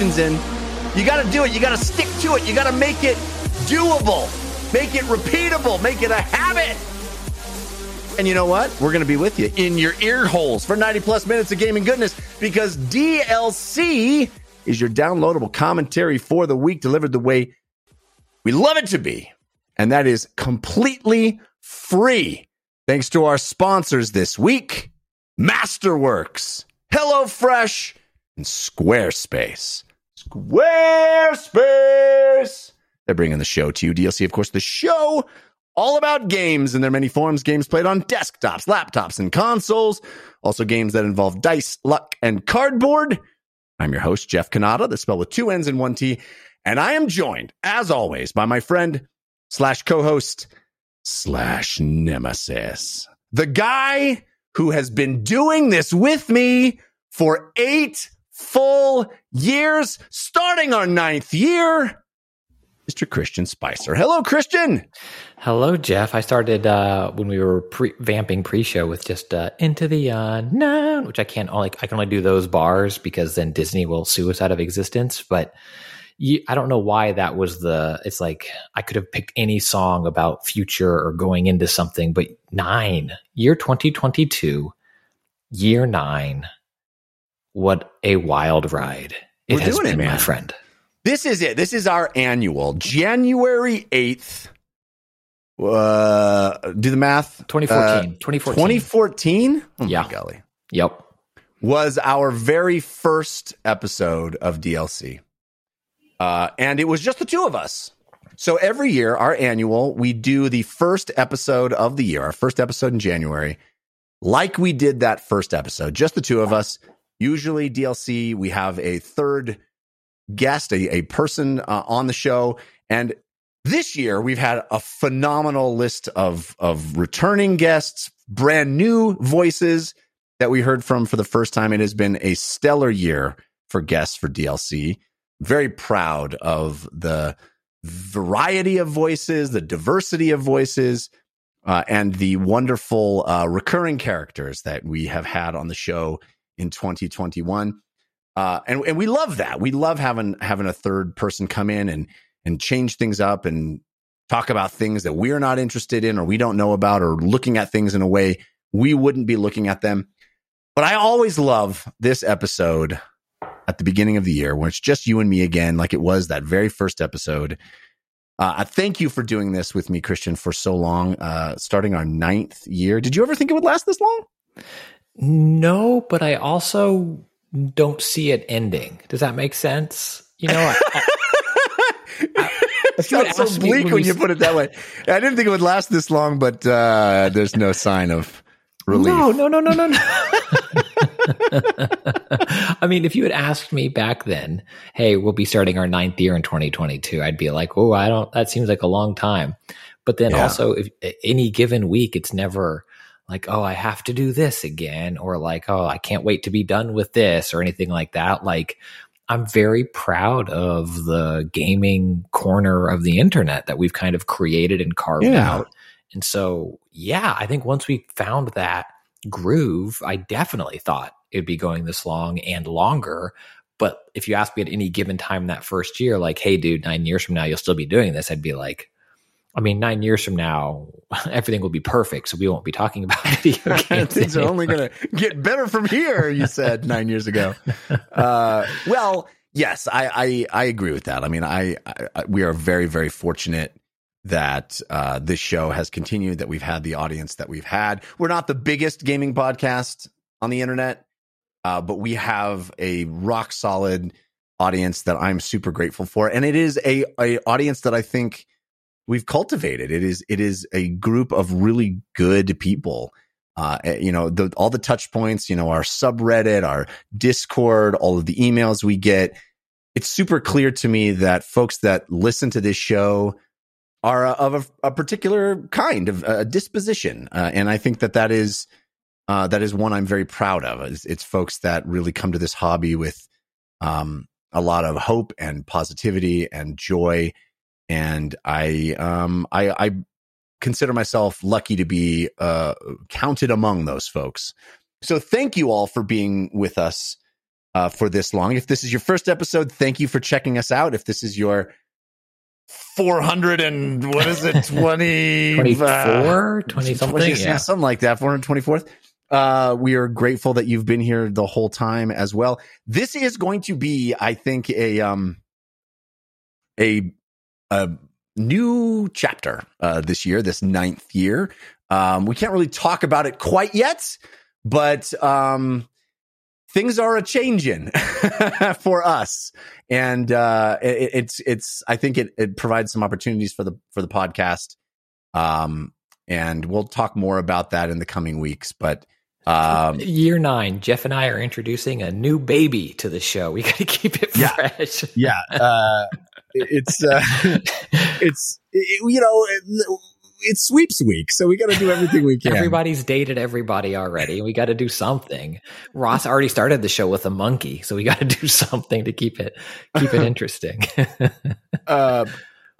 In. You got to do it. You got to stick to it. You got to make it doable. Make it repeatable. Make it a habit. And you know what? We're going to be with you in your ear holes for 90 plus minutes of gaming goodness because DLC is your downloadable commentary for the week delivered the way we love it to be. And that is completely free. Thanks to our sponsors this week Masterworks, HelloFresh, and Squarespace. Squarespace! They're bringing the show to you. DLC, of course, the show all about games in their many forms. Games played on desktops, laptops, and consoles. Also, games that involve dice, luck, and cardboard. I'm your host, Jeff Cannata, the spell with two N's and one T. And I am joined, as always, by my friend slash co-host slash nemesis. The guy who has been doing this with me for eight full years, starting our ninth year. Mr. Christian Spicer. Hello, Christian. Hello, Jeff. I started uh, when we were pre- vamping pre-show with just uh, "Into the Unknown," which I can't only I can only do those bars because then Disney will sue us out of existence. But you, I don't know why that was the. It's like I could have picked any song about future or going into something, but nine year twenty twenty two, year nine. What a wild ride it We're doing it, been, my man. friend. This is it. This is our annual January 8th. Uh, do the math. 2014. Uh, 2014. 2014? Oh Yeah. golly. Yep. Was our very first episode of DLC. Uh, and it was just the two of us. So every year, our annual, we do the first episode of the year, our first episode in January, like we did that first episode, just the two of us. Usually, DLC, we have a third guest, a, a person uh, on the show. And this year, we've had a phenomenal list of, of returning guests, brand new voices that we heard from for the first time. It has been a stellar year for guests for DLC. Very proud of the variety of voices, the diversity of voices, uh, and the wonderful uh, recurring characters that we have had on the show in 2021. Uh, and and we love that. We love having having a third person come in and and change things up and talk about things that we're not interested in or we don't know about or looking at things in a way we wouldn't be looking at them. But I always love this episode at the beginning of the year when it's just you and me again, like it was that very first episode. Uh, I thank you for doing this with me, Christian, for so long, uh, starting our ninth year. Did you ever think it would last this long? No, but I also don't see it ending. Does that make sense? You know, I, I, It sounds so bleak when when you put it that way. I didn't think it would last this long, but uh, there's no sign of relief. no, no, no, no, no, no. I mean, if you had asked me back then, hey, we'll be starting our ninth year in 2022, I'd be like, oh, I don't, that seems like a long time. But then Yeah. also, if any given week, it's never like, oh, I have to do this again, or like, oh, I can't wait to be done with this, or anything like that. Like, I'm very proud of the gaming corner of the internet that we've kind of created and carved Yeah. out. And so, yeah, I think once we found that groove, I definitely thought it'd be going this long and longer. But if you ask me at any given time that first year, like, hey, dude, nine years from now, you'll still be doing this, I'd be like, I mean, nine years from now, everything will be perfect, so we won't be talking about video games. Things are only going to get better from here. You said nine years ago. Uh, well, yes, I, I, I agree with that. I mean, I, I we are very very fortunate that uh, this show has continued. That we've had the audience that we've had. We're not the biggest gaming podcast on the internet, uh, but we have a rock solid audience that I'm super grateful for, and it is a, a audience that I think we've cultivated. It is it is a group of really good people. Uh, eh, you know, the, all the touch points, you know, our subreddit, our Discord, all of the emails we get. It's super clear to me that folks that listen to this show are of a, a particular kind of a disposition, uh, and I think that that is uh, that is one I'm very proud of. It's, it's, folks that really come to this hobby with um, a lot of hope and positivity and joy and I um I I consider myself lucky to be uh counted among those folks. So thank you all for being with us uh for this long. If this is your first episode, thank you for checking us out. If this is your 400 and what is it 20 24 20 something yeah. something like that 424th uh, we are grateful that you've been here the whole time as well. This is going to be, I think, a um, a a new chapter uh, this year, this ninth year. Um, we can't really talk about it quite yet, but um, things are a changing for us, and uh, it, it's it's. I think it, it provides some opportunities for the for the podcast, um, and we'll talk more about that in the coming weeks. But um, Year nine, Jeff and I are introducing a new baby to the show. We got to keep it fresh. Yeah, yeah. Uh, it's uh, it's it, you know it's sweeps week, so we got to do everything we can. Everybody's dated everybody already. We got to do something. Ross already started the show with a monkey, so we got to do something to keep it keep it interesting. uh,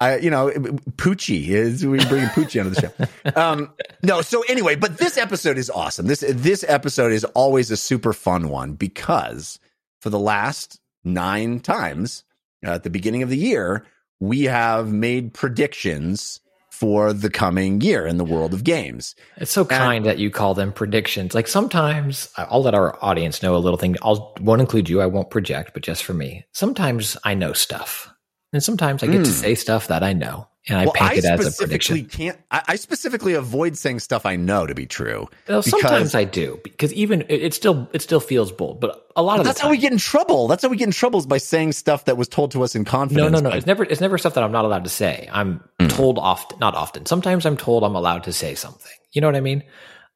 I, you know, Poochie is we bring Poochie onto the show. Um, no, so anyway, but this episode is awesome. This this episode is always a super fun one because for the last nine times at the beginning of the year, we have made predictions for the coming year in the world of games. It's so kind and, that you call them predictions. Like sometimes I'll let our audience know a little thing. I'll won't include you. I won't project, but just for me. Sometimes I know stuff. And sometimes I get mm. to hmm. say stuff that I know and I well, I it as a prediction. Can't I, specifically avoid saying stuff I know to be true? Well, sometimes I do because even it still it still feels bold, but a lot of that's time, how we get in trouble. That's how we get in trouble is by saying stuff that was told to us in confidence. No, no, no. By, it's never it's never stuff that I'm not allowed to say. I'm mm. told often, not often. Sometimes I'm told I'm allowed to say something. You know what I mean?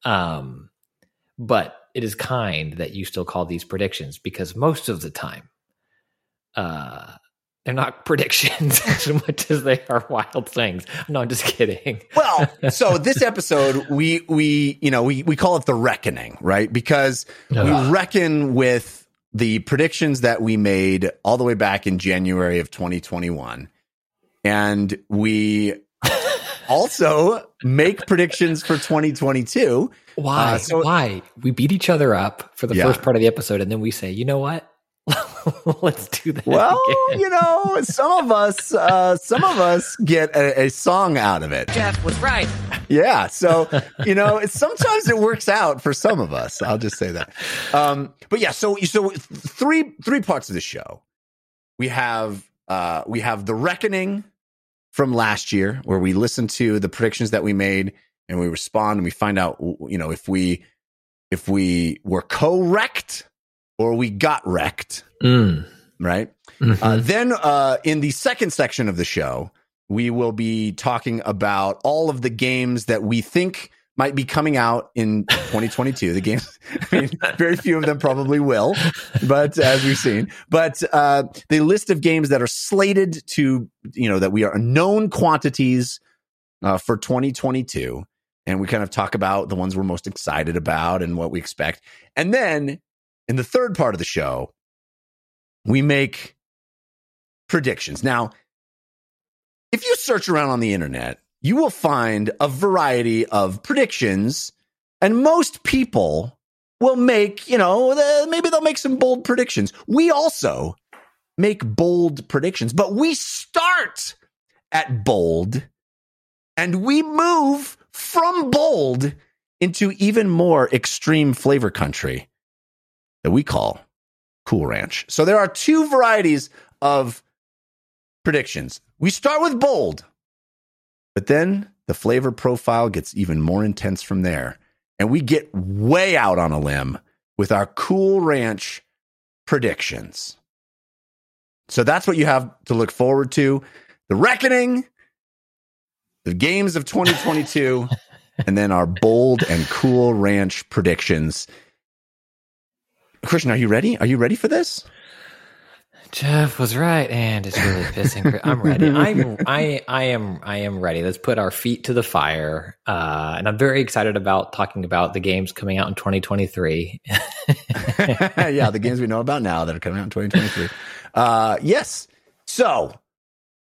Um, but it is kind that you still call these predictions because most of the time, uh they're not predictions as much as they are wild things. No, I'm just kidding. well, so this episode, we we you know we we call it the reckoning, right? Because Ugh. we reckon with the predictions that we made all the way back in January of 2021, and we also make predictions for 2022. Why? Uh, so, Why? We beat each other up for the yeah. first part of the episode, and then we say, you know what? Let's do that. Well, again. you know, some of us, uh, some of us get a, a, song out of it. Jeff was right. Yeah. So, you know, it's, sometimes it works out for some of us. I'll just say that. Um, but yeah, so, so three, three parts of the show. We have, uh, we have the reckoning from last year where we listen to the predictions that we made and we respond and we find out, you know, if we, if we were correct or we got wrecked. Mm. Right. Mm-hmm. Uh, then uh, in the second section of the show, we will be talking about all of the games that we think might be coming out in 2022. the games, I mean, very few of them probably will, but as we've seen, but uh, the list of games that are slated to, you know, that we are known quantities uh, for 2022. And we kind of talk about the ones we're most excited about and what we expect. And then in the third part of the show, we make predictions. Now, if you search around on the internet, you will find a variety of predictions, and most people will make, you know, maybe they'll make some bold predictions. We also make bold predictions, but we start at bold and we move from bold into even more extreme flavor country that we call Cool Ranch. So there are two varieties of predictions. We start with bold, but then the flavor profile gets even more intense from there. And we get way out on a limb with our Cool Ranch predictions. So that's what you have to look forward to. The Reckoning, the games of 2022, and then our bold and cool ranch predictions. Christian, are you ready? Are you ready for this? Jeff was right, and it's really pissing. I'm ready. I'm I I am I am ready. Let's put our feet to the fire. Uh, and I'm very excited about talking about the games coming out in 2023. yeah, the games we know about now that are coming out in 2023. Uh, yes. So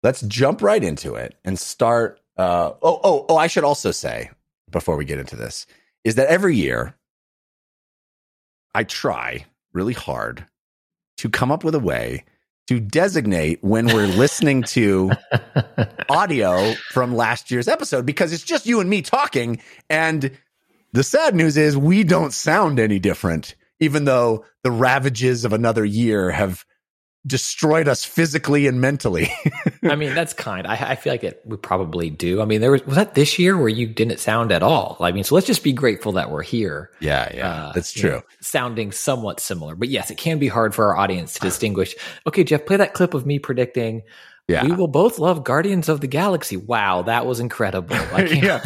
let's jump right into it and start. Uh, oh, oh, oh! I should also say before we get into this is that every year I try really hard to come up with a way to designate when we're listening to audio from last year's episode because it's just you and me talking. And the sad news is we don't sound any different, even though the ravages of another year have destroyed us physically and mentally. I mean, that's kind. I, I, feel like it we probably do. I mean, there was was that this year where you didn't sound at all. I mean, so let's just be grateful that we're here. Yeah, yeah, uh, that's true. Know, sounding somewhat similar, but yes, it can be hard for our audience to distinguish. Okay, Jeff, play that clip of me predicting yeah. We will both love Guardians of the Galaxy. Wow, that was incredible. yeah.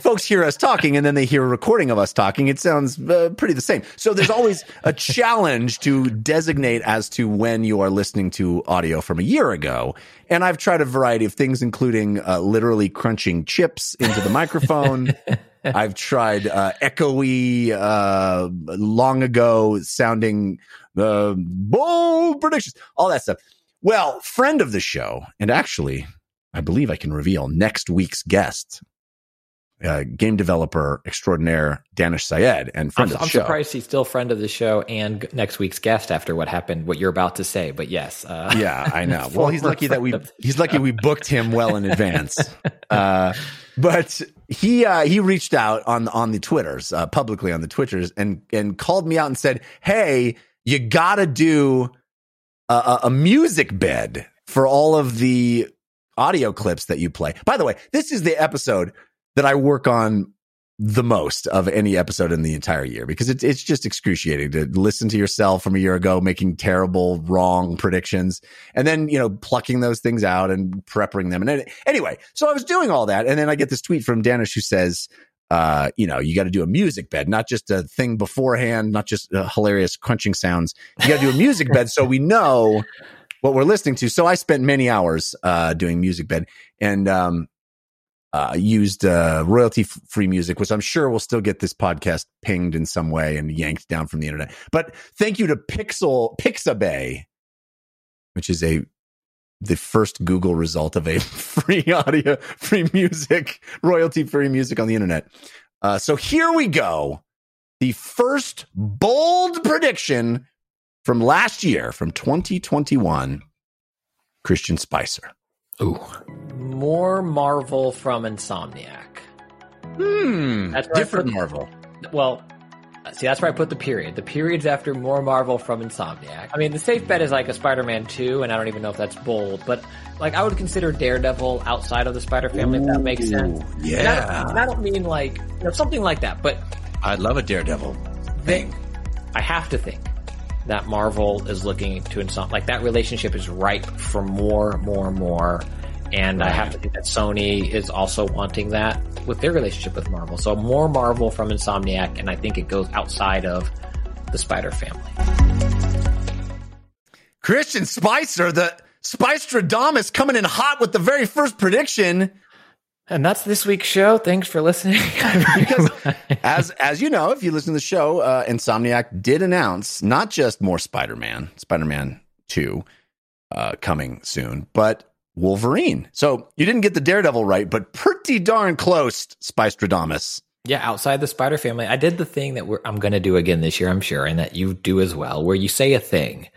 Folks hear us talking and then they hear a recording of us talking. It sounds uh, pretty the same. So there's always a challenge to designate as to when you are listening to audio from a year ago. And I've tried a variety of things, including uh, literally crunching chips into the microphone. I've tried uh, echoey, uh, long ago sounding uh, bold predictions, all that stuff. Well, friend of the show, and actually, I believe I can reveal next week's guest, uh, game developer extraordinaire Danish Syed and friend I'm, of the I'm show. I'm surprised he's still friend of the show and next week's guest after what happened, what you're about to say. But yes, uh, yeah, I know. well, he's lucky that we he's lucky we booked him well in advance. Uh, but he uh, he reached out on on the twitters uh, publicly on the twitters and and called me out and said, "Hey, you got to do." A, a music bed for all of the audio clips that you play. By the way, this is the episode that I work on the most of any episode in the entire year because it's it's just excruciating to listen to yourself from a year ago making terrible wrong predictions and then you know plucking those things out and prepping them and anyway so I was doing all that and then I get this tweet from Danish who says uh, you know, you got to do a music bed, not just a thing beforehand, not just uh, hilarious crunching sounds. You got to do a music bed so we know what we're listening to. So I spent many hours uh, doing music bed and um, uh, used uh, royalty free music, which I'm sure will still get this podcast pinged in some way and yanked down from the internet. But thank you to Pixel Pixabay, which is a the first Google result of a free audio, free music, royalty free music on the internet. Uh, so here we go. The first bold prediction from last year, from 2021, Christian Spicer. Ooh. More Marvel from Insomniac. Hmm. That's different Marvel. Well, See, that's where I put the period. The period's after more Marvel from Insomniac. I mean, the safe bet is like a Spider-Man 2, and I don't even know if that's bold, but like I would consider Daredevil outside of the Spider family, Ooh, if that makes sense. Yeah. And I, don't, and I don't mean like, you know, something like that, but. I'd love a Daredevil thing. I have to think that Marvel is looking to Insomniac. Like that relationship is ripe for more, more, more and right. I have to think that Sony is also wanting that with their relationship with Marvel. So more Marvel from Insomniac, and I think it goes outside of the Spider family. Christian Spicer, the Spice coming in hot with the very first prediction. And that's this week's show. Thanks for listening. because as as you know, if you listen to the show, uh, Insomniac did announce not just more Spider Man, Spider Man Two, uh, coming soon, but Wolverine. So you didn't get the Daredevil right, but pretty darn close, Spice Yeah, outside the Spider Family, I did the thing that I'm going to do again this year, I'm sure, and that you do as well, where you say a thing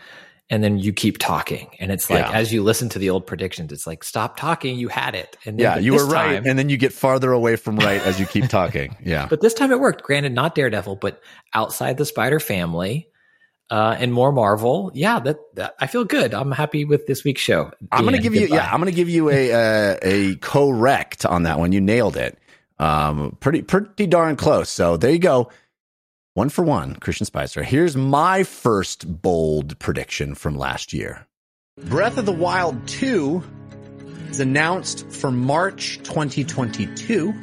and then you keep talking, and it's like Yeah. as you listen to the old predictions, it's like stop talking, you had it, and then, Yeah, you were right, time- and then you get farther away from right as you keep talking. Yeah, But this time it worked. Granted, not Daredevil, but outside the Spider Family. Uh, and more Marvel, yeah. That, that I feel good. I'm happy with this week's show. I'm going to Dan, give you. Yeah, I'm going to give you a uh, a correct on that one. You nailed it. Um, pretty pretty darn close. So there you go. One for one, Christian Spicer. Here's my first bold prediction from last year. Breath of the Wild 2 is announced for March 2022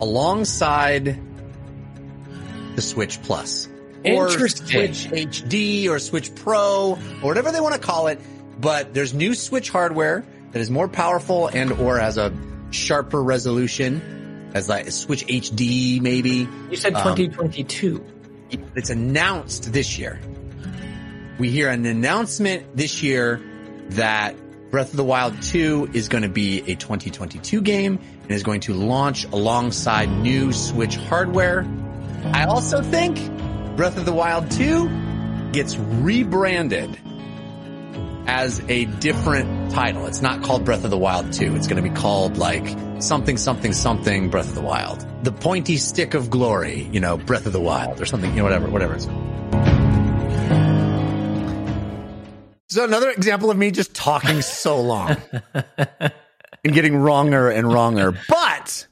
alongside the Switch Plus. Or Switch HD or Switch Pro or whatever they want to call it. But there's new Switch hardware that is more powerful and or has a sharper resolution as like Switch HD maybe. You said Um, 2022. It's announced this year. We hear an announcement this year that Breath of the Wild 2 is going to be a 2022 game and is going to launch alongside new Switch hardware. I also think Breath of the Wild 2 gets rebranded as a different title. It's not called Breath of the Wild 2. It's going to be called like something, something, something Breath of the Wild. The pointy stick of glory, you know, Breath of the Wild or something, you know, whatever, whatever it's. So another example of me just talking so long and getting wronger and wronger. But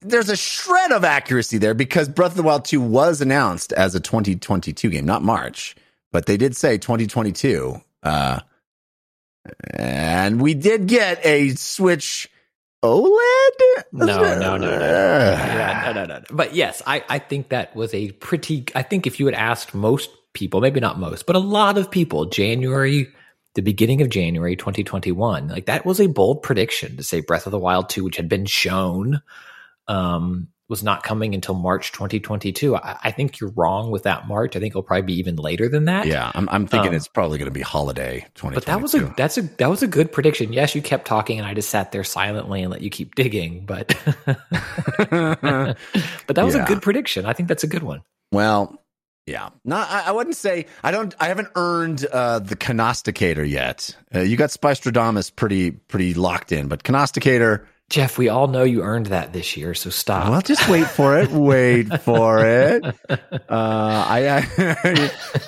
there's a shred of accuracy there because Breath of the Wild 2 was announced as a 2022 game, not March, but they did say 2022. Uh, and we did get a Switch OLED. No, no, no, no. Uh, Yeah, no, no, no, no. But yes, I, I think that was a pretty. I think if you had asked most people, maybe not most, but a lot of people, January, the beginning of January 2021, like that was a bold prediction to say Breath of the Wild 2, which had been shown, um, was not coming until March 2022. I, I think you're wrong with that March. I think it'll probably be even later than that. Yeah, I'm, I'm thinking Um, it's probably going to be holiday 2022. But that was a that's a that was a good prediction. Yes, you kept talking, and I just sat there silently and let you keep digging. But but that was Yeah. a good prediction. I think that's a good one. Well, yeah. No, I, I wouldn't say I don't. I haven't earned uh, the Canosticator yet. Uh, you got Spistradamus pretty pretty locked in, but Canosticator. Jeff, we all know you earned that this year, so stop. Well, just wait for it. Wait for it. Uh, I,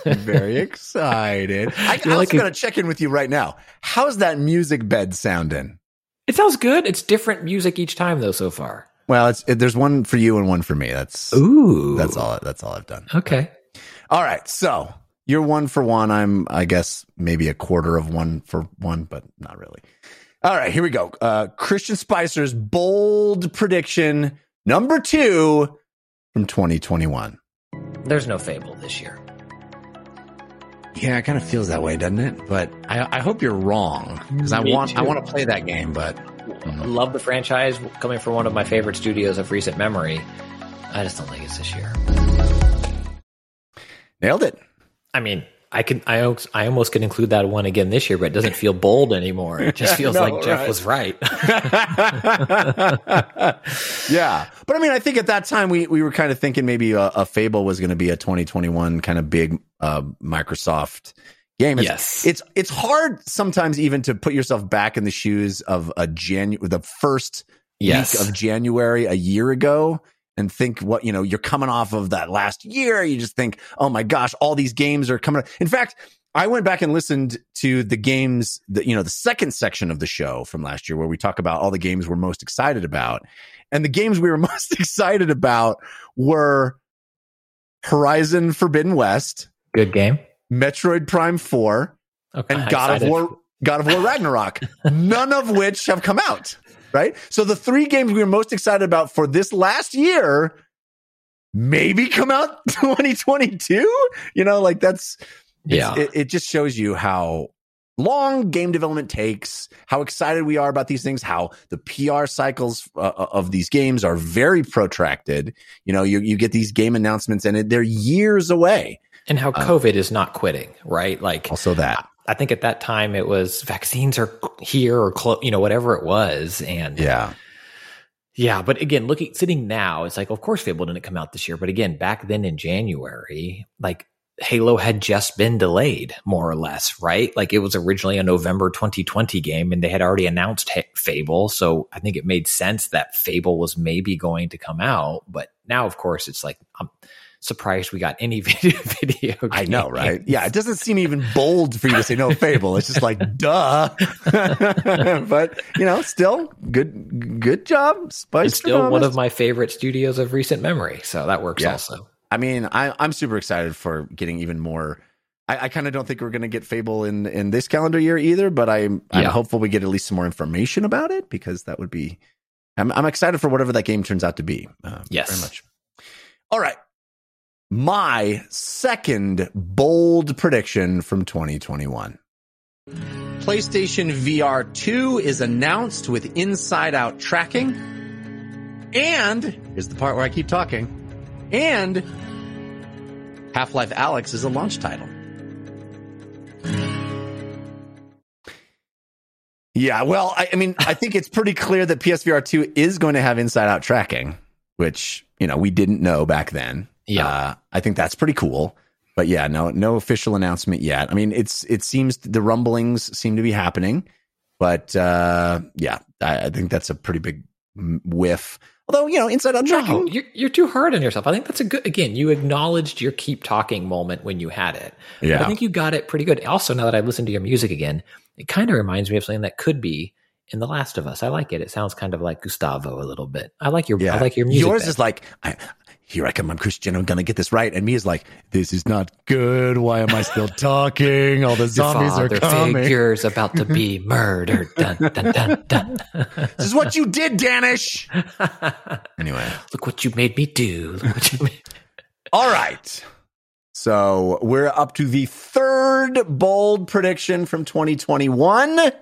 I'm very excited. I, I'm You're like also a- going to check in with you right now. How's that music bed sounding? It sounds good. It's different music each time, though. So far, Well, it's it, there's one for you and one for me. That's ooh, that's all. That's all I've done. Okay, All right. So you're one for one. I'm, I guess, maybe a quarter of one for one, but not really. All right. Here we go. Uh, Christian Spicer's bold prediction number two from 2021. there's no Fable this year. Yeah, it kind of feels that way, doesn't it? But I, I hope you're wrong because I Me want, I want to play that game, but Love the franchise, coming from one of my favorite studios of recent memory. I just don't think it's this year. nailed it. I mean, I can, I, I almost can include that one again this year, but it doesn't feel bold anymore. It just feels No, like Jeff right. was right. yeah. But I mean, I think at that time we, we were kind of thinking maybe a, a Fable was going to be a 2021 kind of big uh, Microsoft game. It's, Yes. It's it's hard sometimes even to put yourself back in the shoes of a Janu the first yes. week of January a year ago and think what, you know, you're coming off of that last year. You just think, oh my gosh, all these games are coming. In fact, I went back and listened to the games that, you know, the second section of the show from last year where we talk about all the games we're most excited about. And the games we were most excited about were Horizon Forbidden West, Good game. Metroid Prime 4, Okay. and God of War, God of War Ragnarok, none of which have come out. Right. So the three games we were most excited about for this last year maybe come out 2022. You know, like that's, Yeah. it, it just shows you how long game development takes, how excited we are about these things, how the PR cycles uh, of these games are very protracted. You know, you, you get these game announcements and it, they're years away. And how COVID is not quitting, right? Like, Also that. I think at that time it was vaccines are here or clo- you know whatever it was, and Yeah. Yeah, but again, looking sitting now, it's like, of course, Fable didn't come out this year. But again, back then in January, like Halo had just been delayed, more or less, right? Like it was originally a November 2020 game, and they had already announced Fable. So I think it made sense that Fable was maybe going to come out. But now, of course, it's like I'm surprised we got any video. video I know, right? Yeah, it doesn't seem even bold for you to say no Fable. It's just like duh. but you know, still good. Good job, Spice. It's still one of my favorite studios of recent memory, so that works yeah. also. I mean, I, I'm super excited for getting even more. I, I kind of don't think we're going to get Fable in in this calendar year either, but I'm I'm yeah. hopeful we get at least some more information about it because that would be. I'm I'm excited for whatever that game turns out to be. Uh, yes, very much. All right, my second bold prediction from 2021. PlayStation VR 2 is announced with inside out tracking. And here's the part where I keep talking. And Half Life Alyx is a launch title. Yeah, well, I, I, mean, I think it's pretty clear that PSVR 2 is going to have inside out tracking, which, you know, we didn't know back then. Yeah. Uh, I think that's pretty cool. But yeah, no no official announcement yet. I mean, it's it seems the rumblings seem to be happening, but uh, yeah, I, I think that's a pretty big whiff Although, you know, inside out tracking. No, you're, you're too hard on yourself. I think that's a good, again, you acknowledged your keep talking moment when you had it. Yeah. I think you got it pretty good. Also, now that I've listened to your music again, it kind of reminds me of something that could be in The Last of Us. I like it. It sounds kind of like Gustavo a little bit. I like your, yeah. I like your music. Yours is like, I, here I come, I'm Christian, I'm gonna get this right. And me is like, this is not good. Why am I still talking? All the zombies are coming. figures about to be murdered. Dun, dun, dun, dun. this is what you did, Danish. anyway, look what you made me do. Made. All right. So we're up to the third bold prediction from 2021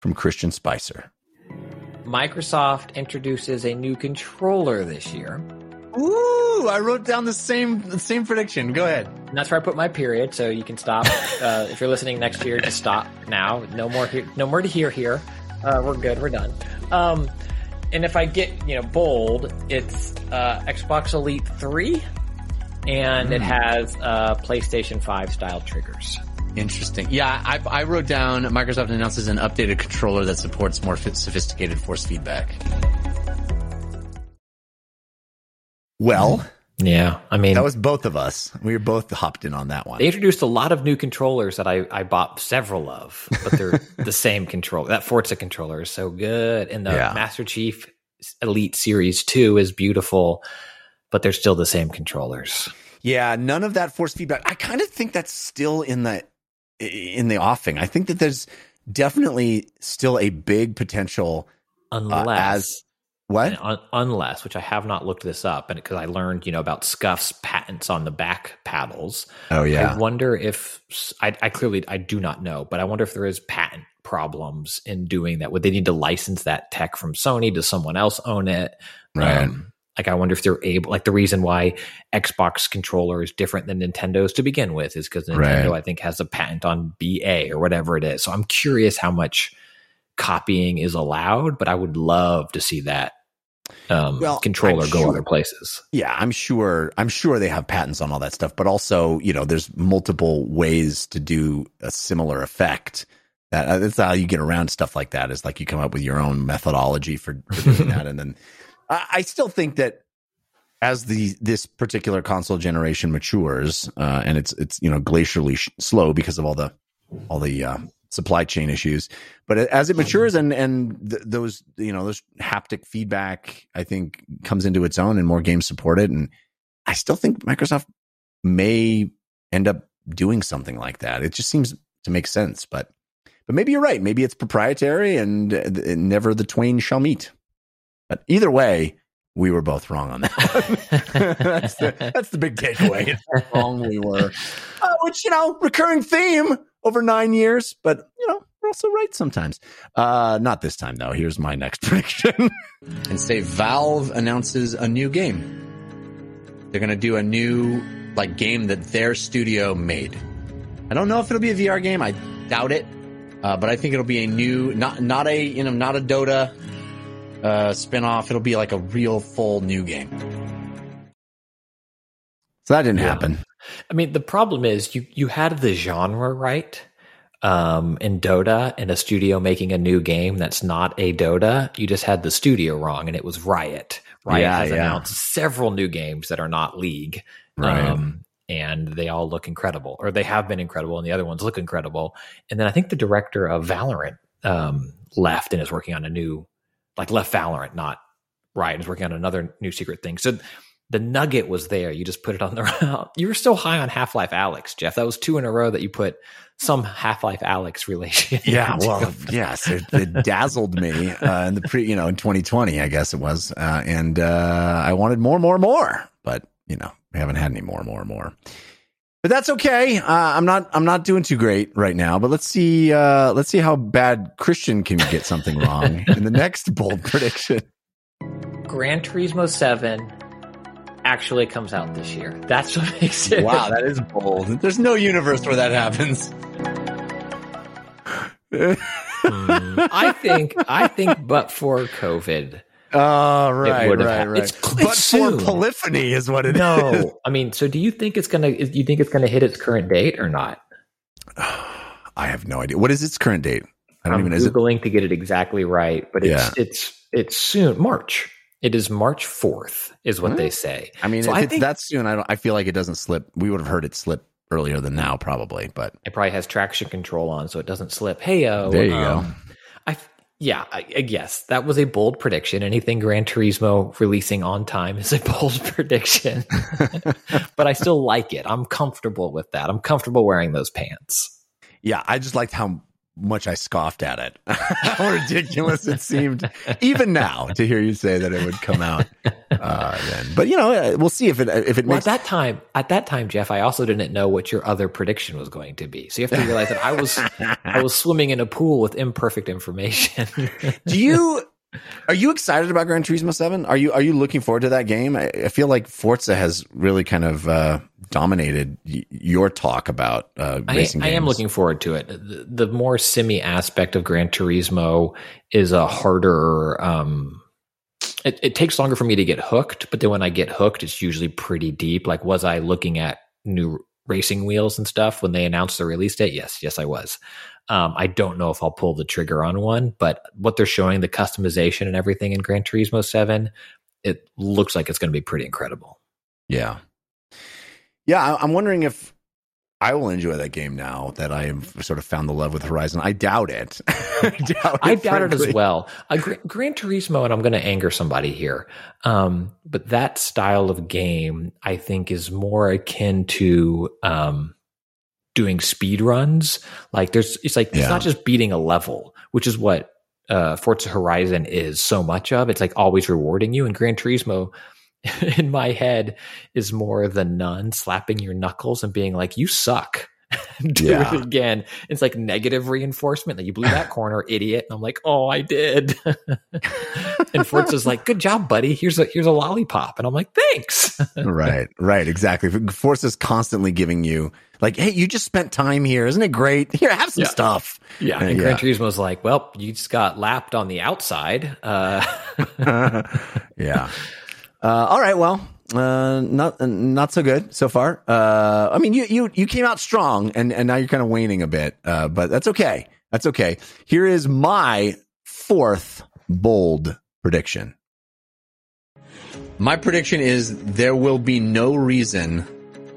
from Christian Spicer. Microsoft introduces a new controller this year Ooh, I wrote down the same the same prediction. Go ahead. And that's where I put my period, so you can stop. uh, if you're listening next year, just stop now. No more, he- no more to hear here. Uh, we're good. We're done. Um, and if I get you know bold, it's uh, Xbox Elite Three, and mm. it hmm. has uh, PlayStation Five style triggers. Interesting. Yeah, I, I wrote down Microsoft announces an updated controller that supports more sophisticated force feedback. Well, yeah, I mean that was both of us. We were both hopped in on that one. They introduced a lot of new controllers that I, I bought several of, but they're the same controller. That Forza controller is so good, and the yeah. Master Chief Elite Series Two is beautiful, but they're still the same controllers. Yeah, none of that force feedback. I kind of think that's still in the in the offing. I think that there's definitely still a big potential unless uh, as what? Un- unless, which I have not looked this up, and because I learned, you know, about Scuff's patents on the back paddles. Oh yeah. I wonder if I, I clearly I do not know, but I wonder if there is patent problems in doing that. Would they need to license that tech from Sony? Does someone else own it? Right. Um, like I wonder if they're able. Like the reason why Xbox controller is different than Nintendo's to begin with is because Nintendo right. I think has a patent on BA or whatever it is. So I'm curious how much copying is allowed, but I would love to see that um, well, controller I'm go sure, other places. Yeah, I'm sure. I'm sure they have patents on all that stuff, but also, you know, there's multiple ways to do a similar effect. That uh, that's how you get around stuff like that. Is like you come up with your own methodology for, for doing that, and then I, I, still think that as the this particular console generation matures, uh, and it's it's you know glacially sh- slow because of all the all the uh, supply chain issues. But as it matures and and th- those you know those haptic feedback, I think comes into its own and more games support it. And I still think Microsoft may end up doing something like that. It just seems to make sense. But but maybe you're right. Maybe it's proprietary and, and never the twain shall meet. But either way, we were both wrong on that that's, the, that's the big takeaway. wrong we were. Uh, which, you know, recurring theme over nine years, but, you know, we're also right sometimes. Uh, not this time, though. Here's my next prediction. and say Valve announces a new game. They're going to do a new, like, game that their studio made. I don't know if it'll be a VR game. I doubt it. Uh, but I think it'll be a new, not, not a, you know, not a Dota uh, spinoff. It'll be like a real full new game. So that didn't Yeah. happen. I mean, the problem is you you had the genre right um, in Dota and a studio making a new game that's not a Dota. You just had the studio wrong, and it was Riot. Riot Yeah, has yeah. announced several new games that are not League, Right. um, and they all look incredible, or they have been incredible, and the other ones look incredible. And then I think the director of Valorant um, left and is working on a new, like left Valorant, not Riot, is working on another new secret thing. So the nugget was there. You just put it on the route. You were still high on Half Life Alyx, Jeff. That was two in a row that you put some Half Life Alyx relation. Yeah, into. well, yes, it, it dazzled me uh, in the pre, you know, in 2020, I guess it was, uh, and uh, I wanted more, more, more, but you know, we haven't had any more, more, more. But that's okay. Uh, I'm not, I'm not doing too great right now. But let's see, uh, let's see how bad Christian can get something wrong in the next bold prediction. Gran Turismo Seven actually comes out this year. That's what makes it. Wow, that is bold. There's no universe where that happens. I think. I think, but for COVID, Oh, right, would've right, hap- right. it's- it's but soon. for polyphony is what it is. no. I mean, so do you think it's gonna? You think it's gonna hit its current date or not? I have no idea. What is its current date? I don't I'm even. Is it? googling to get it exactly right, but it's Yeah. it's it's soon March. It is March fourth, is what Hmm. they say. I mean, So if I it's think- that soon, I don't. I feel like it doesn't slip. We would have heard it slip earlier than now, probably. But It probably has traction control on, so it doesn't slip. Hey, oh, There you go. I yeah, I, I guess that was a bold prediction. Anything Gran Turismo releasing on time is a bold prediction, but I still like it. I'm comfortable with that. I'm comfortable wearing those pants. yeah, I just liked how much I scoffed at it. how ridiculous it seemed, even now, to hear you say that it would come out uh, then. But you know, uh, we'll see if it if it Well, makes. at that time, at that time, Jeff, I also didn't know what your other prediction was going to be. So you have to realize that I was I was swimming in a pool with imperfect information. Do you? Are you excited about Gran Turismo Seven? Are you Are you looking forward to that game? I, I feel like Forza has really kind of uh, dominated y- your talk about uh, I, racing. I am looking forward to it. The, the more simi aspect of Gran Turismo is a harder. Um, it, it takes longer for me to get hooked, but then when I get hooked, it's usually pretty deep. Like, was I looking at new racing wheels and stuff when they announced the release date? Yes, yes, I was. Um, I don't know if I'll pull the trigger on one, but what they're showing, the customization and everything in Gran Turismo Seven, it looks like it's going to be pretty incredible. Yeah. Yeah, I- I'm wondering if I will enjoy that game now that I have sort of found the love with Horizon. I doubt it. I doubt I doubt it as well. Uh, Gr- Gran Turismo, and I'm going to anger somebody here, um, but that style of game, I think, is more akin to um, doing speed runs. Like there's, it's like Yeah. it's not just beating a level, which is what uh, Forza Horizon is so much of. It's like always rewarding you, and Gran Turismo. In my head, is more the nun slapping your knuckles and being like, "You suck." Do Yeah. it again. It's like negative reinforcement that you blew that corner, idiot. And I'm like, oh, I did. and Forza's like, good job, buddy. Here's a here's a lollipop. And I'm like, thanks. right, right, exactly. Forza's constantly giving you like, "Hey, you just spent time here, isn't it great? Here, have some Yeah. stuff." yeah. Uh, And yeah. Gran Turismo's like, well, you just got lapped on the outside. Uh, yeah. Uh, all right. Well, uh, not not so good so far. Uh, I mean, you you you came out strong, and and now you're kind of waning a bit. Uh, but that's okay. That's okay. Here is my fourth bold prediction. My prediction is there will be no reason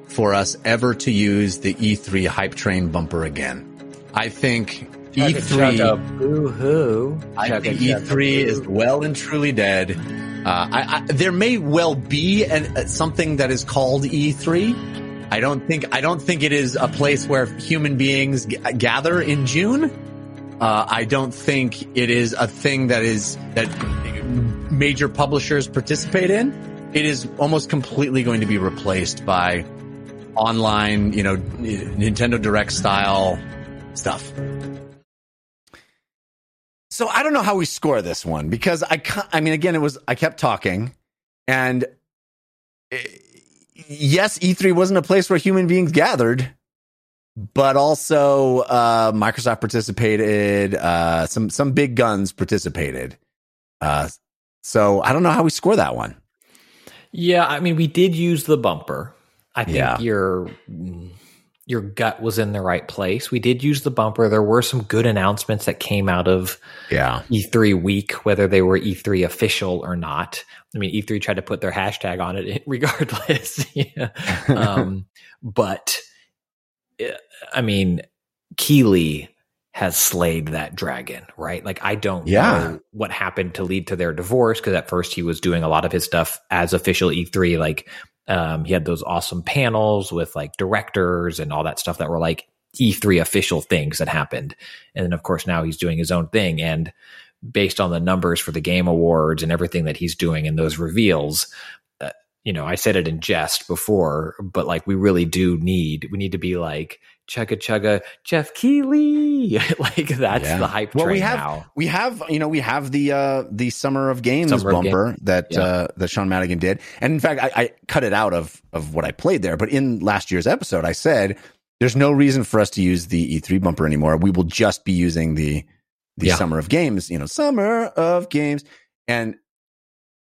for us ever to use the E3 hype train bumper again. I think E3 boo hoo. I think E3 is well and truly dead. Uh, I, I, there may well be an, uh, something that is called E3. I don't think I don't think it is a place where human beings g- gather in June. Uh, I don't think it is a thing that is that major publishers participate in. It is almost completely going to be replaced by online, you know, Nintendo Direct style stuff. So I don't know how we score this one because I, I mean, again, it was I kept talking, and eh, yes, E3 wasn't a place where human beings gathered, but also uh, Microsoft participated, uh, some some big guns participated. Uh, So I don't know how we score that one. Yeah, I mean, we did use the bumper. I think Yeah. your your gut was in the right place. We did use the bumper. There were some good announcements that came out of Yeah. E3 week, whether they were E3 official or not. I mean, E3 tried to put their hashtag on it regardless. yeah. um, but uh, I mean, Keighley has slayed that dragon, right? Like, I don't Yeah. know what happened to lead to their divorce because at first he was doing a lot of his stuff as official E3. Like, um, he had those awesome panels with like directors and all that stuff that were like E3 official things that happened. And then, of course, now he's doing his own thing. And based on the numbers for the game awards and everything that he's doing and those reveals, uh, you know, I said it in jest before, but like we really do need, we need to be like, chugga chugga, Jeff Keighley. like that's Yeah. the hype Well, train we have now. we have you know we have the uh the summer of games Summer of bumper that Yeah. uh that Sean Madigan did, and in fact I, I cut it out of of what I played there. But in last year's episode, I said there's no reason for us to use the E3 bumper anymore. We will just be using the the Yeah. summer of games. You know, summer of games, and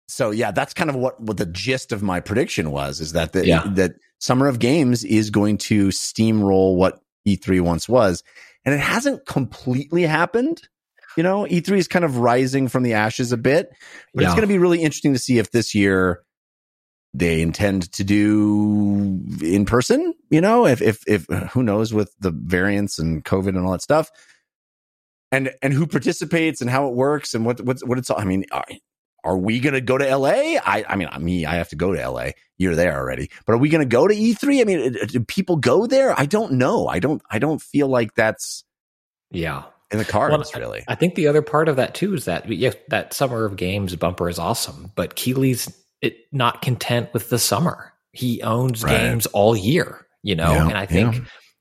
so yeah, that's kind of what what the gist of my prediction was. Is that the Yeah. that summer of games is going to steamroll what E3 once was, and it hasn't completely happened. You know, E3 is kind of rising from the ashes a bit, but it's going to be really interesting to see if this year they intend to do in person. You know, if if if who knows with the variants and COVID and all that stuff, and and who participates and how it works and what what's what it's. all I mean, are, we going to go to LA? I I mean, me, I have to go to LA. You're there already, but are we going to go to E3? I mean, do people go there? I don't know. I don't. I don't feel like that's Yeah. in the cards. Well, really, I think the other part of that too is that yes, that summer of games bumper is awesome, but Keighley's it, not content with the summer. He owns Right. games all year, you know, Yeah, and I think yeah.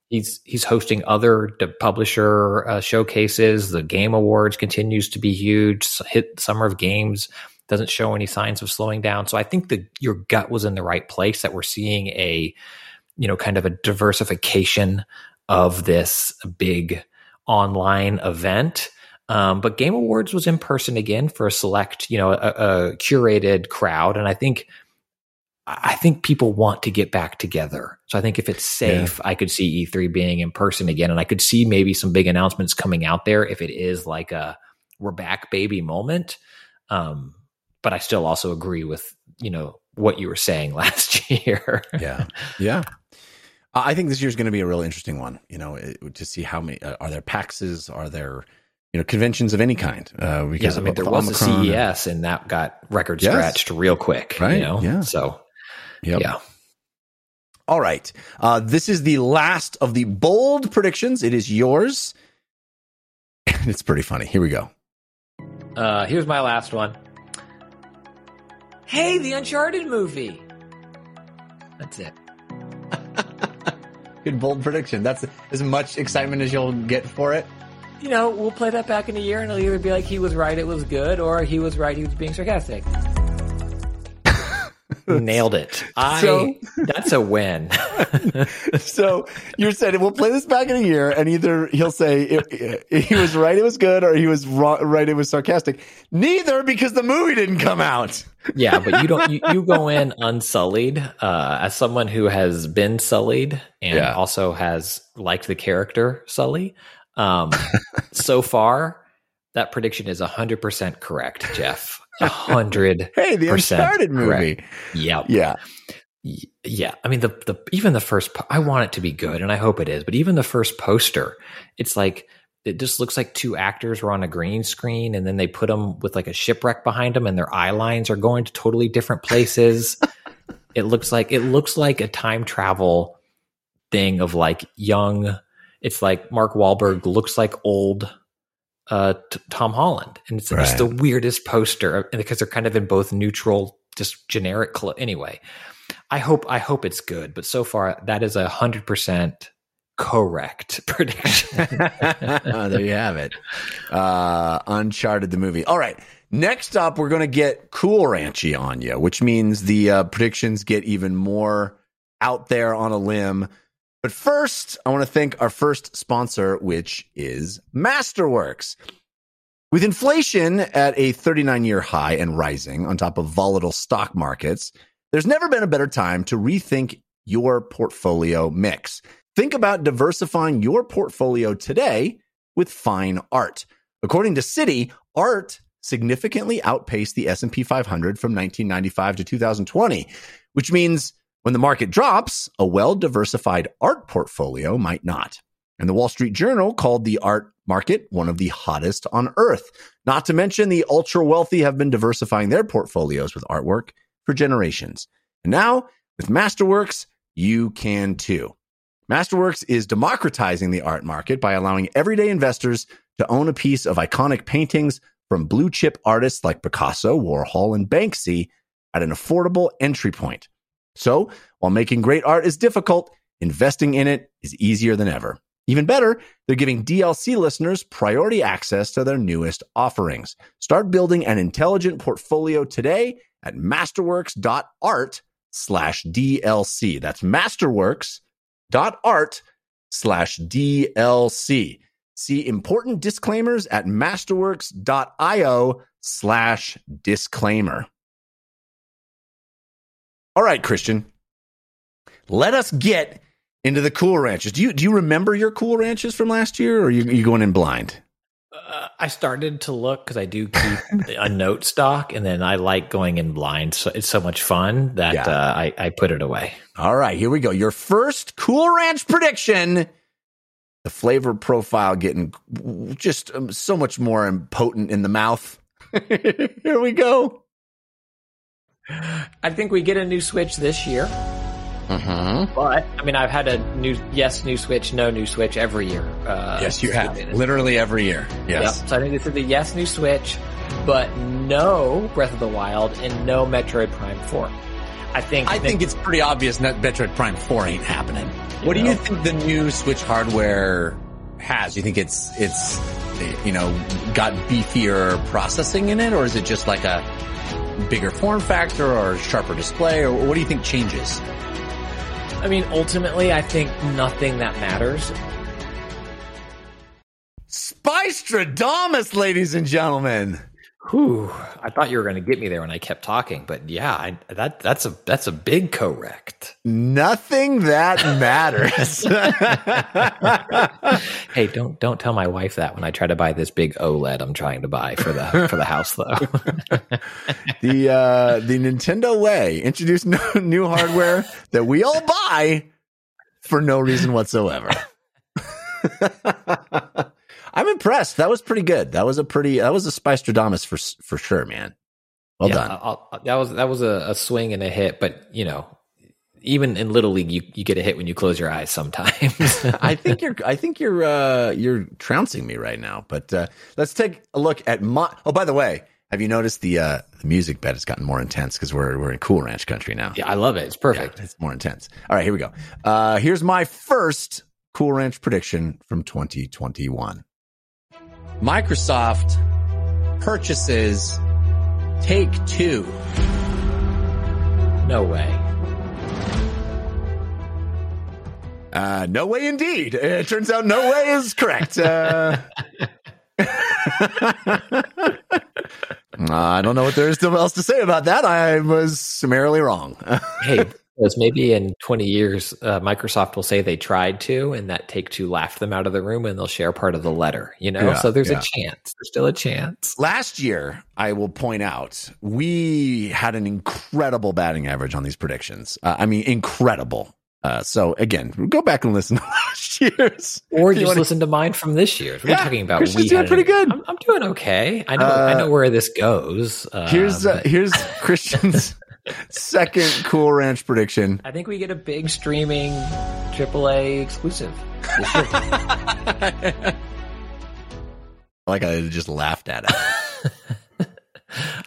he's he's hosting other publisher uh, showcases. The Game Awards continues to be huge. S- Hit Summer of Games doesn't show any signs of slowing down. So I think that your gut was in the right place. That we're seeing a you know kind of a diversification of this big online event. Um, but Game Awards was in person again for a select, you know, a, a curated crowd, and I think, I think people want to get back together. So I think if it's safe, I could see E3 being in person again, and I could see maybe some big announcements coming out there if it is like a "we're back, baby" moment. Um, but I still also agree with you know what you were saying last year. yeah, yeah. I I think this year's going to be a real interesting one. You know, it- to see how many uh, are there PAXs, are there you know conventions of any kind? Uh, because Yeah, I mean, there was a Omicron. CES, and that got record Yes. scratched real quick. Right, You know, yeah. so Yep. yeah. All right. Uh, this is the last of the bold predictions. It is yours. it's pretty funny. Here we go. Uh, here's my last one. Hey, the Uncharted movie. That's it. Good bold prediction. That's as much excitement as you'll get for it. You know, we'll play that back in a year, and it'll either be like he was right, it was good, or he was right, he was being sarcastic. Nailed it. I. So- that's a win. so you're saying we'll play this back in a year, and either he'll say it, it- he was right, it was good, or he was wrong, right, it was sarcastic. Neither, because the movie didn't come out. yeah, but you don't. You, you go in unsullied. Uh, as someone who has been sullied and Yeah. also has liked the character Sully, um, so far that prediction is hundred percent correct, Jeff. Hundred. Hey, the Uncharted movie. correct. Yep. Yeah, Yeah, I mean the the even the first po- I want it to be good and I hope it is, but even the first poster, it's like it just looks like two actors were on a green screen and then they put them with like a shipwreck behind them and their eye lines are going to totally different places. it looks like it looks like a time travel thing of like young it's like Mark Wahlberg looks like old uh t- Tom Holland and it's just Right. the weirdest poster because they're kind of in both neutral just generic clo- anyway. I hope I hope it's good, but so far that is a hundred percent correct prediction. there you have it. Uh, Uncharted the movie. All right. Next up, we're going to get Cool Ranchy on you, which means the uh, predictions get even more out there on a limb. But first, I want to thank our first sponsor, which is Masterworks. With inflation at a 39 year high and rising on top of volatile stock markets, there's never been a better time to rethink your portfolio mix. Think about diversifying your portfolio today with fine art. According to Citi, art significantly outpaced the S&P 500 from 1995 to 2020, which means when the market drops, a well-diversified art portfolio might not. And the Wall Street Journal called the art market one of the hottest on earth. Not to mention the ultra wealthy have been diversifying their portfolios with artwork for generations. And now with Masterworks, you can too. Masterworks is democratizing the art market by allowing everyday investors to own a piece of iconic paintings from blue chip artists like Picasso, Warhol, and Banksy at an affordable entry point. So, while making great art is difficult, investing in it is easier than ever. Even better, they're giving DLC listeners priority access to their newest offerings. Start building an intelligent portfolio today at masterworks.art slash DLC. That's masterworks.art slash DLC. See important disclaimers at masterworks.io slash disclaimer. All right, Christian. Let us get into the cool ranches. Do you do you remember your cool ranches from last year, or are you, you going in blind? Uh, I started to look because I do keep a note stock, and then I like going in blind. So it's so much fun that yeah. uh, I, I put it away. All right, here we go. Your first Cool Ranch prediction. The flavor profile getting just um, so much more potent in the mouth. here we go. I think we get a new Switch this year. Mm-hmm. But I mean, I've had a new yes, new Switch, no new Switch every year. Uh, yes, you have literally every year. Yes. Yep. So I think this is the yes, new Switch, but no Breath of the Wild and no Metroid Prime Four. I think. I think, think it's pretty obvious that Metroid Prime Four ain't happening. What know? do you think the new Switch hardware has? Do you think it's it's you know got beefier processing in it, or is it just like a bigger form factor or sharper display, or what do you think changes? I mean, ultimately, I think nothing that matters. Spystradamus, ladies and gentlemen. Whew, I thought you were going to get me there when I kept talking, but yeah, I, that that's a that's a big correct. Nothing that matters. hey, don't don't tell my wife that when I try to buy this big OLED I'm trying to buy for the for the house though. the uh, the Nintendo Way introduced no, new hardware that we all buy for no reason whatsoever. I'm impressed. That was pretty good. That was a pretty. That was a Spystradamus for for sure, man. Well yeah, done. I'll, I'll, that was that was a, a, swing and a hit, but you know, even in little league, you, you get a hit when you close your eyes. Sometimes. I think you're. I think you're. uh You're trouncing me right now. But uh let's take a look at my. Oh, by the way, have you noticed the uh the music bed has gotten more intense because we're we're in Cool Ranch country now. Yeah, I love it. It's perfect. Yeah, it's more intense. All right, here we go. Uh Here's my first Cool Ranch prediction from 2021. Microsoft purchases Take Two. No way. Uh, no way indeed. It turns out no way is correct. Uh, I don't know what there is else to say about that. I was summarily wrong. hey, because maybe in 20 years, uh, Microsoft will say they tried to, and that Take Two laughed them out of the room, and they'll share part of the letter. You know, yeah, so there's yeah. a chance. There's still a chance. Last year, I will point out, we had an incredible batting average on these predictions. Uh, I mean, incredible. Uh, so again, go back and listen to last year's, or just wanna... listen to mine from this year. We're yeah, talking about. Christian's doing pretty good. I'm, I'm, doing okay. I know. I know uh, where this goes. here's uh, here's Christian's Second Cool Ranch prediction. I think we get a big streaming AAA exclusive like I just laughed at it.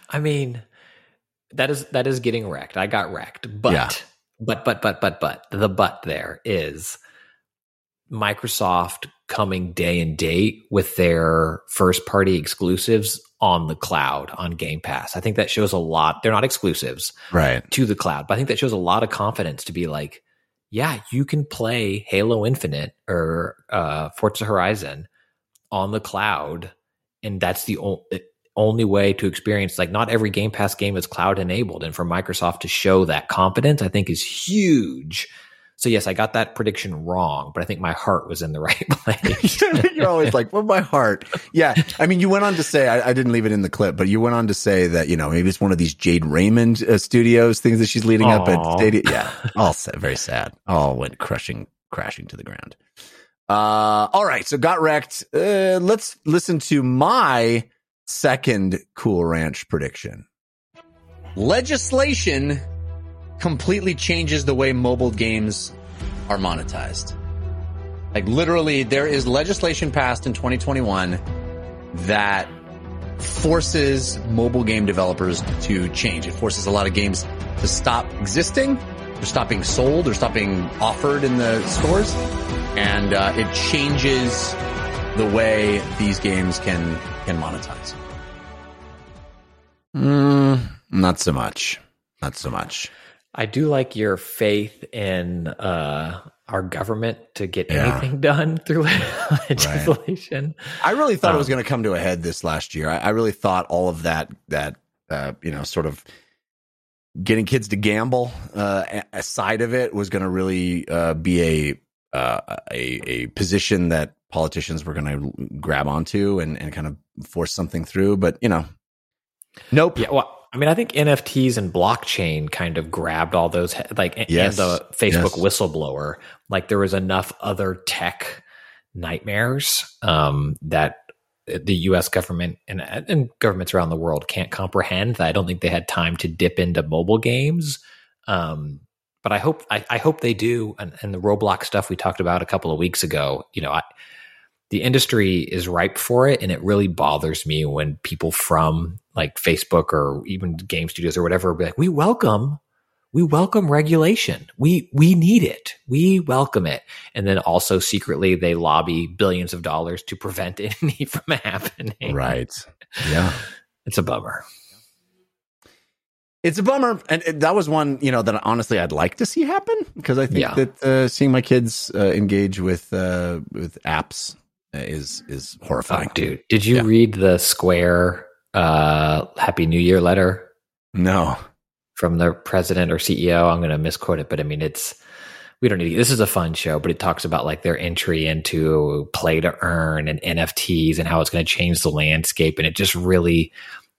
I mean, that is that is getting wrecked. I got wrecked, but yeah. but but but but but the but there is Microsoft coming day and date with their first party exclusives on the cloud on Game Pass. I think that shows a lot. They're not exclusives right to the cloud, but I think that shows a lot of confidence to be like, yeah, you can play Halo Infinite or uh, Forza Horizon on the cloud and that's the o- only way to experience. Like, not every Game Pass game is cloud enabled, and for Microsoft to show that confidence, I think is huge. So yes, I got that prediction wrong, but I think my heart was in the right place. You're always like, well, my heart. Yeah. I mean, you went on to say, I, I, didn't leave it in the clip, but you went on to say that, you know, maybe it's one of these Jade Raymond uh, studios things that she's leading Aww. up at Stadia. Yeah. All sad, very sad. All went crushing, crashing to the ground. Uh, all right. So got wrecked. Uh, let's listen to my second Cool Ranch prediction. Legislation completely changes the way mobile games are monetized. Like literally, there is legislation passed in 2021 that forces mobile game developers to change. It forces a lot of games to stop existing, or stop being sold, or stop being offered in the stores, and uh, it changes the way these games can can monetize. Mm, not so much. Not so much. I do like your faith in uh, our government to get yeah. anything done through legislation. Right. I really thought um, it was um, going to come to a head this last year. I, I really thought all of that that uh, you know sort of getting kids to gamble uh, a side of it was going to really uh, be a, uh, a a position that politicians were going to grab onto and, and kind of force something through. But you know, nope. Yeah. Well, I mean, I think NFTs and blockchain kind of grabbed all those, like, yes. and the Facebook yes. whistleblower. Like, there was enough other tech nightmares um, that the U.S. government and, and governments around the world can't comprehend. That I don't think they had time to dip into mobile games. Um, but I hope I, I, hope they do. And, and the Roblox stuff we talked about a couple of weeks ago. You know, I, the industry is ripe for it and it really bothers me when people from like facebook or even game studios or whatever be like we welcome we welcome regulation. We we need it. We welcome it. And then also secretly they lobby billions of dollars to prevent any from happening. Right. Yeah. It's a bummer. It's a bummer. And that was one you know that honestly i'd like to see happen because i think yeah. that uh, seeing my kids uh, engage with uh, with apps is is horrifying. Oh, dude, did you yeah. read the Square uh, Happy New Year letter? No, from the president or CEO. I'm going to misquote it, but I mean it's we don't need this is a fun show, but it talks about like their entry into play to earn and NFTs and how it's going to change the landscape, and it just really,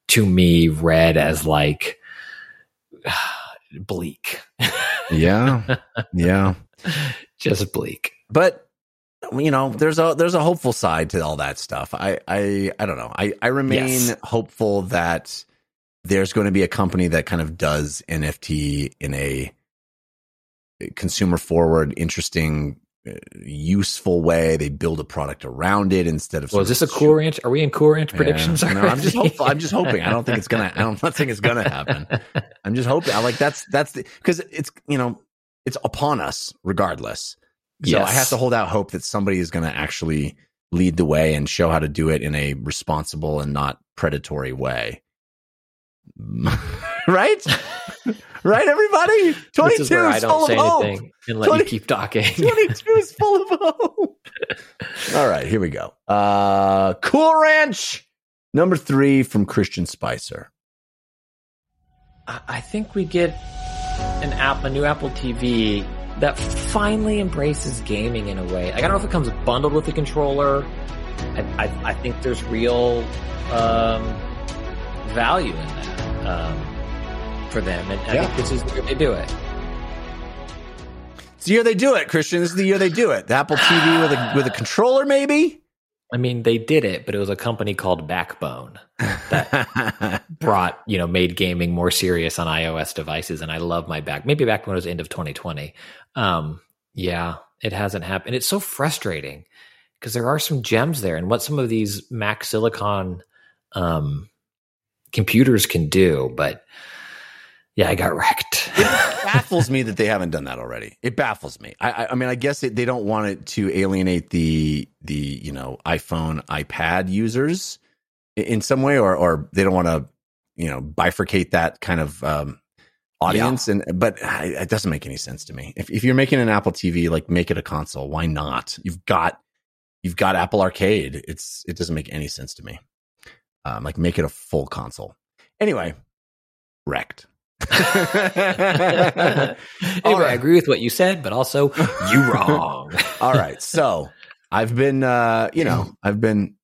to me, read as like bleak. yeah, yeah, just bleak. But you know, there's a there's a hopeful side to all that stuff. I I I don't know. I I remain yes. hopeful that there's going to be a company that kind of does NFT in a consumer forward, interesting, uh, useful way. They build a product around it instead of. Well, is this a cool ranch? Are we in cool ranch predictions? Yeah. No, I'm just hopeful. I'm just hoping. I don't think it's gonna. I'm not saying it's gonna happen. I'm just hoping. I like that's that's the because it's you know it's upon us regardless. So yes. I have to hold out hope that somebody is going to actually lead the way and show how to do it in a responsible and not predatory way. right? right, everybody? 22 is, I don't say anything and let 20, you keep talking. 22 is full of hope. All right, here we go. Uh, cool Ranch, number three from Christian Spicer. I think we get an app, a new Apple TV that finally embraces gaming in a way. Like, I don't know if it comes bundled with the controller. I, I, I think there's real um, value in that um, for them, and yeah. I think this is the year they do it. It's the year they do it, Christian. This is the year they do it. The Apple TV with a with a controller, maybe. I mean, they did it, but it was a company called Backbone that brought, you know, made gaming more serious on iOS devices. And I love my back. Maybe Backbone was end of 2020. Um, yeah, it hasn't happened. It's so frustrating because there are some gems there, and what some of these Mac Silicon um, computers can do, but yeah, I got wrecked. It baffles me that they haven't done that already. It baffles me. I, I, I mean, I guess it, they don't want it to alienate the the you know iPhone, iPad users in some way, or or they don't want to you know bifurcate that kind of um, audience. Yeah. And but it doesn't make any sense to me. If if you're making an Apple TV, like make it a console. Why not? You've got you've got Apple Arcade. It's it doesn't make any sense to me. um, like make it a full console. Anyway, wrecked. anyway, I agree with what you said, but also you wrong. All right. So I've been, uh, you know, I've been,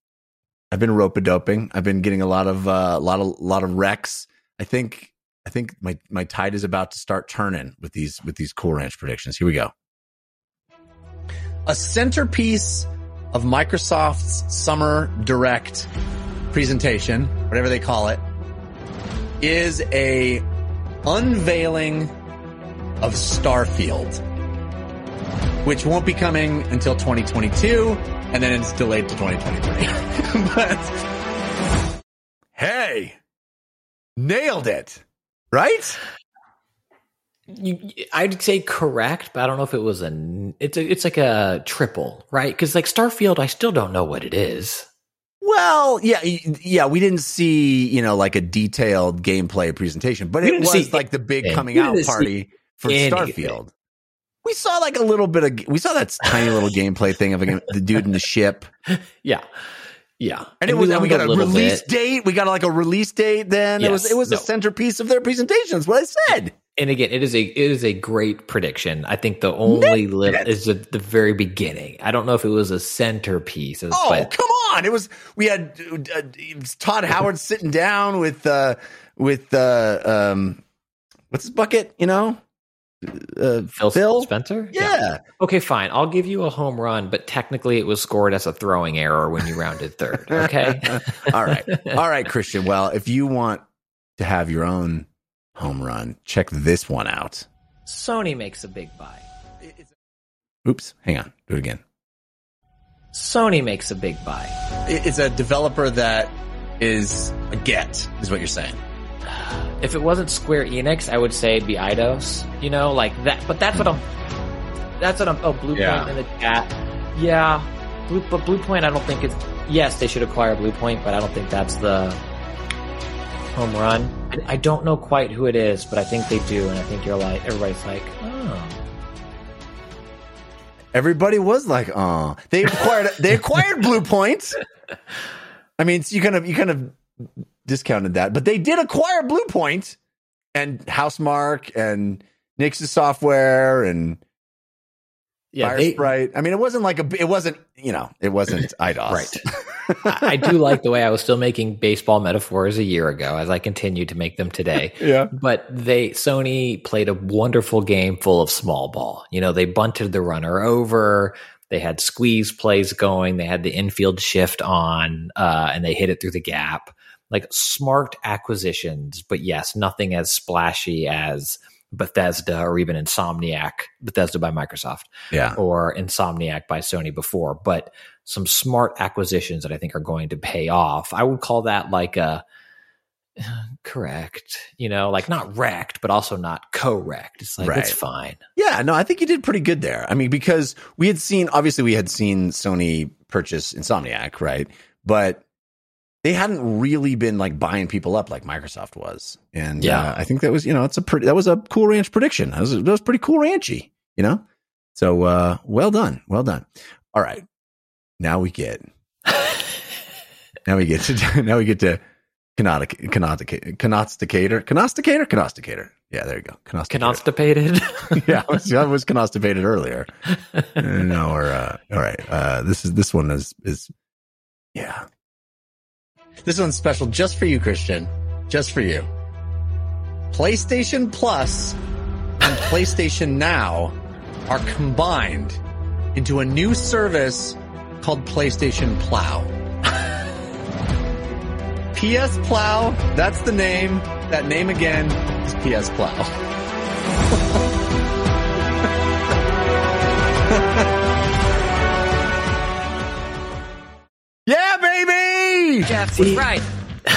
I've been rope doping. I've been getting a lot of, a uh, lot of, lot of wrecks. I think, I think my, my tide is about to start turning with these, with these Cool Ranch predictions. Here we go. A centerpiece of Microsoft's summer direct presentation, whatever they call it, is a unveiling of Starfield, which won't be coming until 2022, and then it's delayed to 2023. but hey, nailed it, right? You, I'd say correct, but I don't know if it was a. It's a, it's like a triple, right? Because like Starfield, I still don't know what it is. Well, yeah, yeah, we didn't see, you know, like a detailed gameplay presentation, but it was see, like the big coming out party for anything. Starfield. We saw like a little bit of, we saw that tiny little gameplay thing of the dude in the ship. Yeah. Yeah. And it was, and we got a, a release bit. date. We got like a release date then. Yes, it was, it was no. a centerpiece of their presentation. That's what I said. And again, it is a it is a great prediction. I think the only li- is the, the very beginning. I don't know if it was a centerpiece. Oh, but, come on! It was. We had uh, was Todd Howard sitting down with uh, with uh, um, what's his bucket? You know, uh, Phil, Phil Spencer. Yeah. yeah. Okay, fine. I'll give you a home run, but technically it was scored as a throwing error when you rounded third. Okay. All right. All right, Christian. Well, if you want to have your own home run. Check this one out. Sony makes a big buy. Oops, hang on. Do it again. Sony makes a big buy. It's a developer that is a get, is what you're saying. If it wasn't Square Enix, I would say it'd be Eidos. You know, like that. But that's what I'm. That's what I'm. Oh, Bluepoint yeah. in the chat. Yeah, Blue, but Bluepoint, I don't think it's. Yes, they should acquire Bluepoint, but I don't think that's the home run. I don't know quite who it is, but I think they do, and I think you're like everybody's like, oh. Everybody was like, oh, they acquired they acquired Bluepoint. I mean, you kind of you kind of discounted that, but they did acquire Bluepoint and Housemarque and Nixxes Software and yeah, Fire they, Sprite. I mean, it wasn't like a, it wasn't, you know, it wasn't Eidos. right. I do like the way I was still making baseball metaphors a year ago as I continue to make them today. yeah. But they, Sony played a wonderful game full of small ball. You know, they bunted the runner over. They had squeeze plays going. They had the infield shift on, uh, and they hit it through the gap. Like smart acquisitions, but yes, nothing as splashy as, Bethesda or even Insomniac, Bethesda by Microsoft, yeah, or Insomniac by Sony before, but some smart acquisitions that I think are going to pay off. I would call that like a correct, you know, like not wrecked, but also not correct. It's like right. it's fine. Yeah, no, I think you did pretty good there. I mean, because we had seen obviously we had seen Sony purchase Insomniac, right? But they hadn't really been like buying people up like Microsoft was. And yeah, uh, I think that was, you know, it's a pretty, that was a cool ranch prediction. That was, that was pretty cool ranchy, you know? So, uh, well done. Well done. All right. Now we get, now we get to, now we get to canosticator, canosticator, canosticator, canosticator. Yeah, there you go. Canosticated. yeah, I was, I was constipated earlier. no, or, uh, all right. Uh, this is, this one is, is, yeah, this one's special just for you, Christian. Just for you. PlayStation Plus and PlayStation Now are combined into a new service called PlayStation Plow. PS Plow, that's the name. That name again is PS Plow. Jeff was right.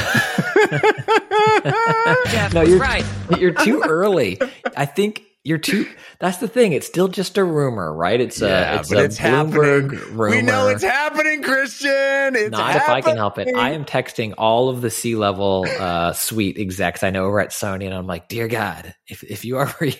Jeff no, you're right. You're too early. I think you're too. That's the thing. It's still just a rumor, right? It's yeah, a, it's but a it's Bloomberg happening. rumor. We know it's happening, Christian. It's Not happening. if I can help it. I am texting all of the C level uh, suite execs I know over at Sony, and I'm like, dear God, if if you are real.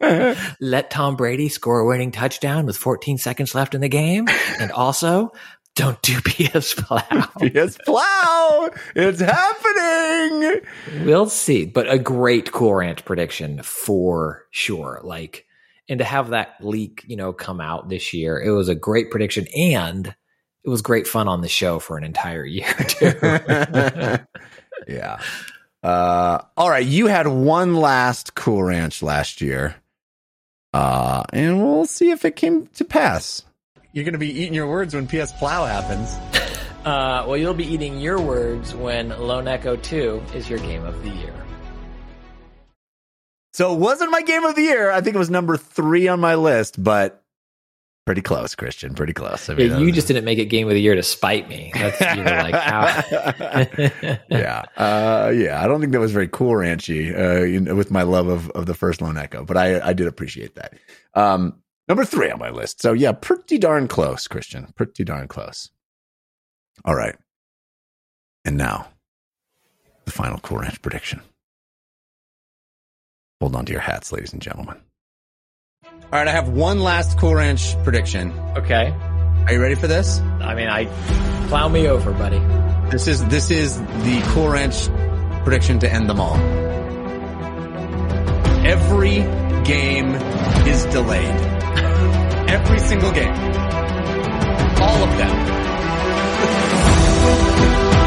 Let Tom Brady score a winning touchdown with 14 seconds left in the game. And also, Don't do PS Plow. PS Plow. It's happening. We'll see. But a great Cool Ranch prediction for sure. Like, and to have that leak, you know, come out this year, it was a great prediction and it was great fun on the show for an entire year too. yeah. Uh, all right. You had one last Cool Ranch last year. Uh, and we'll see if it came to pass. You're going to be eating your words when PS Plow happens. Uh, well, you'll be eating your words when Lone Echo 2 is your game of the year. So it wasn't my game of the year. I think it was number three on my list, but pretty close, Christian. Pretty close. I mean, yeah, you just didn't make it game of the year to spite me. That's you were like, how? yeah, uh, yeah. I don't think that was very cool, Ranchy, uh, you know, with my love of of the first Lone Echo, but I I did appreciate that. Um, number three on my list. So yeah, pretty darn close, Christian. Pretty darn close. All right, and now the final Cool Ranch prediction. Hold on to your hats, ladies and gentlemen. All right, I have one last Cool Ranch prediction. Okay. Are you ready for this? I mean, I plow me over, buddy. This is this is the Cool Ranch prediction to end them all. Every game is delayed. Every single game. All of them.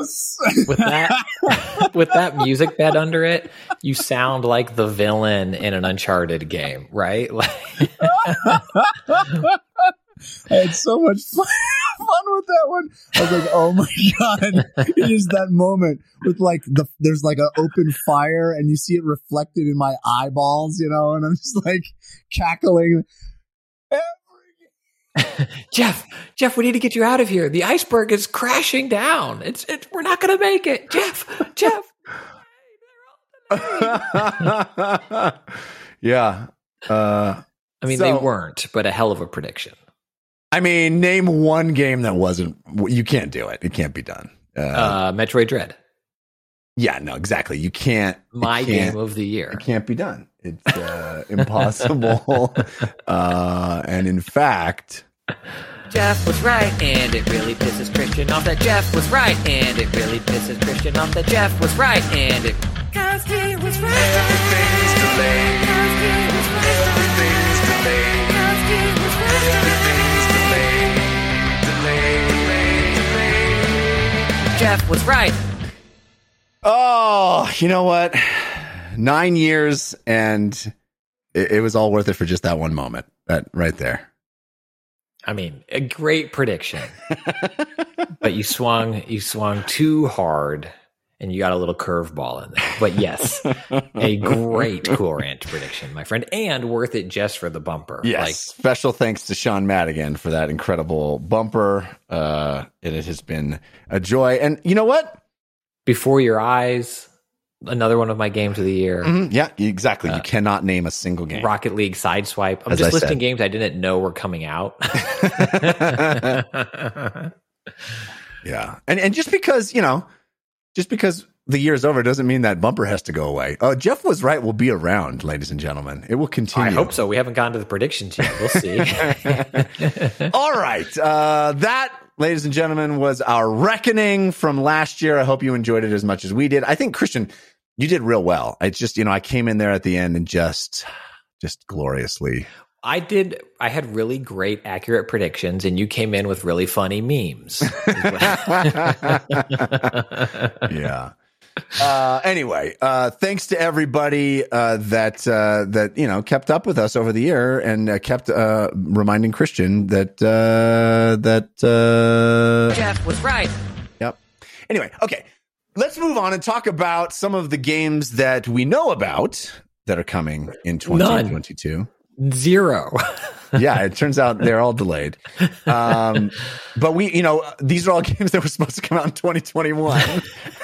Yes. With that with that music bed under it, you sound like the villain in an Uncharted game, right? Like I had so much fun, fun with that one. I was like, "Oh my god!" It is that moment with like the there's like an open fire, and you see it reflected in my eyeballs, you know, and I'm just like cackling. Jeff, Jeff, we need to get you out of here. The iceberg is crashing down. It's, it's we're not going to make it. Jeff, Jeff. yeah. Uh, I mean, so, they weren't, but a hell of a prediction. I mean, name one game that wasn't. You can't do it. It can't be done. Uh, uh Metroid Dread. Yeah, no, exactly. You can't. My can't, game of the year. It can't be done. It's uh, impossible. uh, and in fact, Jeff was right, and it really pisses Christian off that Jeff was right, and it really pisses Christian off that Jeff was right, and it. Cause he was right. Everything's delayed. Cause he was right. Everything's delayed. Cause he was right. Everything's delayed. Delayed. Delayed. Delayed. Jeff was right. Oh, you know what? Nine years, and it, it was all worth it for just that one moment. That right there. I mean, a great prediction, but you swung you swung too hard, and you got a little curveball in there. But yes, a great Cool Ranch prediction, my friend, and worth it just for the bumper. Yes, like, special thanks to Sean Madigan for that incredible bumper. Uh, it has been a joy, and you know what? Before your eyes, another one of my games of the year. Mm-hmm. Yeah, exactly. Uh, you cannot name a single game. Rocket League Sideswipe. I'm As just I listing said. games I didn't know were coming out. yeah, and and just because you know, just because the year is over doesn't mean that bumper has to go away. Uh, Jeff was right. We'll be around, ladies and gentlemen. It will continue. I hope so. We haven't gone to the predictions yet. We'll see. All right. Uh, that ladies and gentlemen, was our reckoning from last year. I hope you enjoyed it as much as we did. I think Christian, you did real well. It's just, you know, I came in there at the end and just, just gloriously. I did. I had really great, accurate predictions, and you came in with really funny memes. yeah. Uh, anyway, uh, thanks to everybody uh, that uh, that you know kept up with us over the year and uh, kept uh, reminding Christian that that Jeff was right. Yep. Anyway, okay, let's move on and talk about some of the games that we know about that are coming in 2022. None. Zero. yeah, it turns out they're all delayed. Um, but we, you know, these are all games that were supposed to come out in 2021.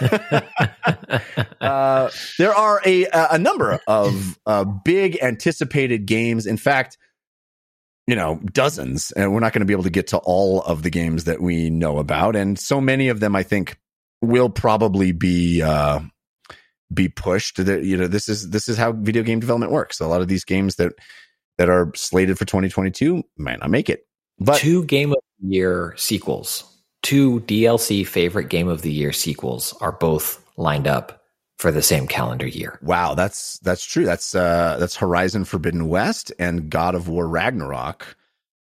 uh, there are a a number of uh, big anticipated games. In fact, you know, dozens, and we're not going to be able to get to all of the games that we know about, and so many of them, I think, will probably be. Uh, be pushed that you know this is this is how video game development works a lot of these games that that are slated for 2022 might not make it. But two game of the year sequels, two DLC favorite game of the year sequels are both lined up for the same calendar year. Wow, that's that's true. That's uh that's Horizon Forbidden West and God of War Ragnarok.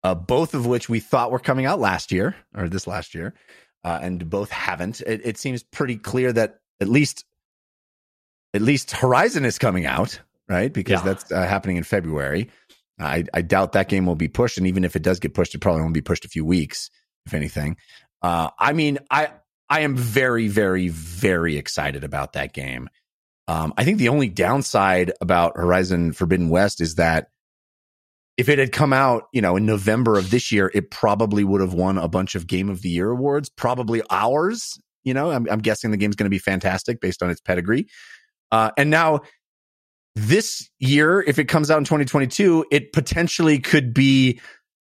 Uh, both of which we thought were coming out last year or this last year, uh, and both haven't. It, it seems pretty clear that at least at least Horizon is coming out, right? Because yeah. that's uh, happening in February. I, I doubt that game will be pushed, and even if it does get pushed, it probably won't be pushed a few weeks, if anything. Uh, I mean, I I am very, very, very excited about that game. Um, I think the only downside about Horizon Forbidden West is that if it had come out, you know, in November of this year, it probably would have won a bunch of Game of the Year awards, probably ours. You know, I'm, I'm guessing the game's going to be fantastic based on its pedigree. Uh, and now this year, if it comes out in 2022, it potentially could be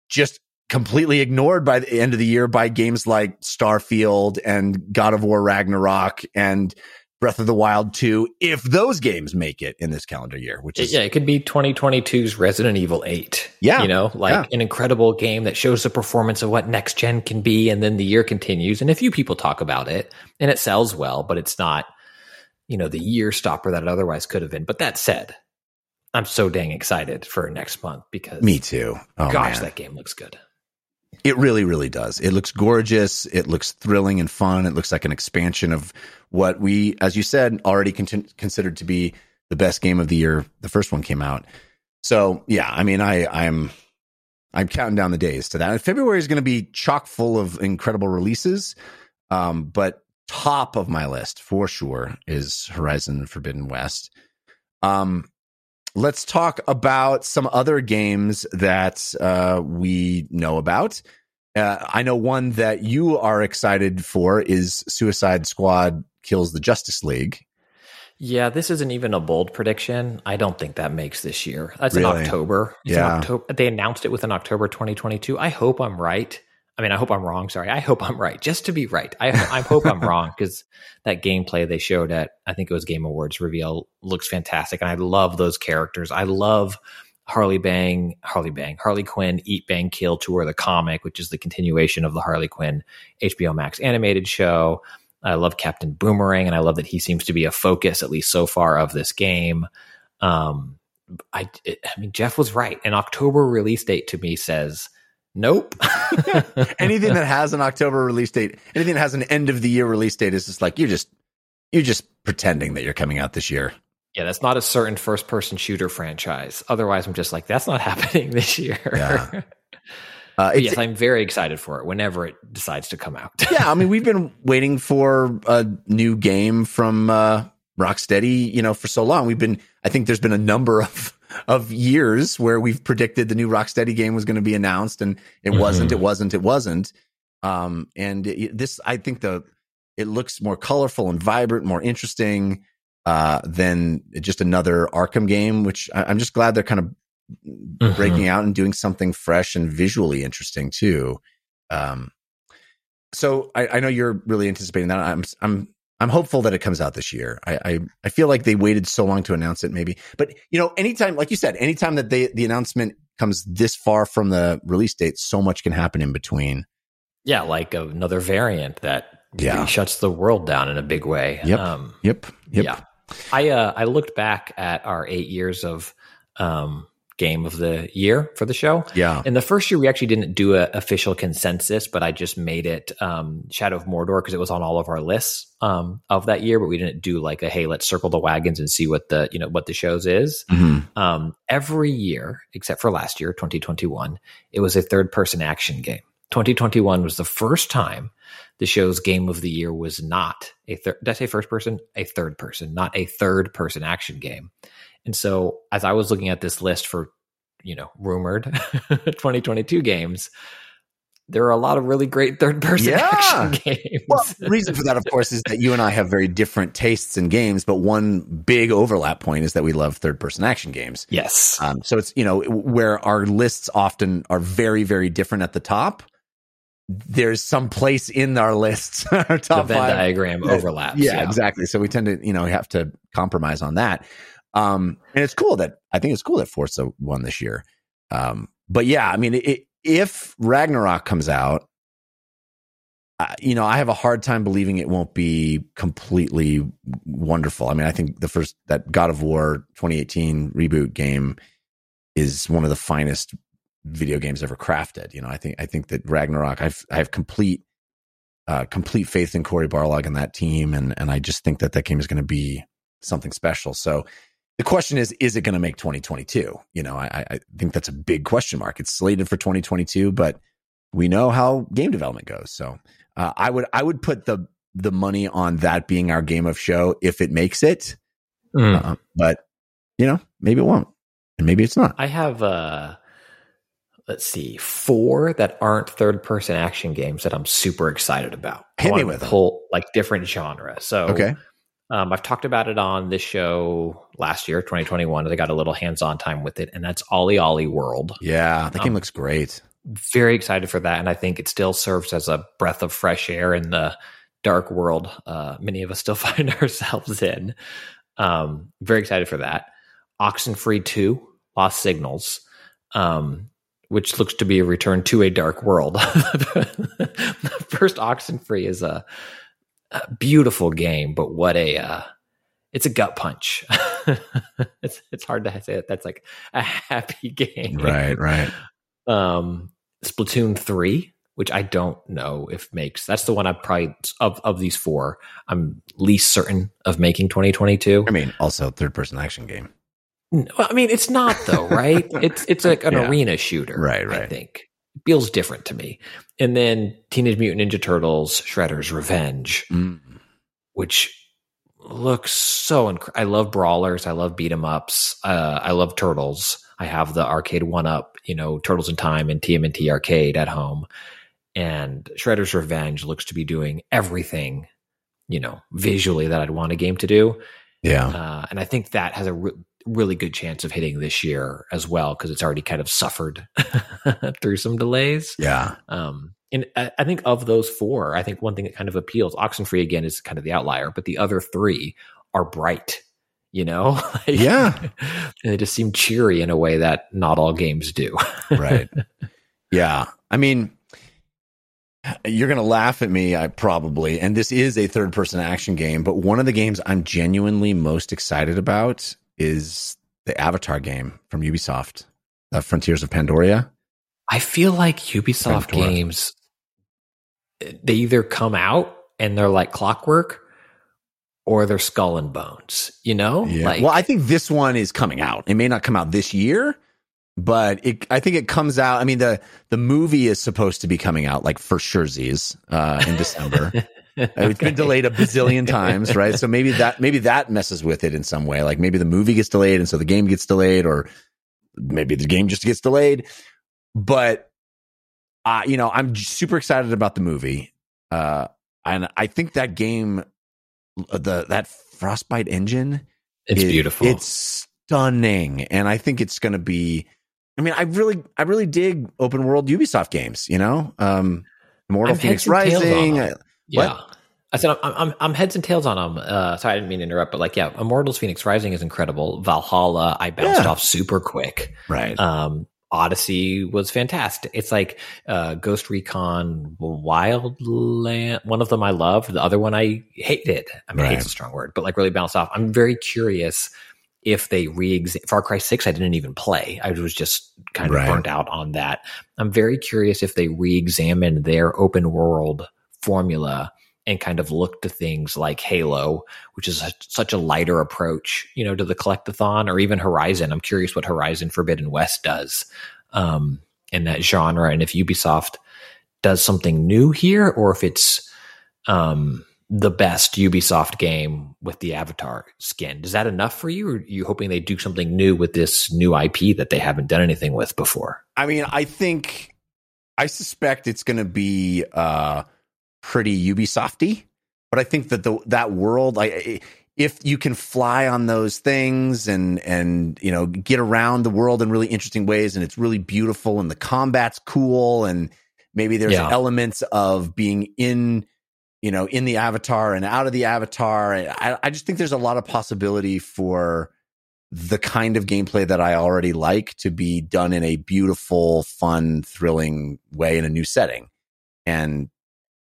just completely ignored by the end of the year by games like Starfield and God of War Ragnarok and Breath of the Wild 2 if those games make it in this calendar year, which is Yeah, it could be 2022's Resident Evil 8. Yeah. You know, like yeah. an incredible game that shows the performance of what next gen can be and then the year continues and a few people talk about it and it sells well, but it's not you know, the year stopper that it otherwise could have been. But that said, I'm so dang excited for next month because me too. Oh, gosh, man. that game looks good. It really, really does. It looks gorgeous. It looks thrilling and fun. It looks like an expansion of what we, as you said, already con- considered to be the best game of the year. The first one came out. So yeah, I mean, I, I'm, I'm counting down the days to that. And February is going to be chock full of incredible releases. Um, but top of my list for sure is Horizon Forbidden West. Um, let's talk about some other games that uh, we know about. Uh, I know one that you are excited for is Suicide Squad Kills the Justice League. Yeah, this isn't even a bold prediction. I don't think that makes this year. That's really? in October. It's yeah. In October. They announced it within October 2022. I hope I'm right. I mean, I hope I'm wrong. Sorry. I hope I'm right. Just to be right. I, I hope I'm wrong because that gameplay they showed at, I think it was Game Awards reveal looks fantastic. And I love those characters. I love Harley Bang, Harley Bang, Harley Quinn, Eat Bang Kill Tour, the comic, which is the continuation of the Harley Quinn HBO Max animated show. I love Captain Boomerang, and I love that he seems to be a focus, at least so far, of this game. Um, I, I mean, Jeff was right. An October release date to me says Nope. anything that has an October release date, anything that has an end of the year release date is just like you're just you're just pretending that you're coming out this year. Yeah, that's not a certain first person shooter franchise. Otherwise, I'm just like, that's not happening this year. Yeah. Uh, yes, I'm very excited for it whenever it decides to come out. yeah, I mean, we've been waiting for a new game from uh, Rocksteady, you know, for so long. We've been, I think there's been a number of of years where we've predicted the new Rocksteady game was going to be announced and it mm-hmm. wasn't, it wasn't, it wasn't. Um, and it, this, I think the, it looks more colorful and vibrant, more interesting, uh, than just another Arkham game, which I, am just glad they're kind of mm-hmm. breaking out and doing something fresh and visually interesting too. Um, so I, I know you're really anticipating that. I'm, I'm I'm hopeful that it comes out this year. I, I, I feel like they waited so long to announce it, maybe. But you know, anytime, like you said, anytime that they the announcement comes this far from the release date, so much can happen in between. Yeah, like another variant that yeah. shuts the world down in a big way. Yep. Um, yep. Yep. Yeah. I uh, I looked back at our eight years of um, game of the year for the show. Yeah. In the first year, we actually didn't do an official consensus, but I just made it um, Shadow of Mordor because it was on all of our lists um, of that year. But we didn't do like a hey, let's circle the wagons and see what the you know what the shows is. Mm-hmm. Um, every year, except for last year, 2021, it was a third person action game. 2021 was the first time the show's game of the year was not a third. Did I say first person? A third person, not a third person action game. And so as I was looking at this list for you know, rumored 2022 games, there are a lot of really great third person Yeah. action games. Well, the reason for that, of course, is that you and I have very different tastes in games, but one big overlap point is that we love third person action games. yes. Um, so it's, you know, where our lists often are very, very different at the top. There's some place in our lists, our the top Venn five. diagram overlaps. Yeah, exactly. So we tend to, you know, have to compromise on that. Um, and it's cool that I think it's cool that Forza won this year. Um, but yeah, I mean, it, if Ragnarok comes out, you know, I have a hard time believing it won't be completely wonderful. I mean, I think the first that God of War 2018 reboot game is one of the finest video games ever crafted. You know, I think I think that Ragnarok, I've I have complete uh, complete faith in Cory Barlog and that team, and and I just think that that game is going to be something special. So the question is, is it going to make 2022? You know, I, I think that's a big question mark. It's slated for 2022, but we know how game development goes. So uh, I would I would put the the money on that being our game of show if it makes it. Mm. Uh, but you know, maybe it won't, and maybe it's not. I have uh let's see, four that aren't third person action games that I'm super excited about. Hit me wanna with 'em. pull like different genre. So Okay, um, I've talked about it on this show last year, 2021. I got a little hands on time with it, and that's OlliOlli World. yeah, that game Um, looks great. Very excited for that, and I think it still serves as a breath of fresh air in the dark world uh, many of us still find ourselves in. Um, very excited for that. Oxenfree 2, Lost Signals, um, which looks to be a return to a dark world. the first Oxenfree is a, a beautiful game, but what a uh, it's a gut punch. it's it's hard to say that that's like a happy game, Right, right. um splatoon 3 which i don't know if makes that's the one i probably of of these four i'm least certain of making 2022 I mean, also third person action game. well, i mean it's not though right it's it's like an Yeah. arena shooter Right, right. i think feels different to me and then teenage mutant ninja turtles shredder's revenge Mm. which looks so inc- I love brawlers. I love beat 'em ups. Uh, I love turtles. I have the arcade one up, you know, Turtles in Time and TMNT arcade at home. And Shredder's Revenge looks to be doing everything, you know, visually that I'd want a game to do. Yeah, Uh, and I think that has a re- really good chance of hitting this year as well because it's already kind of suffered through some delays. yeah. Um, and I, I think of those four, I think one thing that kind of appeals, Oxenfree again is kind of the outlier, but the other three are bright, you know? Like- Yeah. and they just seem cheery in a way that not all games do. right. Yeah. I mean, you're going to laugh at me, I probably, and this is a third person action game, but one of the games I'm genuinely most excited about is the Avatar game from Ubisoft, uh, Frontiers of Pandora. I feel like Ubisoft Predator. games, they either come out and they're like clockwork or they're skull and bones, you know? Like, well, I think this one is coming out. It may not come out this year, but it, I think it comes out. I mean, the, the movie is supposed to be coming out like for surezies, uh, in December. It's been delayed a bazillion times, right? So maybe that maybe that messes with it in some way. Like maybe the movie gets delayed and so the game gets delayed, or maybe the game just gets delayed. But uh, you know, I'm super excited about the movie. Uh and I think that game the that Frostbite engine it's is- beautiful. It's stunning. And I think it's gonna be I mean, I really I really dig open world Ubisoft games, you know? Um Immortal I'm Phoenix heads tails on Rising. Yeah. I said I'm, I'm I'm heads and tails on them. Uh, sorry, I didn't mean to interrupt, but like, yeah, Immortals: Fenyx Rising is incredible. Valhalla, I bounced Yeah. off super quick. Right. Um, Odyssey was fantastic. It's like uh, Ghost Recon Wildland. One of them I loved, the other one I hated. I mean, Right. hate's a strong word, but like really bounced off. I'm very curious if they re Far Cry Six. I didn't even play. I was just kind of Right. burnt out on that. I'm very curious if they re-examine their open world formula and kind of look to things like Halo, which is a, such a lighter approach, you know, to the collectathon, or even Horizon. I'm curious what Horizon Forbidden West does um, in that genre, and if Ubisoft does something new here, or if it's um, the best Ubisoft game with the Avatar skin. Is that enough for you, or are you hoping they do something new with this new IP that they haven't done anything with before? I mean, I think I suspect it's going to be uh, pretty Ubisofty, but I think that the that world, like if you can fly on those things and and you know get around the world in really interesting ways, and it's really beautiful, and the combat's cool, and maybe there's Yeah. elements of being in you know in the avatar and out of the avatar. I, I just think there's a lot of possibility for the kind of gameplay that I already like to be done in a beautiful, fun, thrilling way in a new setting. And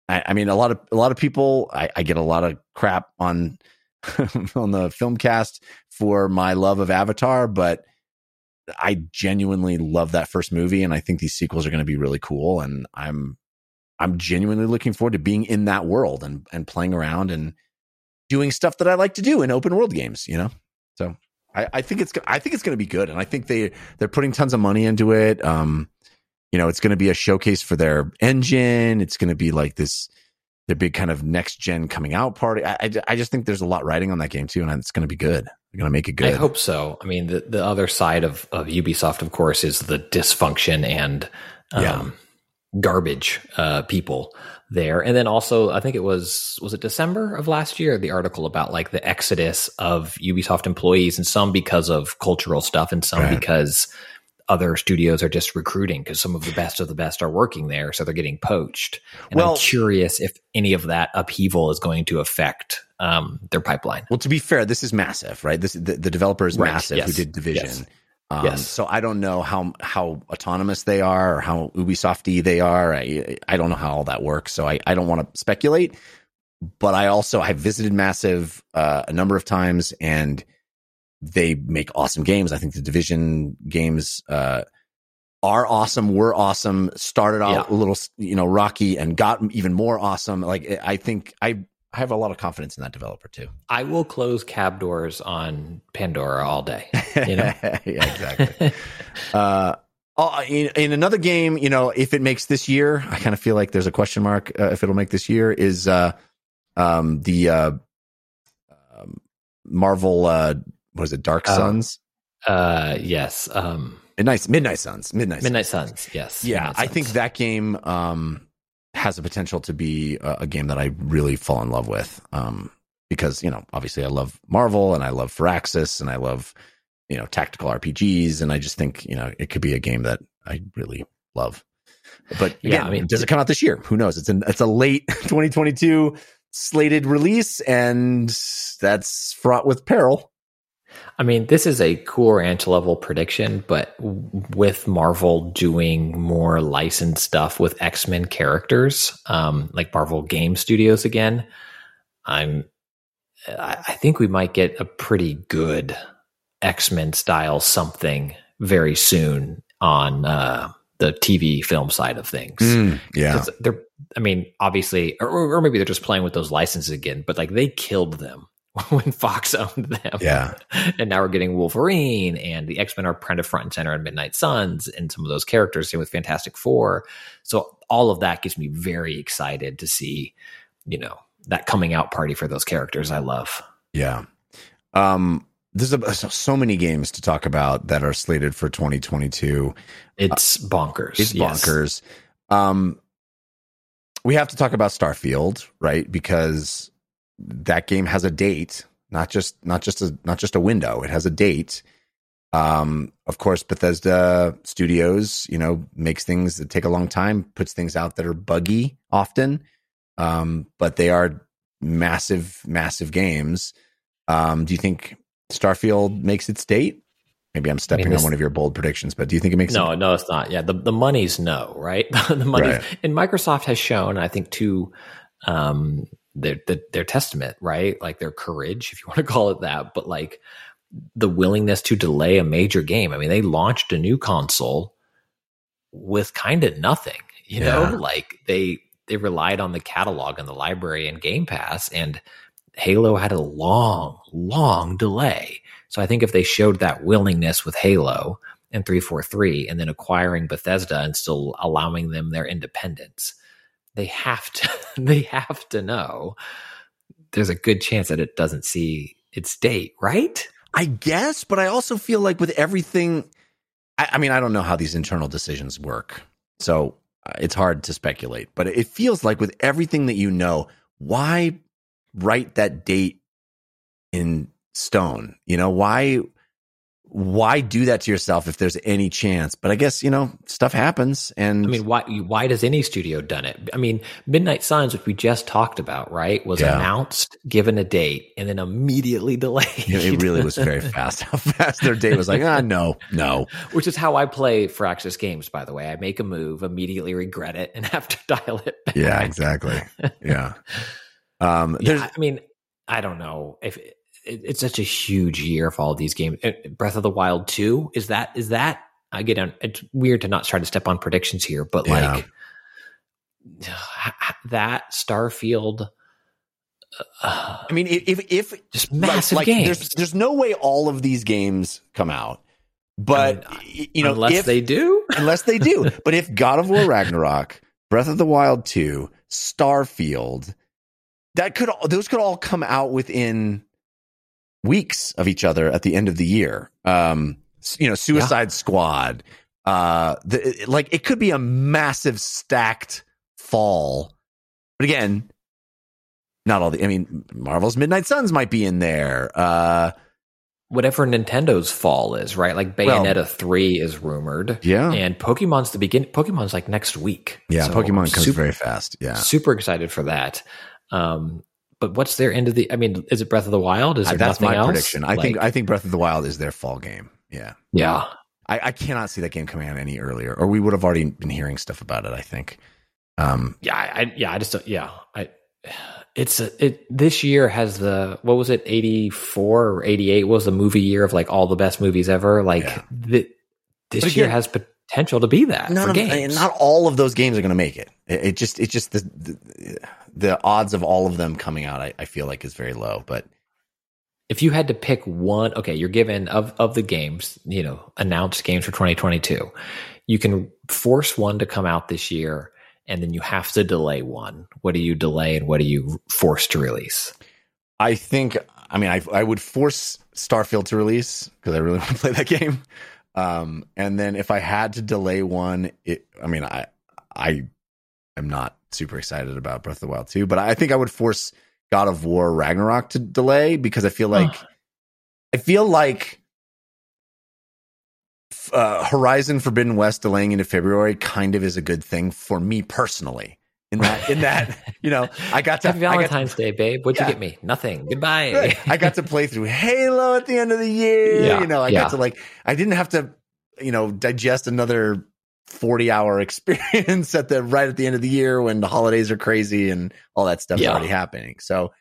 I, I mean, a lot of a lot of people, I, I get a lot of crap on on the film cast for my love of Avatar, but I genuinely love that first movie, and I think these sequels are going to be really cool. And I'm I'm genuinely looking forward to being in that world and and playing around and doing stuff that I like to do in open world games. You know, so I, I think it's I think it's going to be good, and I think they they're putting tons of money into it. Um, you know, it's going to be a showcase for their engine. It's going to be like this their big kind of next gen coming out party. I, I, I just think there's a lot riding on that game too, and it's going to be good. They're going to make it good. I hope so. I mean, the, the other side of, of Ubisoft, of course, is the dysfunction and um, Yeah. garbage uh, people there. And then also, I think it was was it December of last year, the article about like the exodus of Ubisoft employees, and some because of cultural stuff, and some Right. because other studios are just recruiting because some of the best of the best are working there, so they're getting poached. And Well- I'm curious if any of that upheaval is going to affect um, their pipeline. Well, to be fair, this is massive, right? This the, the developer is Right, massive who did Division. yes. Um, Yes. So I don't know how how autonomous they are or how Ubisofty they are. I I don't know how all that works. So I, I don't want to speculate. But I also I've visited Massive uh, a number of times and they make awesome games. I think the Division games uh, are awesome. Were awesome. Started out Yeah. a little you know rocky and got even more awesome. Like I think I I have a lot of confidence in that developer too. I will close cab doors on Pandora all day. You know? yeah, exactly. uh, oh, in, in another game, you know, if it makes this year, I kind of feel like there's a question mark uh, if it'll make this year. Is uh, um, the uh, um, Marvel? What is it? Dark Oh. Suns, uh, yes. Um, Midnight Midnight Suns, Midnight. Midnight Suns. Yes. Yeah, Midnight I think that game um, has the potential to be a, a game that I really fall in love with. Um, because you know, obviously, I love Marvel and I love Firaxis and I love you know tactical RPGs, and I just think you know it could be a game that I really love. But Yeah, I mean- does it come out this year? Who knows? It's an it's a late 2022 slated release, and that's fraught with peril. I mean, this is a cool ranch level prediction, but with Marvel doing more licensed stuff with X Men characters, um, like Marvel Game Studios again, I'm. I I think we might get a pretty good X Men style something very soon on uh, the TV film side of things. yeah, 'Cause They're, I mean, obviously, or, or maybe they're just playing with those licenses again, but like they killed them when Fox owned them. yeah. And now we're getting Wolverine and the X Men are kind of front and center in Midnight Suns and some of those characters, same with Fantastic Four. So all of that gets me very excited to see, you know, that coming out party for those characters I love. Yeah. Um, there's a, so- many games to talk about that are slated for 2022. It's bonkers. It's Yes. bonkers. Um, we have to talk about Starfield, right? Because that game has a date, not just not just a not just a window. It has a date. Um, of course, Bethesda Studios, you know, makes things that take a long time, puts things out that are buggy often, um, but they are massive, massive games. Um, do you think Starfield makes its date? Maybe I'm stepping this- on one of your bold predictions, but do you think it makes No, it? no, it's not. Yeah, the the money's no, right? the money Right. and Microsoft has shown, I think, two um their, their their testament, right? Like their courage, if you want to call it that, but like the willingness to delay a major game. I mean, they launched a new console with kind of nothing, you Yeah. know, like they they relied on the catalog and the library and Game Pass, and Halo had a long, long delay. So I think if they showed that willingness with Halo and 343 and then acquiring Bethesda and still allowing them their independence, they have to they have to know there's a good chance that it doesn't see its date, right? I guess, but I also feel like with everything, I, I mean, I don't know how these internal decisions work, so uh, it's hard to speculate. But it feels like with everything that you know, why write that date in stone? You know, why why do that to yourself if there's any chance? But I guess you know stuff happens, and I mean, why why does any studio done it? I mean, Midnight Suns, which we just talked about, right, was Yeah. announced, given a date, and then immediately delayed. you know, it really was very fast. How fast their date was like, ah, no, no. which is how I play Firaxis games. By the way, I make a move, immediately regret it, and have to dial it. Back. Yeah, exactly. Yeah. Um, there's Yeah, I mean, I don't know if it, it's such a huge year for all these games. Breath of the Wild two is that is that I get on. It's weird to not try to step on predictions here, but Yeah. like that Starfield, uh, I mean, if if just massive like, games. there's there's no way all of these games come out, but I y- you know, unless if, they do. unless they do. but if God of War Ragnarok, Breath of the Wild 2, Starfield, that could those could all come out within weeks of each other at the end of the year. Um, you know, Suicide Squad, uh, the, like it could be a massive stacked fall. But again, not all the. I mean, Marvel's Midnight Suns might be in there. Uh, Whatever Nintendo's fall is, right? Like Well- Bayonetta three is rumored, yeah, and Pokemon's the begin. Pokemon's like next week. yeah. So Pokemon comes super- very fast. Yeah, super excited for that. Um, but what's their end of the? I mean, is it Breath of the Wild? Is there that's nothing my else? prediction. I think I think Breath of the Wild is their fall game. Yeah, yeah. I, I cannot see that game coming out any earlier, or we would have already been hearing stuff about it. I think. Um, Yeah, I, I yeah, I just don't, yeah, I it's a, it this year has the what was it 84 or 88 was the movie year of like all the best movies ever like Yeah. the, this But year again, has potential to be that none for of, not all of those games are going to make it. It, it just it just the, the the odds of all of them coming out. I, I feel like is very low, but if you had to pick one okay you're given of of the games you know announced games for 2022 you can force one to come out this year and then you have to delay one what do you delay and what do you force to release I think I mean I I would force Starfield to release because I really want to play that game. Um, and then if I had to delay one, it I mean I I am not super excited about Breath of the Wild 2, but I think I would force God of War Ragnarok to delay because I feel like I feel like uh, Horizon Forbidden West delaying into February kind of is a good thing for me personally. In that, in that, you know, I got to happy got to- valentine's day babe what'd Yeah. you get me nothing goodbye Right. I got to play through Halo at the end of the year. Yeah, you know, I yeah. got to like, I didn't have to, you know, digest another 40 hour experience at the right at the end of the year when the holidays are crazy and all that stuff's already happening. So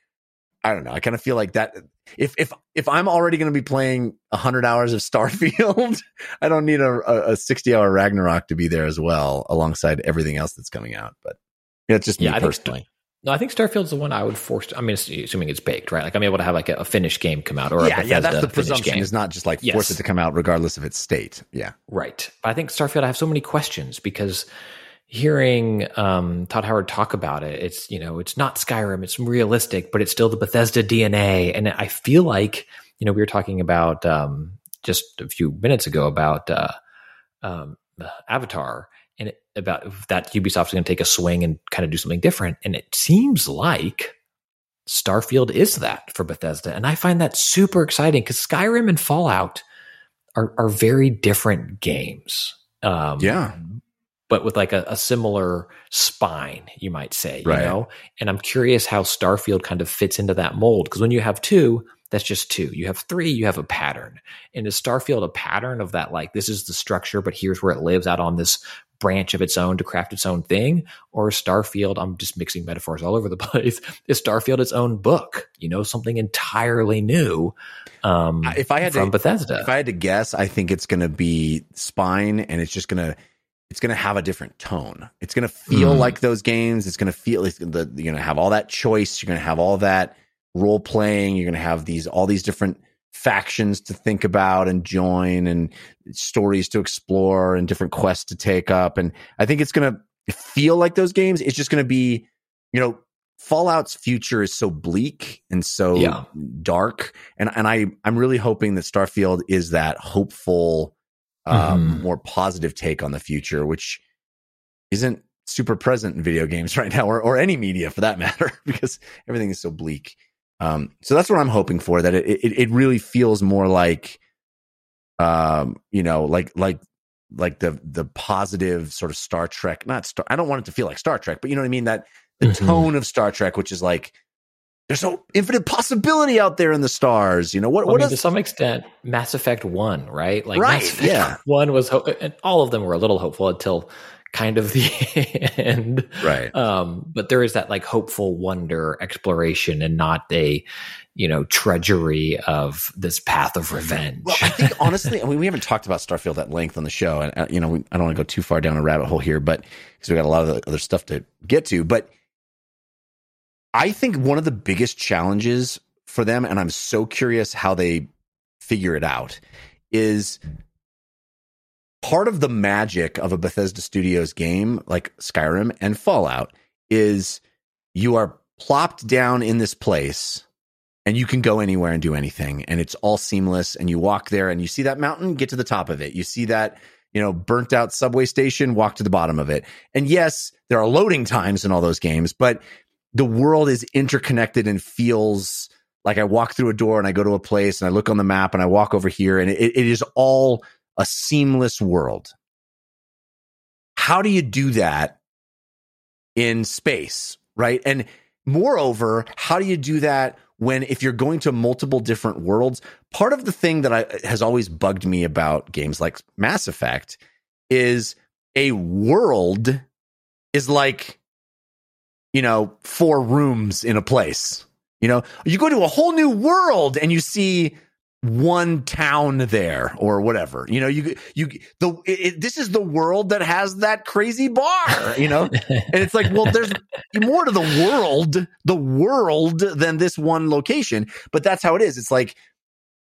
I don't know. I kind of feel like that if, if, if I'm already going to be playing 100 hours of Starfield, I don't need a, a, a 60 hour Ragnarok to be there as well alongside everything else that's coming out. But yeah, it's just Yeah, me I think personally. No, I think Starfield's the one I would force. I mean, assuming it's baked, right? Like I'm able to have like a, a finished game come out, or a yeah, yeah, that's Bethesda the presumption game. is not just like Yes. force it to come out regardless of its state. Yeah. right. But I think Starfield. I have so many questions because hearing um, Todd Howard talk about it, it's you know, it's not Skyrim, it's realistic, but it's still the Bethesda DNA, and I feel like you know we were talking about um, just a few minutes ago about uh, um, Avatar and it, about that Ubisoft is going to take a swing and kind of do something different, and it seems like Starfield is that for Bethesda. And I find that super exciting because Skyrim and Fallout are, are very different games. Um, Yeah. But with like a, a similar spine, you might say, you Right. know? And I'm curious how Starfield kind of fits into that mold. Because when you have two, that's just two. You have three, you have a pattern. And is Starfield a pattern of that, like, this is the structure, but here's where it lives out on this branch of its own to craft its own thing? Or Starfield, I'm just mixing metaphors all over the place, is Starfield its own book? You know, something entirely new um, If I had from to, Bethesda. if I had to guess, I think it's going to be spine, and it's just going to, it's going to have a different tone. It's going to feel Mm. like those games. It's going to feel it's the you're going to have all that choice. You're going to have all that role playing. You're going to have these all these different factions to think about and join, and stories to explore, and different quests to take up. And I think it's going to feel like those games. It's just going to be, you know, Fallout's future is so bleak and so Yeah. dark, and and I I'm really hoping that Starfield is that hopeful, um, Mhm. more positive take on the future, which isn't super present in video games right now, or or any media for that matter, because everything is so bleak. Um, so that's what I'm hoping for. That it it, it really feels more like, um, you know, like like like the the positive sort of Star Trek. Not Star. I don't want it to feel like Star Trek, but you know what I mean. That the Mhm. tone of Star Trek, which is like there's so infinite possibility out there in the stars. You know what? What I mean, to some extent, Mass Effect One, right? Like Right, Mass Effect yeah. One was, ho- and all of them were a little hopeful until kind of the end. right? Um, but there is that like hopeful wonder exploration, and not a, you know, treachery of this path of revenge. Well, I think honestly, I mean, we haven't talked about Starfield at length on the show, and uh, you know, we, I don't want to go too far down a rabbit hole here, but because we got a lot of other stuff to get to. But I think one of the biggest challenges for them, and I'm so curious how they figure it out, is part of the magic of a Bethesda Studios game like Skyrim and Fallout is you are plopped down in this place and you can go anywhere and do anything and it's all seamless and you walk there and you see that mountain get to the top of it. You see that you know burnt out subway station walk to the bottom of it. And yes there are loading times in all those games but the world is interconnected and feels like i walk through a door and i go to a place and i look on the map and i walk over here and it, it is all a seamless world. How do you do that in space right? And moreover how do you do that when if you're going to multiple different worlds part of the thing that I, has always bugged me about games like mass effect is a world is like you know four rooms in a place you know? You go to a whole new world and you see one town there or whatever. You know you you the it, this is the world that has that crazy bar you know? And it's like well there's more to the world the world than this one location but that's how it is. It's like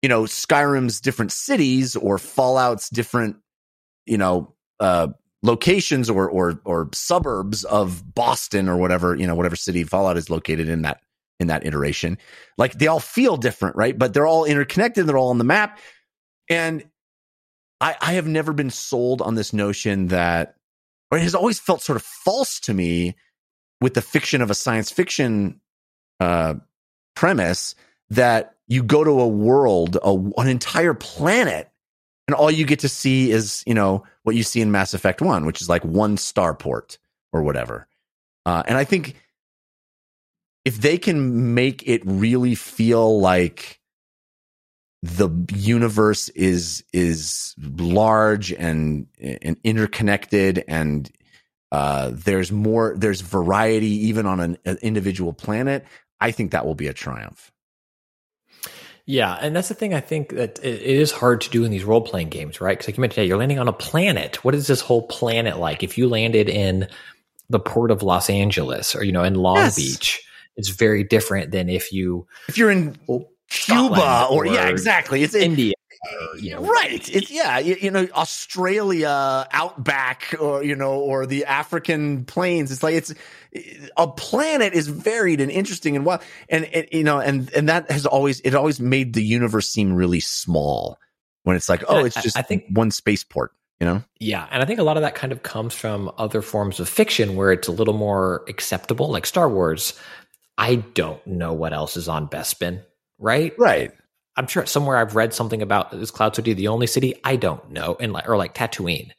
you know skyrim's different cities or fallout's different you know uh locations or or or suburbs of boston or whatever you know whatever city fallout is located in that in that iteration. Like they all feel different right? But they're all interconnected they're all on the map. And i i have never been sold on this notion that or it has always felt sort of false to me with the fiction of a science fiction uh, premise that you go to a world, a, an entire planet, and all you get to see is, you know, what you see in Mass Effect 1, which is like one starport or whatever. Uh, and I think if they can make it really feel like the universe is is large and and interconnected and uh, there's more there's variety even on an, an individual planet i think that will be a triumph Yeah, and that's the thing. I think that it, it is hard to do in these role playing games, right? Because like you mentioned, yeah, you're landing on a planet. What is this whole planet like? If you landed in the port of Los Angeles or you know in Long Yes. Beach, it's very different than if you if you're in oh, cuba Scotland or, yeah exactly. It's India, or, you know, right. It's yeah you, you know australia outback or you know or the african plains. It's like it's a planet is varied and interesting and wild. And, and you know and and that has always it always made the universe seem really small when it's like oh it's I- just I think- one spaceport you know? Yeah, and I think a lot of that kind of comes from other forms of fiction where it's a little more acceptable, like Star Wars. I don't know what else is on Bespin, right? right I'm sure somewhere I've read something about is Cloud City the only city? I don't know, and like or like Tatooine.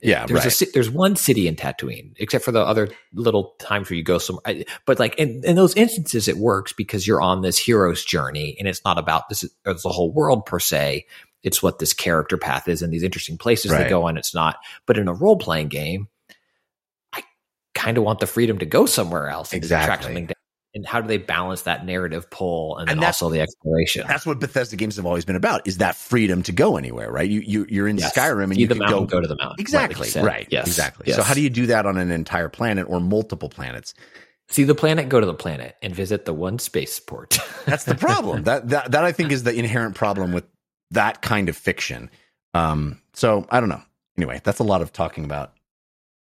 yeah There's a right ci- there's one city in Tatooine, except for the other little times where you go somewhere. But like in, in those instances, it works because you're on this hero's journey, and it's not about this is it's the whole world per se. It's what this character path is and these interesting places Right. they go on. It's not. But in a role playing game, I kind of want the freedom to go somewhere else and to track Exactly. something down. And how do they balance that narrative pull and, And also the exploration? that's what Bethesda games have always been about is that freedom to go anywhere right you, you you're in Yes. Skyrim and See you can mountain, go go to the mountain. Exactly. like. Right. Yes. Exactly. Yes. So how do you do that on an entire planet or multiple planets? see the planet? Go to the planet and visit the one spaceport. That's the problem. that that that I think is the inherent problem with that kind of fiction. Um. So I don't know. Anyway, that's a lot of talking about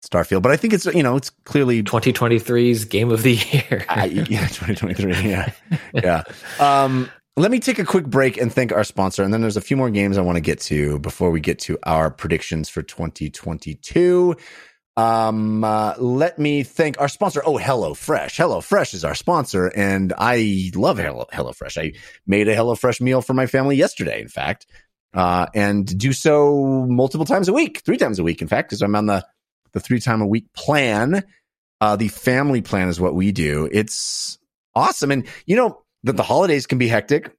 Starfield, but I think it's you know it's clearly 2023's game of the year. I, yeah, 2023. Yeah, yeah. Um, let me take a quick break and thank our sponsor, and then there's a few more games I want to get to before we get to our predictions for 2022. Um, uh, let me thank our sponsor. Oh, Hello Fresh. Hello Fresh is our sponsor, and I love Hello Hello Fresh. I made a Hello Fresh meal for my family yesterday, in fact, uh, and do so multiple times a week, three times a week, in fact, because I'm on the the three time a week plan. Uh, the family plan is what we do. It's awesome, and you know that the holidays can be hectic.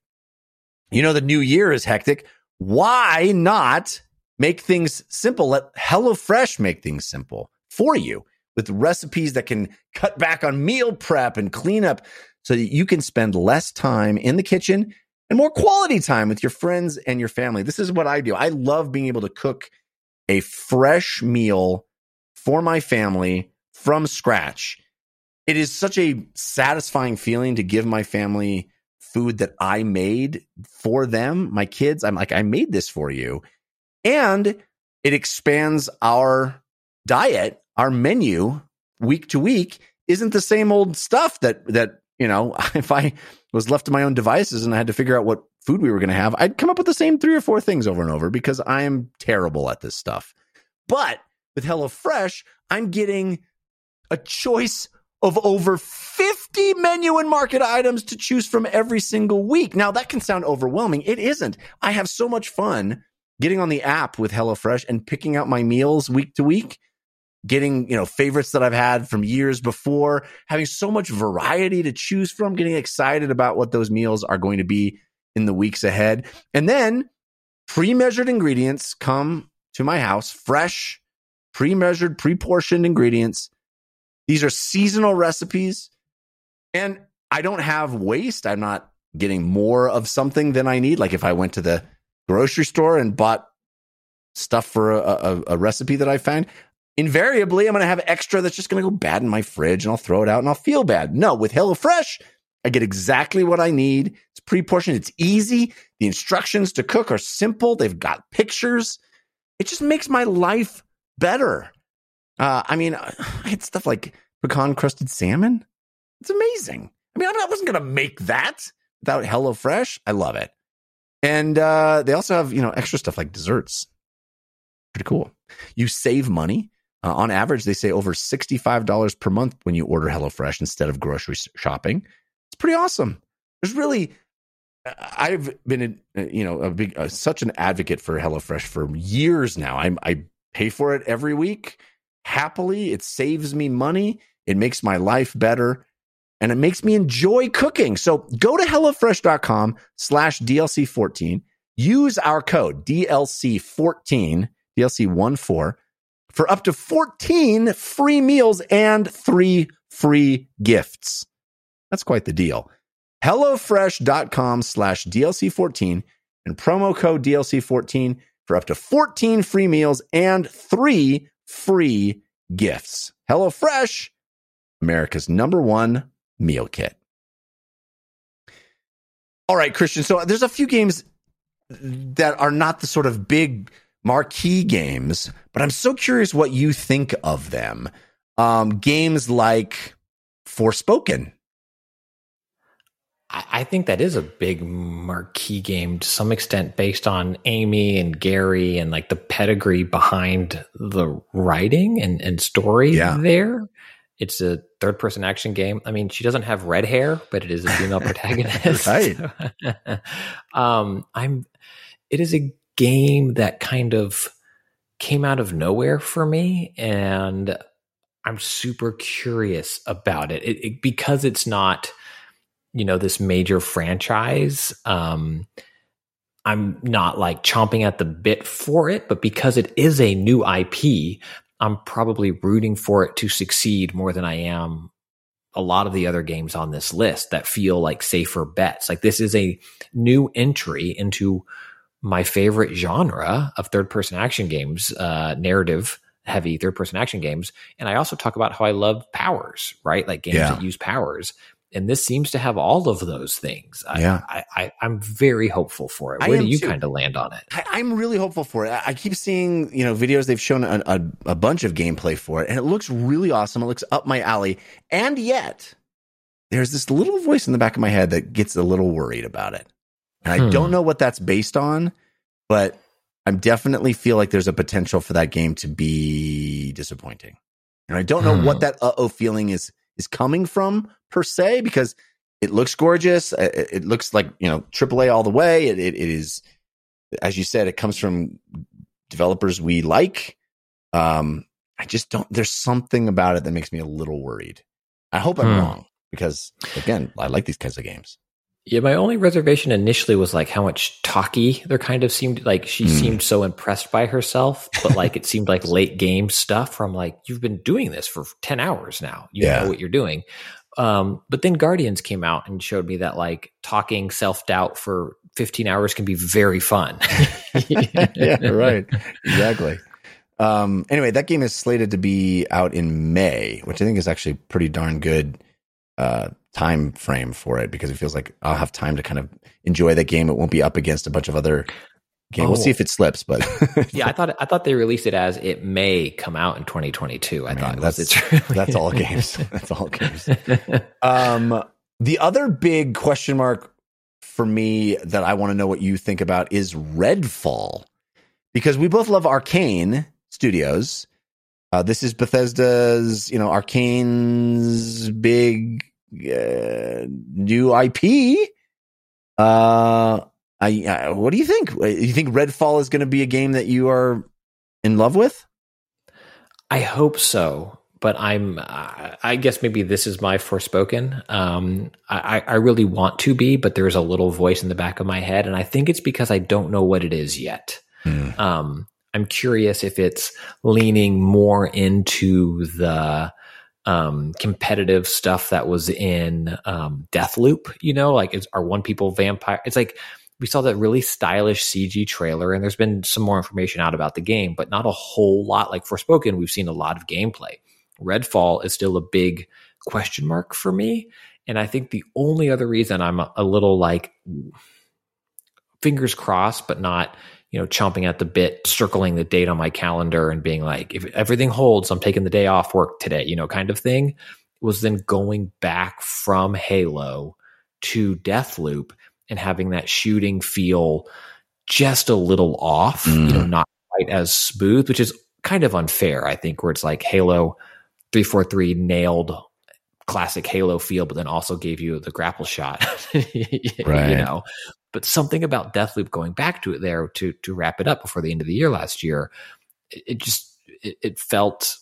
You know the new year is hectic. Why not make things simple. Let HelloFresh make things simple for you with recipes that can cut back on meal prep and cleanup so that you can spend less time in the kitchen and more quality time with your friends and your family. This is what I do. I love being able to cook a fresh meal for my family from scratch. It is such a satisfying feeling to give my family food that I made for them, my kids. I'm like, I made this for you and it expands our diet, our menu week to week isn't the same old stuff that that you know if i was left to my own devices and i had to figure out what food we were going to have i'd come up with the same three or four things over and over because i am terrible at this stuff but with HelloFresh, I'm getting a choice of over 50 menu and market items to choose from every single week. Now, that can sound overwhelming. It isn't. I have so much fun getting on the app with HelloFresh and picking out my meals week to week, getting, you know, favorites that I've had from years before, having so much variety to choose from, getting excited about what those meals are going to be in the weeks ahead. And then pre-measured ingredients come to my house, fresh, pre-measured, pre-portioned ingredients. These are seasonal recipes and I don't have waste. I'm not getting more of something than I need. Like if I went to the grocery store and bought stuff for a, a, a recipe that I found, invariably I'm going to have extra that's just going to go bad in my fridge and I'll throw it out and I'll feel bad. No, with HelloFresh, I get exactly what I need. It's pre portioned, it's easy. The instructions to cook are simple, they've got pictures. It just makes my life better. Uh, I mean, I had stuff like pecan crusted salmon. It's amazing. I mean, I wasn't going to make that without HelloFresh. I love it. And uh, they also have, you know, extra stuff like desserts. Pretty cool. You save money. Uh, on average, they say over $65 per month when you order HelloFresh instead of grocery shopping. It's pretty awesome. There's really, uh, I've been, uh, you know, a big, uh, such an advocate for HelloFresh for years now. I'm, I pay for it every week happily. It saves me money. It makes my life better and it makes me enjoy cooking. So go to HelloFresh.com slash DLC14. Use our code DLC14, DLC14 for up to 14 free meals and three free gifts. That's quite the deal. HelloFresh.com slash DLC14 and promo code DLC14 for up to 14 free meals and three free gifts. HelloFresh, America's number one meal kit. All right, Christian. So there's a few games that are not the sort of big marquee games, but I'm so curious what you think of them. Um, games like Forspoken. I think that is a big marquee game to some extent based on Amy and Gary and like the pedigree behind the writing and, and story yeah. there. It's a third person action game. I mean, she doesn't have red hair, but it is a female protagonist. right. um, I'm. It is a game that kind of came out of nowhere for me, and I'm super curious about it, it, it because it's not, you know, this major franchise. Um, I'm not like chomping at the bit for it, but because it is a new IP, I'm probably rooting for it to succeed more than I am a lot of the other games on this list that feel like safer bets. Like this is a new entry into my favorite genre of third person action games, uh, narrative heavy third person action games. And I also talk about how I love powers, right? Like games yeah. that use powers. And this seems to have all of those things. I, Yeah. I, I'm very hopeful for it. Where do you kind of land on it? I, I'm really hopeful for it. I, I keep seeing, you know, videos. They've shown a, a, a bunch of gameplay for it, and it looks really awesome. It looks up my alley, and yet there's this little voice in the back of my head that gets a little worried about it, and I Hmm. don't know what that's based on, but I definitely feel like there's a potential for that game to be disappointing, and I don't know Hmm. what that uh oh feeling is is coming from per se because it looks gorgeous. It, it looks like you know AAA all the way. It, it, it is, as you said, it comes from developers we like. Um, I just don't. There's something about it that makes me a little worried. I hope I'm Hmm. wrong because again, I like these kinds of games. Yeah, my only reservation initially was like how much talky there kind of seemed like she Mm. seemed so impressed by herself, but like it seemed like late game stuff from like you've been doing this for 10 hours now. You Yeah. know what you're doing. Um, but then Guardians came out and showed me that like talking self doubt for 15 hours can be very fun. yeah, right. Exactly. Um, anyway, that game is slated to be out in May, which I think is actually pretty darn good uh, time frame for it because it feels like I'll have time to kind of enjoy that game. It won't be up against a bunch of other We'll Oh. see if it slips, but yeah, I thought I thought they released it as it may come out in 2022. I Man, thought that's- it's really that's all games. That's all games. Um, the other big question mark for me that I want to know what you think about is Redfall, because we both love Arkane Studios. Uh, this is Bethesda's, you know, Arkane's big uh, new IP. Uh, I, uh, what do you think? You think Redfall is going to be a game that you are in love with? I hope so, but I'm. I guess maybe this is my forspoken. Um, I, I really want to be, but there's a little voice in the back of my head, and I think it's because I don't know what it is yet. Hmm. Um, I'm curious if it's leaning more into the um, competitive stuff that was in um, Deathloop. You know, like is, are one people vampire? It's like we saw that really stylish CG trailer, and there's been some more information out about the game, but not a whole lot. Like Forspoken, we've seen a lot of gameplay. Redfall is still a big question mark for me, and I think the only other reason I'm a, a little like fingers crossed, but not you know chomping at the bit, circling the date on my calendar and being like, if everything holds, I'm taking the day off work today, you know, kind of thing. Was then going back from Halo to Deathloop and having that shooting feel just a little off, you know, not quite as smooth, which is kind of unfair, I think, where it's like Halo 343 nailed classic Halo feel, but then also gave you the grapple shot. Right. You know. But something about Deathloop going back to it there to to wrap it up before the end of the year last year, it, it just it, it felt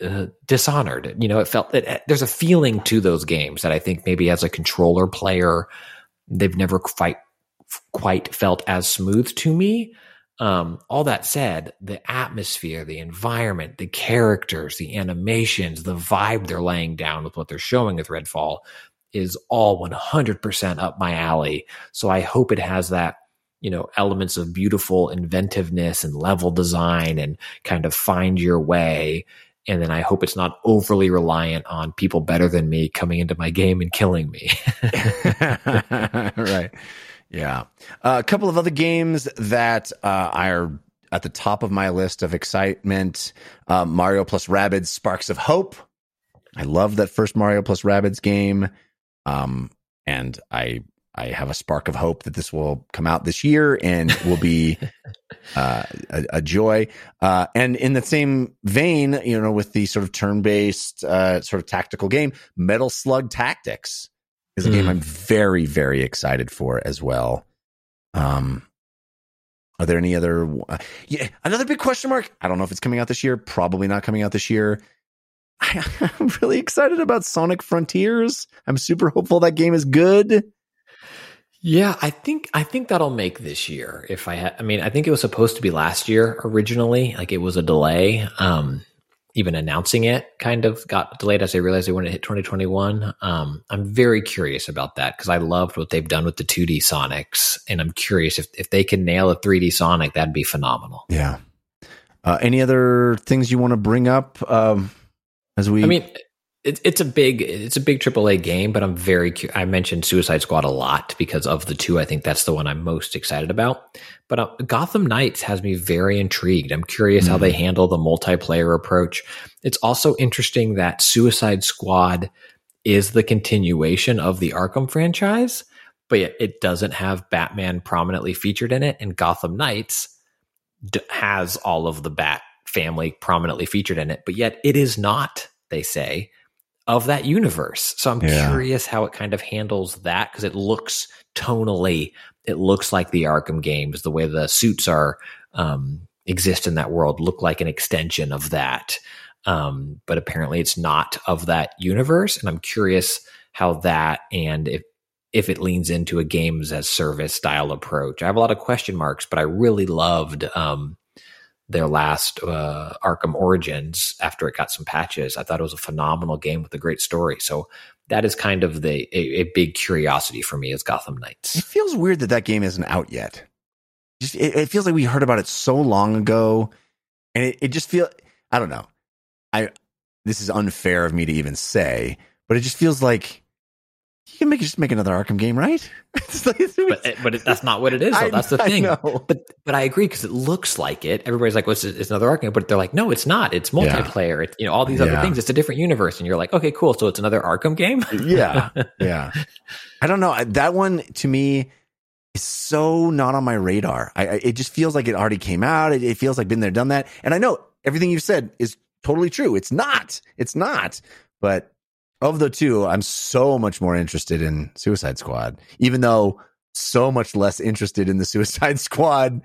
uh, dishonored. You know, it felt that there's a feeling to those games that I think maybe as a controller player, they've never quite quite felt as smooth to me. Um, all that said, the atmosphere, the environment, the characters, the animations, the vibe they're laying down with what they're showing with Redfall is all 100% up my alley. So I hope it has that, you know, elements of beautiful inventiveness and level design and kind of find your way. And then I hope it's not overly reliant on people better than me coming into my game and killing me. right. Yeah. Uh, a couple of other games that uh, are at the top of my list of excitement uh, Mario plus Rabbids Sparks of Hope. I love that first Mario plus Rabbids game. Um, and I I have a spark of hope that this will come out this year and will be uh, a, a joy. Uh, and in the same vein, you know, with the sort of turn based uh, sort of tactical game, Metal Slug Tactics is a game Mm. I'm very very excited for as well. Um, are there any other? Uh, yeah, another big question mark. I don't know if it's coming out this year. Probably not coming out this year. I, I'm really excited about Sonic Frontiers. I'm super hopeful that game is good. Yeah, I think I think that'll make this year. If I had, I mean, I think it was supposed to be last year originally. Like it was a delay. Um, even announcing it kind of got delayed as they realized they wanted to hit 2021. Um, I'm very curious about that because I loved what they've done with the 2D Sonics, and I'm curious if if they can nail a 3D Sonic, that'd be phenomenal. Yeah. Uh, any other things you want to bring up um, as we? I mean, it's it's a big it's a big AAA game, but I'm very cu- I mentioned Suicide Squad a lot because of the two. I think that's the one I'm most excited about. But uh, Gotham Knights has me very intrigued. I'm curious how they handle the multiplayer approach. It's also interesting that Suicide Squad is the continuation of the Arkham franchise, but yet it doesn't have Batman prominently featured in it, and Gotham Knights d- has all of the Bat family prominently featured in it, but yet it is not. They say of that universe. So I'm Yeah. curious how it kind of handles that because it looks tonally, it looks like the Arkham games, the way the suits are um, exist in that world look like an extension of that. Um, but apparently it's not of that universe. And I'm curious how that and if if it leans into a games as service style approach. I have a lot of question marks, but I really loved um, their last uh, Arkham Origins after it got some patches. I thought it was a phenomenal game with a great story. So that is kind of the a, a big curiosity for me as Gotham Knights. It feels weird that that game isn't out yet. Just it, it feels like we heard about it so long ago, and it, it just feel I don't know. I this is unfair of me to even say, but it just feels like you can make just make another Arkham game, right? It's But but it, that's not what it is. Though. I- that's the thing. But but I agree because it looks like it. Everybody's like, "What's it's another Arkham?" But they're like, "No, it's not. It's multiplayer. It's you know all these other Yeah. things. It's a different universe." And you're like, "Okay, cool. So it's another Arkham game." yeah, yeah. I don't know. That one to me is so not on my radar. I, I it just feels like it already came out. It, it feels like been there, done that. And I know everything you've said is totally true. It's not. It's not. But of the two, I'm so much more interested in Suicide Squad, even though so much less interested in the Suicide Squad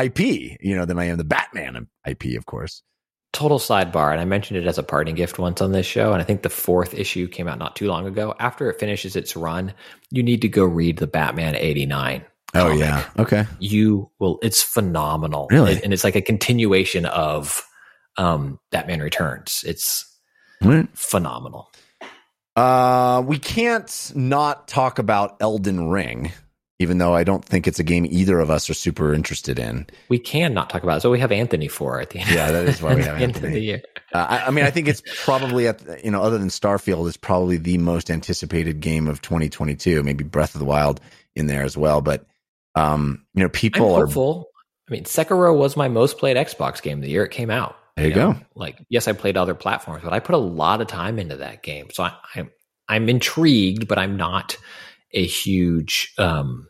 IP, you know, than I am the Batman IP, of course. Total sidebar, and I mentioned it as a parting gift once on this show, and I think the fourth issue came out not too long ago. After it finishes its run, you need to go read the Batman '89. Oh comic. yeah. Okay. you will. It's phenomenal, Really? and, it's like a continuation of um, Batman Returns. It's right. phenomenal. Uh, we can't not talk about Elden Ring, even though I don't think it's a game either of us are super interested in. We can not talk about it. So we have Anthony for at the end. Yeah, that is why we have at the end of Anthony. the year. Uh, I, I mean, I think it's probably at you know, other than Starfield, it's probably the most anticipated game of 2022. Maybe Breath of the Wild in there as well, but um, you know, people are. I mean, Sekiro was my most played Xbox game the year it came out. There you know? go. Like, yes, I played other platforms, but I put a lot of time into that game. So I, I'm I'm intrigued, but I'm not a huge. um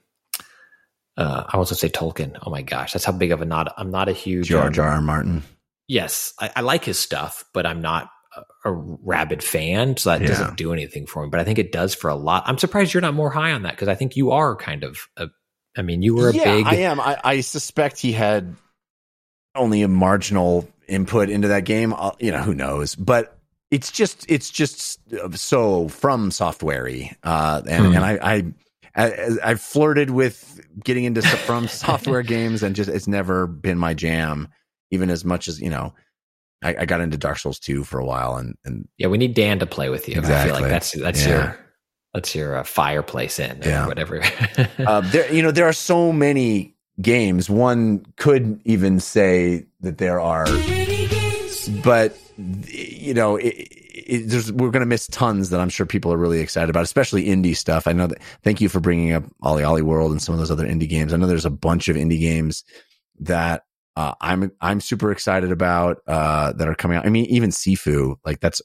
uh, I was going to say Tolkien. Oh my gosh, that's how big of a not. I'm not a huge George um, R. R. Martin. yes, I, I like his stuff, but I'm not a, a rabid fan, so that Yeah. doesn't do anything for me. But I think it does for a lot. I'm surprised you're not more high on that because I think you are kind of a. I mean, you were a yeah, big. I am. I, I suspect he had only a marginal input into that game. You know, who knows? But it's just it's just so from softwarey, uh, and Hmm. and I. I I, I've flirted with getting into from software games, and just it's never been my jam. Even as much as you know, I, I got into Dark Souls two for a while, and and Yeah, we need Dan to play with you. I feel like that's that's Yeah. your that's your uh, fireplace in or Yeah. whatever. uh, there you know there are so many games. One could even say that there are, but you know, it, it, there's, we're going to miss tons that I'm sure people are really excited about, especially indie stuff. I know that. Thank you for bringing up OlliOlli World and some of those other indie games. I know there's a bunch of indie games that uh, I'm I'm super excited about uh, that are coming out. I mean, even Sifu, like that's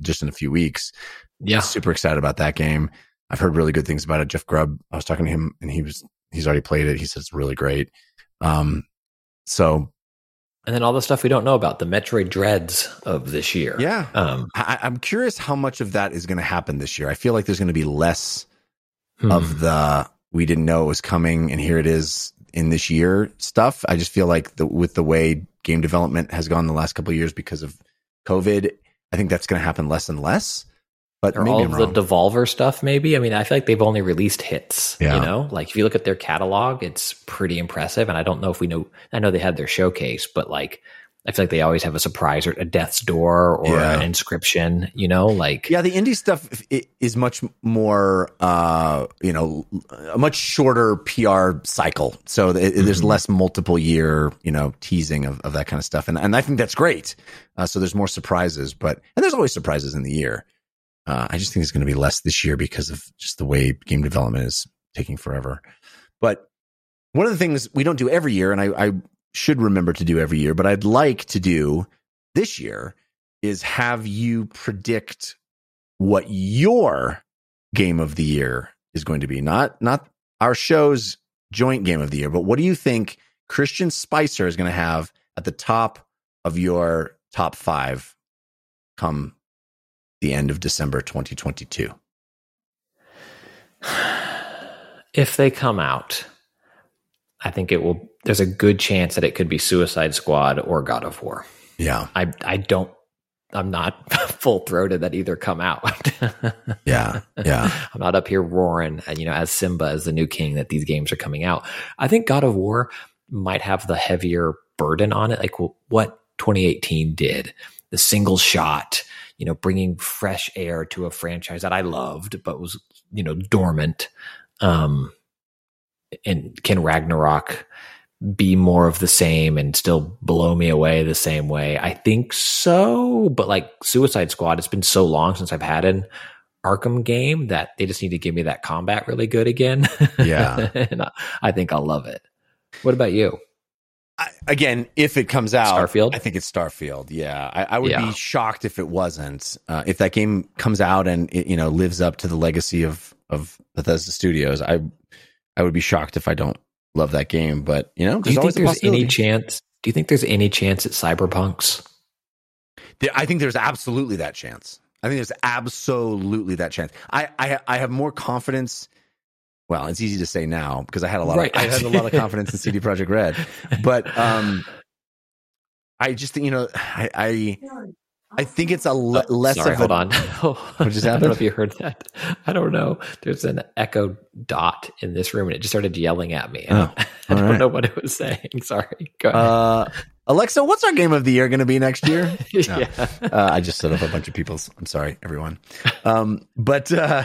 just in a few weeks yeah, super excited about that game. I've heard really good things about it. Jeff Grubb, I was talking to him and he was, he's already played it. He says it's really great. Um, so and then all the stuff we don't know about the Metroid Dreads of this year. yeah, Um, I, I'm curious how much of that is going to happen this year. I feel like there's going to be less hmm. of the, we didn't know it was coming and here it is in this year stuff. I just feel like the, with the way game development has gone the last couple of years because of COVID, I think that's going to happen less and less. But or all of the Devolver stuff, maybe. I mean, I feel like they've only released hits. Yeah. You know, like if you look at their catalog, it's pretty impressive. And I don't know if we know. I know they had their showcase, but like, I feel like they always have a surprise or a death's door or Yeah. an Inscryption. You know, like Yeah, the indie stuff is much more, uh, you know, a much shorter PR cycle. So th- there's less multiple year, you know, teasing of, of that kind of stuff, and and I think that's great. Uh, so there's more surprises, but and there's always surprises in the year. Uh, I just think it's going to be less this year because of just the way game development is taking forever. But one of the things we don't do every year, and I, I should remember to do every year, but I'd like to do this year is have you predict what your game of the year is going to be. Not not our show's joint game of the year, but what do you think Christian Spicer is going to have at the top of your top five come the end of December 2022? If they come out, I think it will. There's a good chance that it could be Suicide Squad or God of War. Yeah, I I don't. I'm not full throated that either come out. yeah, yeah. I'm not up here roaring, uh, you know, as Simba as the new king that these games are coming out. I think God of War might have the heavier burden on it, like what 2018 did. The single shot, you know, bringing fresh air to a franchise that I loved, but was, you know, dormant. Um, and can Ragnarok be more of the same and still blow me away the same way? I think so. But like Suicide Squad, it's been so long since I've had an Arkham game that they just need to give me that combat really good again. Yeah. and I, I think I'll love it. What about you? I, again, if it comes out, Starfield? I think it's Starfield. Yeah, I, I would Yeah. be shocked if it wasn't. Uh, if that game comes out and it, you know lives up to the legacy of of Bethesda Studios, I I would be shocked if I don't love that game. But you know, Do you think there's any chance? Do you think there's any chance at Cyberpunks? There- I think there's absolutely that chance. I think there's absolutely that chance. I I, I have more confidence. Well, it's easy to say now because I had a lot. Right. Of, I had a lot of confidence in CD Projekt Red, but um, I just you know I I, I think it's a le- Oh, less Sorry, of hold a, on. What just I don't know if you heard that. I don't know. There's an echo dot in this room, and it just started yelling at me. I Oh, don't, I don't right. know what it was saying. Sorry. Go ahead. Uh, Alexa, what's our game of the year going to be next year? no. yeah. uh, I just set up a bunch of people's. I'm sorry, everyone. Um, but uh,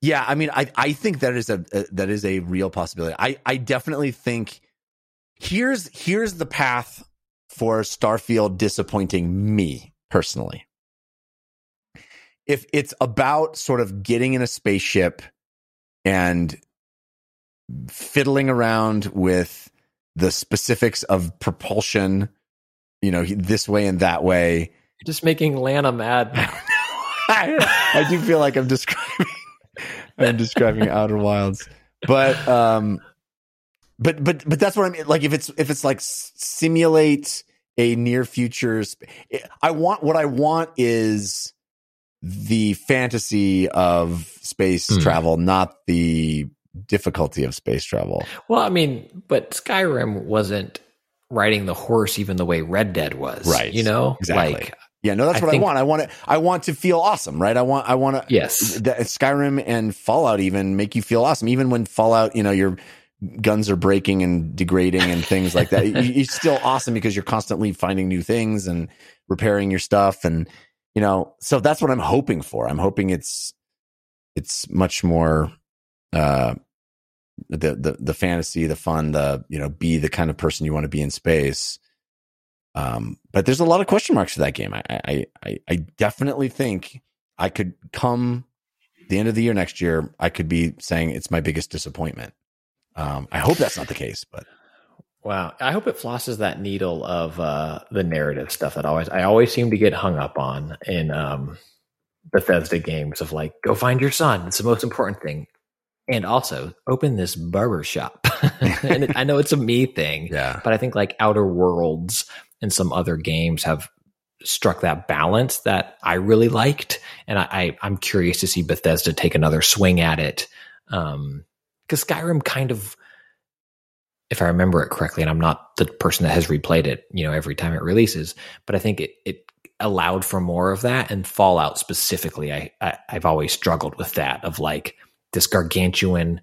yeah, I mean, I I think that is a, a that is a real possibility. I I definitely think here's here's the path for Starfield disappointing me personally. If it's about sort of getting in a spaceship and fiddling around with the specifics of propulsion, you know, this way and that way. You're just making Lana mad. I, I do feel like I'm describing I'm describing Outer Wilds, but um, but but but that's what I mean. Like if it's if it's like simulate a near future, sp- I want what I want is the fantasy of space Hmm. travel, not the difficulty of space travel. Well, I mean, but Skyrim wasn't riding the horse even the way Red Dead was. Right. You know? Exactly. Like, Yeah, no, that's I what think- I want. I want to. I want to feel awesome, right? I want. I want to. yes. that Skyrim and Fallout even make you feel awesome. Even when Fallout, you know, your guns are breaking and degrading and things like that, you, you're still awesome because you're constantly finding new things and repairing your stuff. And you know, so that's what I'm hoping for. I'm hoping it's it's much more uh the the the fantasy, the fun, the you know, be the kind of person you want to be in space. Um, but there's a lot of question marks for that game. I I I, I definitely think I could come the end of the year next year, I could be saying it's my biggest disappointment. Um, I hope that's not the case, but Wow. I hope it flosses that needle of uh, the narrative stuff that always I always seem to get hung up on in um, Bethesda games of like, go find your son. It's the most important thing. And also open this barber shop. and it, I know it's a me thing, yeah, but I think like Outer Worlds and some other games have struck that balance that I really liked. And I, I I'm curious to see Bethesda take another swing at it. Um, because Skyrim kind of, if I remember it correctly, and I'm not the person that has replayed it, you know, every time it releases, but I think it it allowed for more of that. And Fallout specifically, I, I I've always struggled with that of like this gargantuan,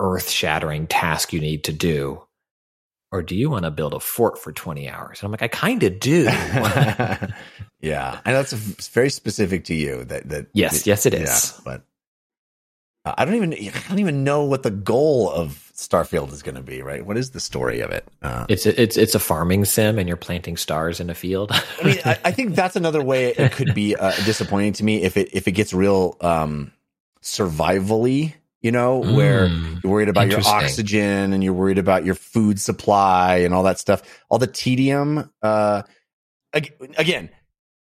earth shattering task you need to do. Or do you want to build a fort for 20 hours? And I'm like, I kind of do. yeah, and that's it's very specific to you. That that yes, yes, it is. Yeah, but uh, I don't even I don't even know what the goal of Starfield is going to be, right? What is the story of it? Uh, It's a, it's it's a farming sim, and you're planting stars in a field. I mean, I, I think that's another way it could be uh, disappointing to me if it if it gets real um, survivally. You know, where Mm, you're worried about your oxygen and you're worried about your food supply and all that stuff, all the tedium. Uh, again,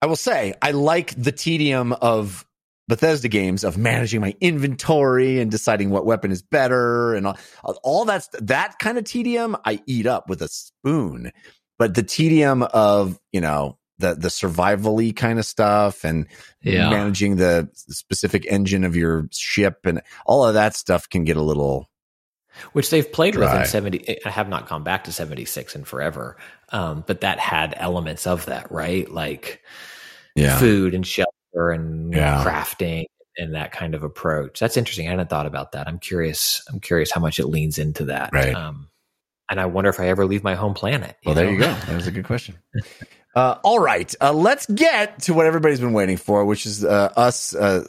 I will say I like the tedium of Bethesda games of managing my inventory and deciding what weapon is better and all, all that's that kind of tedium I eat up with a spoon. But the tedium of, you know, the the survivally kind of stuff and yeah, managing the specific engine of your ship and all of that stuff can get a little which they've played with in seventy. I have not gone back to seventy six in forever, um, but that had elements of that, right? Like yeah. food and shelter and Yeah. crafting and that kind of approach. That's interesting. I hadn't thought about that. I'm curious. I'm curious how much it leans into that. Right. Um, and I wonder if I ever leave my home planet. Well, there you go. That was a good question. Uh, all right, uh, let's get to what everybody's been waiting for, which is uh, us uh,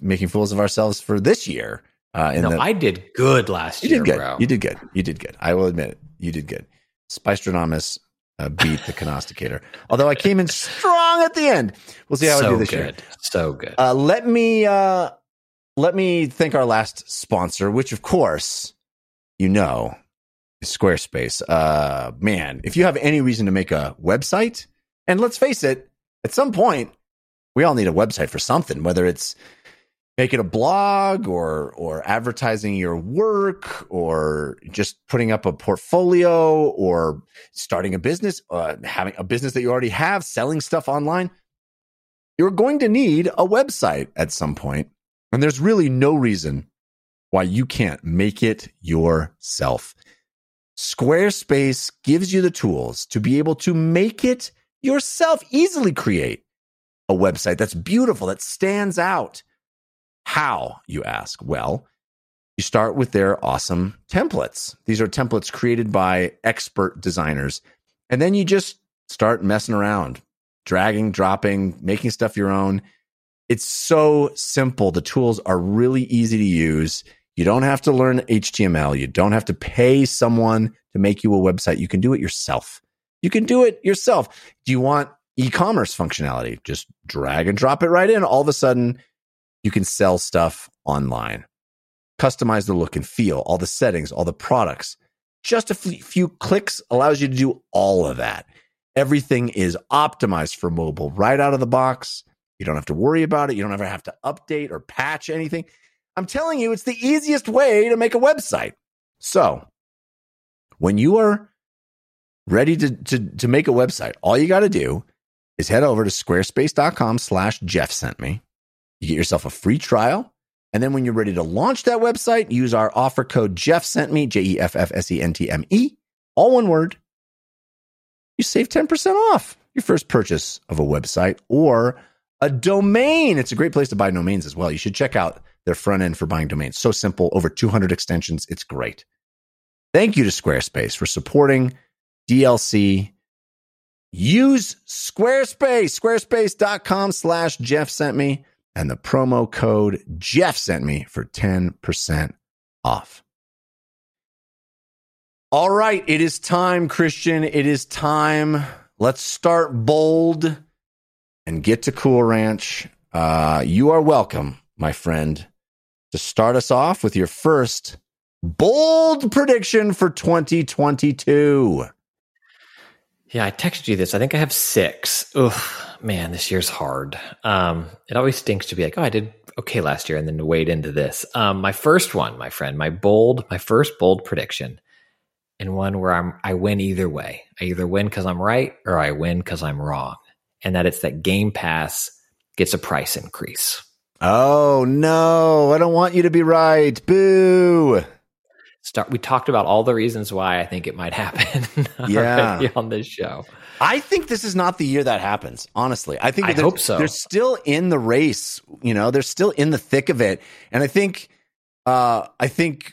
making fools of ourselves for this year. Uh, in no, the, I did good last you year, did good. bro. You did good. You did good. I will admit it. You did good. Spicetronomus uh, beat the Canosticator, although I came in strong at the end. We'll see how so I do this good. year. So good. Uh, let me uh, let me thank our last sponsor, which of course you know Squarespace. Uh, man, if you have any reason to make a website, and let's face it, at some point we all need a website for something, whether it's making a blog or or advertising your work or just putting up a portfolio or starting a business uh, having a business that you already have selling stuff online you're going to need a website at some point. point and there's really no reason why you can't make it yourself squarespace gives you the tools to be able to make it yourself easily create a website that's beautiful that stands out how, you ask? Well, you start with their awesome templates. These are templates created by expert designers. And then you just start messing around, dragging, dropping, making stuff your own. It's so simple. The tools are really easy to use. You don't have to learn HTML. You don't have to pay someone to make you a website. You can do it yourself. You can do it yourself. Do you want e commerce functionality? Just drag and drop it right in. All of a sudden, you can sell stuff online. Customize the look and feel, all the settings, all the products. Just a few clicks allows you to do all of that. Everything is optimized for mobile right out of the box. You don't have to worry about it. You don't ever have to update or patch anything. I'm telling you, it's the easiest way to make a website. So, when you are ready to, to, to make a website, all you got to do is head over to squarespace.com slash Jeff sent me. You get yourself a free trial. And then when you're ready to launch that website, use our offer code Jeff sent me, J E F F S E N T M E, all one word. You save 10% off your first purchase of a website or a domain. It's a great place to buy domains as well. You should check out their front end for buying domains. So simple, over 200 extensions. It's great. Thank you to Squarespace for supporting DLC. Use Squarespace, squarespace.com slash Jeff sent me and the promo code Jeff sent me for 10% off. All right, it is time, Christian. It is time. Let's start bold and get to Cool Ranch. Uh, you are welcome, my friend, to start us off with your first bold prediction for 2022. Yeah, I texted you this. I think I have six. Oof, man, this year's hard. Um, it always stinks to be like, oh, I did okay last year, and then to wade into this. Um, my first one, my friend, my bold, my first bold prediction, and one where I'm I win either way. I either win because I'm right or I win because I'm wrong, and that it's that Game Pass gets a price increase. Oh no, I don't want you to be right. Boo. Start. We talked about all the reasons why I think it might happen. Yeah. on this show. I think this is not the year that happens. Honestly, I think I they're- hope so. They're still in the race. You know, they're still in the thick of it, and I think, uh, I think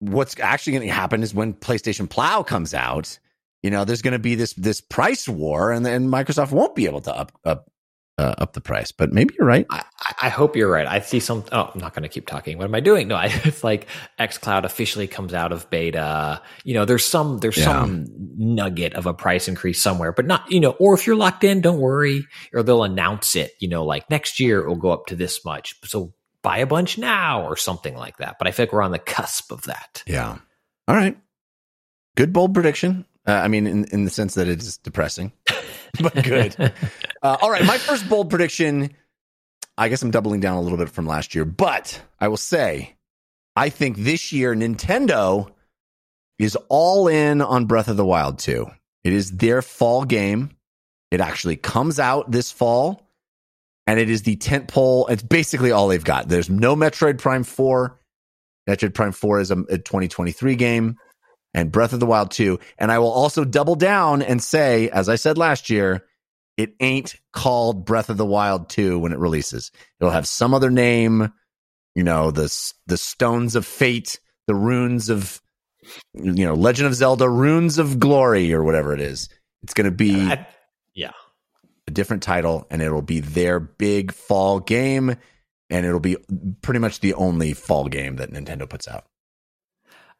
what's actually going to happen is when PlayStation Plow comes out. You know, there's going to be this this price war, and then Microsoft won't be able to up, up uh, up the price. But maybe you're right. I, I hope you're right. I see some. Oh, I'm not going to keep talking. What am I doing? No, I, it's like XCloud officially comes out of beta. You know, there's some there's Yeah. some nugget of a price increase somewhere, but not you know. Or if you're locked in, don't worry. Or they'll announce it. You know, like next year it will go up to this much. So buy a bunch now or something like that. But I feel like we're on the cusp of that. Yeah. All right. Good bold prediction. Uh, I mean, in, in the sense that it is depressing, but good. Uh, all right. My first bold prediction, I guess I'm doubling down a little bit from last year, but I will say, I think this year Nintendo is all in on Breath of the Wild 2. It is their fall game. It actually comes out this fall, and it is the tent pole. It's basically all they've got. There's no Metroid Prime 4. Metroid Prime 4 is a, a 2023 game and Breath of the Wild 2. And I will also double down and say, as I said last year, it ain't called Breath of the Wild 2 when it releases. It'll have some other name, you know, the the Stones of Fate, the Runes of you know, Legend of Zelda, Runes of Glory or whatever it is. It's going to be I- yeah. a different title and it'll be their big fall game and it'll be pretty much the only fall game that Nintendo puts out.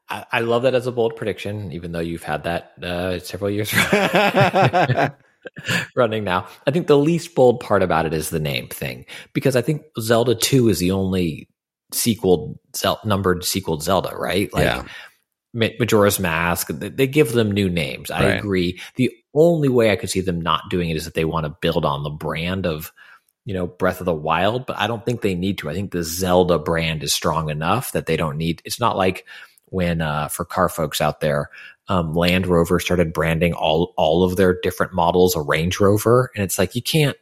I, I love that as a bold prediction, even though you've had that uh, several years running now. I think the least bold part about it is the name thing, because I think Zelda 2 is the only sequel, Zel- numbered sequel Zelda, right? Like Yeah. Majora's Mask, they give them new names. I Right. agree. The only way I could see them not doing it is that they want to build on the brand of, you know, Breath of the Wild, but I don't think they need to. I think the Zelda brand is strong enough that they don't need. It's not like when uh, for car folks out there, um, Land Rover started branding all all of their different models a Range Rover, and it's like you can't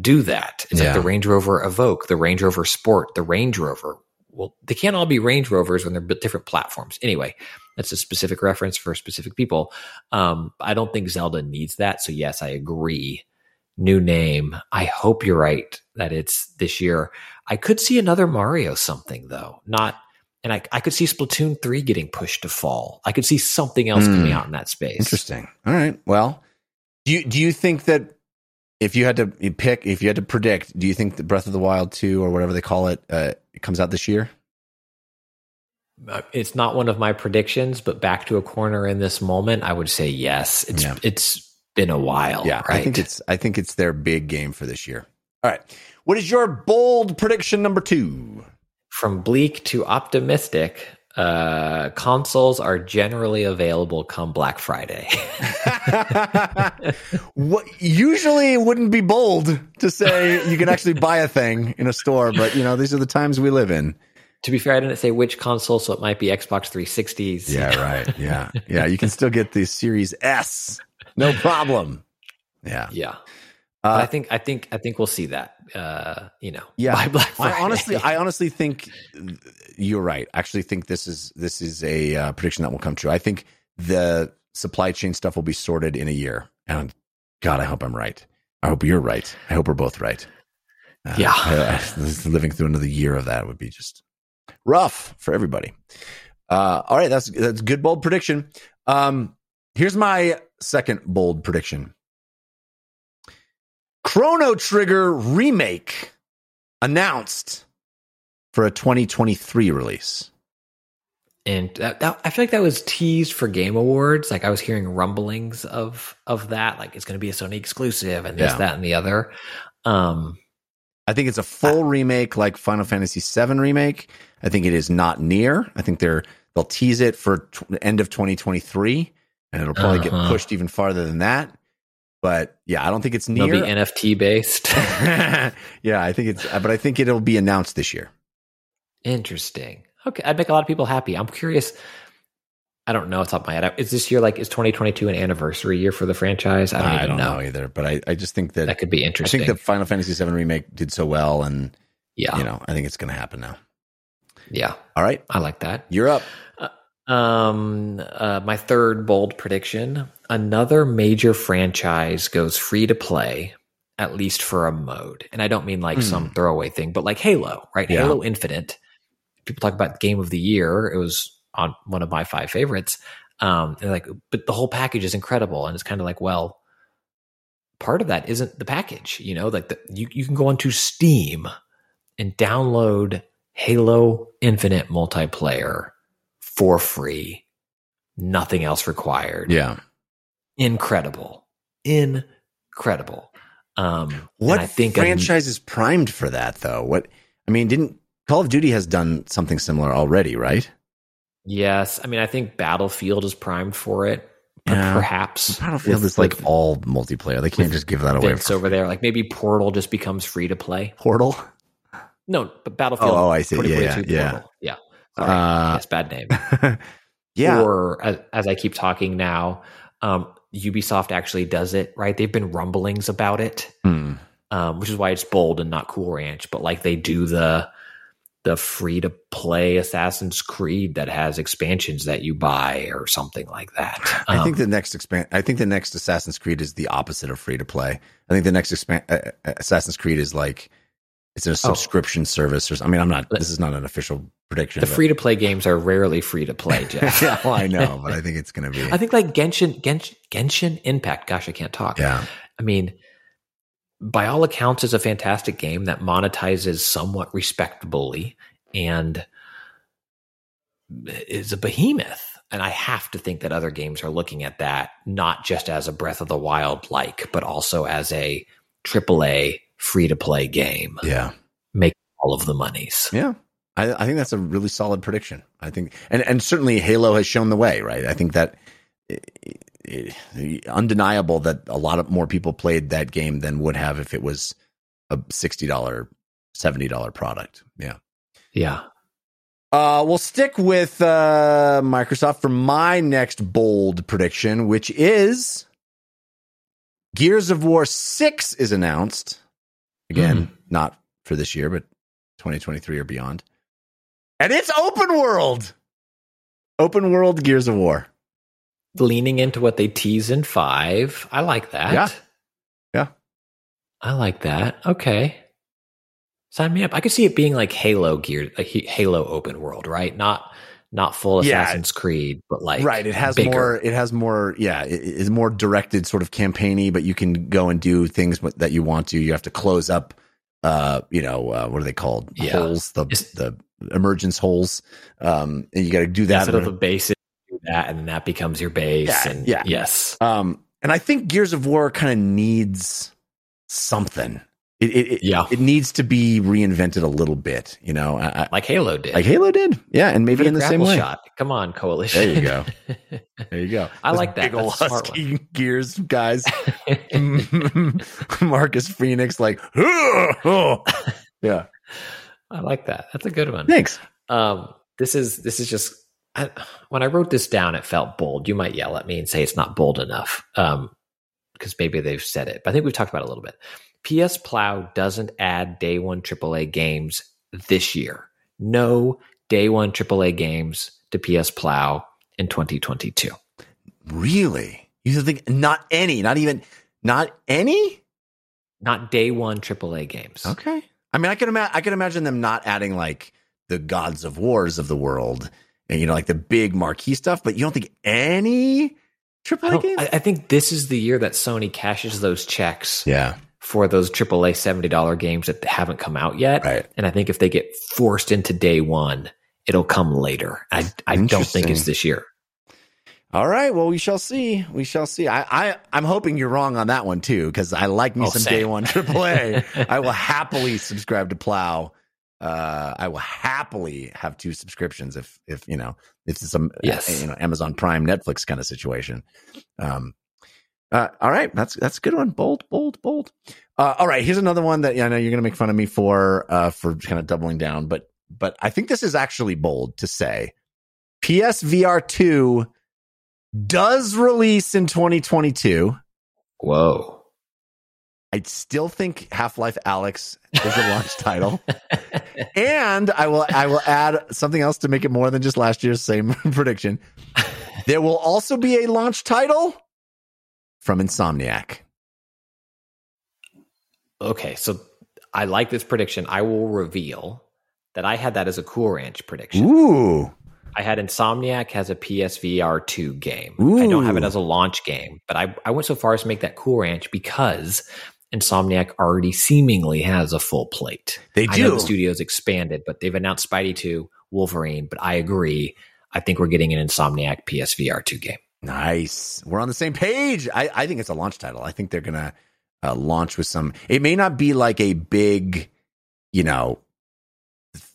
do that. It's Yeah. like the Range Rover Evoque, the Range Rover Sport, the Range Rover. Well, they can't all be Range Rovers when they're different platforms. Anyway, that's a specific reference for specific people. Um, I don't think Zelda needs that. So yes, I agree. New name. I hope you're right that it's this year. I could see another Mario something though. Not and I, I could see Splatoon 3 getting pushed to fall. I could see something else Hmm. coming out in that space. Interesting. All right. Well, do you do you think that if you had to pick, if you had to predict, do you think that Breath of the Wild two or whatever they call it, uh, it comes out this year? Uh, It's not one of my predictions, but back to a corner in this moment, I would say yes. It's Yeah. it's been a while. yeah, right? I think it's I think it's their big game for this year. All right. What is your bold prediction number two? From bleak to optimistic. Uh, consoles are generally available come Black Friday. what usually it wouldn't be bold to say you can actually buy a thing in a store, but you know these are the times we live in. to be fair, I didn't say which console, so it might be Xbox 360s. Yeah, right. Yeah, yeah. You can still get the Series S, no problem. Yeah, yeah. But uh, I think I think I think we'll see that. Uh, you know, yeah. by Black Friday. I honestly, I honestly think you're right. I actually think this is this is a uh, prediction that will come true. I think the supply chain stuff will be sorted in a year. And God, I hope I'm right. I hope you're right. I hope we're both right. Uh, Yeah. I- I- living through another year of that would be just rough for everybody. Uh, all right, that's that's good bold prediction. Um, here's my second bold prediction. Chrono Trigger remake announced for a 2023 release. and that, that, I feel like that was teased for Game Awards. Like I was hearing rumblings of of that. Like it's going to be a Sony exclusive and this, Yeah. that, and the other. Um, I think it's a full remake like Final Fantasy VII remake. I think it is not near. I think they're they'll tease it for tw- end of 2023 and it'll probably get Uh-huh. pushed even farther than that. But yeah, I don't think it's near. it'll be NFT based. yeah, I think it's but I think it'll be announced this year. Interesting. Okay, I'd make a lot of people happy. I'm curious. I don't know off top of my head. Is this year like is 2022 an anniversary year for the franchise? I don't I don't know. know. either, but I, I just think that, That could be interesting. I think the Final Fantasy VII remake did so well and yeah, you know, I think it's going to happen now. yeah, All right, I like that. you're up. Um, uh, my third bold prediction: another major franchise goes free to play, at least for a mode. And I don't mean like Hmm. some throwaway thing, but like Halo, right? Yeah. Halo Infinite. People talk about game of the year. It was on one of my five favorites. Um, and like, but the whole package is incredible, and it's kind of like, well, part of that isn't the package. You know, like the, you you can go onto Steam and download Halo Infinite multiplayer for free, nothing else required. Yeah. Incredible, incredible. Um, What I think franchise is primed for that though? What I mean, didn't Call of Duty has done something similar already, right? yes, I mean, I think Battlefield is primed for it. but Yeah. Perhaps Battlefield is like all multiplayer. They can't just give that away. For over there. Like maybe Portal just becomes free to play. Portal. No, but Battlefield. Oh, oh, I see. Yeah, yeah, yeah. Portal. yeah. Sorry. Uh, yes, bad name. yeah. Or as, as I keep talking now, um, Ubisoft actually does it, right? They've been rumblings about it, Hmm. um, which is why it's bold and not Cool Ranch. But like they do the the free to play Assassin's Creed that has expansions that you buy or something like that. I Um, think the next expand. I think the next Assassin's Creed is the opposite of free to play. I think the next expand, uh, uh, Assassin's Creed is like it's a oh. subscription service. Or, I mean, I'm not. This is not an official prediction. the free to play games are rarely free to play, Jeff. yeah, well, I know, but I think it's going to be. I think like Genshin, Genshin, Genshin Impact. Gosh, I can't talk. yeah, I mean, by all accounts, is a fantastic game that monetizes somewhat respectably and is a behemoth. And I have to think that other games are looking at that not just as a Breath of the Wild like, but also as a AAA free to play game. yeah, Make all of the monies. yeah. I, I think that's a really solid prediction. I think, and and certainly Halo has shown the way, right? I think that. It, it, undeniable that a lot of more people played that game than would have if it was a sixty dollar, seventy dollar product. Yeah. Yeah. Uh, we'll stick with uh, Microsoft for my next bold prediction, which is Gears of War 6 is announced. Again, mm-hmm. not for this year, but 2023 or beyond. And it's open world. Open world Gears of War. Leaning into what they tease in five. I like that. Yeah. Yeah. I like that. Okay. Sign me up. I could see it being like Halo gear, like Halo open world, right? Not not full Yeah. Assassin's Creed, but like right. It has bigger. more, it has more, yeah, it is more directed sort of campaigny, but you can go and do things that you want to. You have to close up, uh, you know, uh, what are they called? Yeah. Holes, the, Is- the emergence holes. Um, and you got to do that. Instead of a base, that, and then that becomes your base. Yeah, and yeah. yes, Um, and I think Gears of War kind of needs something. It, it, it, Yeah. it needs to be reinvented a little bit, you know, I, like Halo did. like Halo did. Yeah. And maybe in the same way. shot. Come on, coalition. There you go. There you go. I Those like that. Big ol' That's a smart husky gears guys. Marcus Phoenix, like, yeah. I like that. That's a good one. Thanks. Um, this is this is just I, when I wrote this down, it felt bold. You might yell at me and say it's not bold enough, um, because maybe they've said it. But I think we've talked about it a little bit. PS Plow doesn't add day one AAA games this year. No day one AAA games to PS Plow in 2022. Really? You think not any, not even, not any? Not day one AAA games. Okay. I mean, I can imagine. I can imagine them not adding like the gods of wars of the world, and you know, like the big marquee stuff. But you don't think any AAA don't- games? I, I think this is the year that Sony cashes those checks yeah. for those AAA $70 games that haven't come out yet. Right. And I think if they get forced into day one, it'll come later. I, I don't think it's this year. All right. Well, we shall see. We shall see. I, I I'm hoping you're wrong on that one too, because I like me Oh, some same. day one AAA. I will happily subscribe to Plow. Uh, I will happily have two subscriptions if if you know if it's some Yes. you know Amazon Prime Netflix kind of situation. Um, uh, all right, that's that's a good one. Bold, bold, bold. Uh, all right, here's another one that yeah, I know you're gonna make fun of me for uh, for kind of doubling down, but but I think this is actually bold to say. PSVR two does release in 2022. Whoa. I still think Half Life Alyx is a launch title, and I will I will add something else to make it more than just last year's same prediction. There will also be a launch title from Insomniac. Okay. So I like this prediction. I will reveal that I had that as a Cool Ranch prediction. Ooh, I had Insomniac has a PSVR 2 game. Ooh. I don't have it as a launch game, but I, I went so far as to make that Cool Ranch because Insomniac already seemingly has a full plate. They I know do. the studio's expanded, but they've announced Spidey 2, Wolverine, but I agree. I think we're getting an Insomniac PSVR 2 game. Nice. We're on the same page. I, I think it's a launch title. I think they're going to uh, launch with some. It may not be like a big, you know,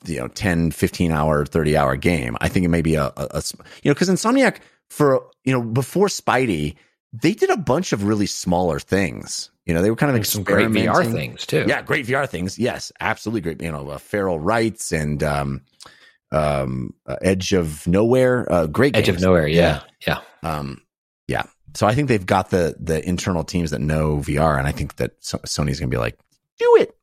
you know, 10, 15 hour, 30 hour game. I think it may be a, you know, because Insomniac, for, you know, before Spidey, they did a bunch of really smaller things. You know, they were kind of And some great VR things too. Yeah, great VR things. Yes, absolutely great. You know, uh, Feral Rites and um, um, uh, Edge of Nowhere. Uh, great Edge games. of Nowhere. Yeah. Yeah. Um, yeah. So I think they've got the the internal teams that know VR, and I think that so- Sony's going to be like, do it.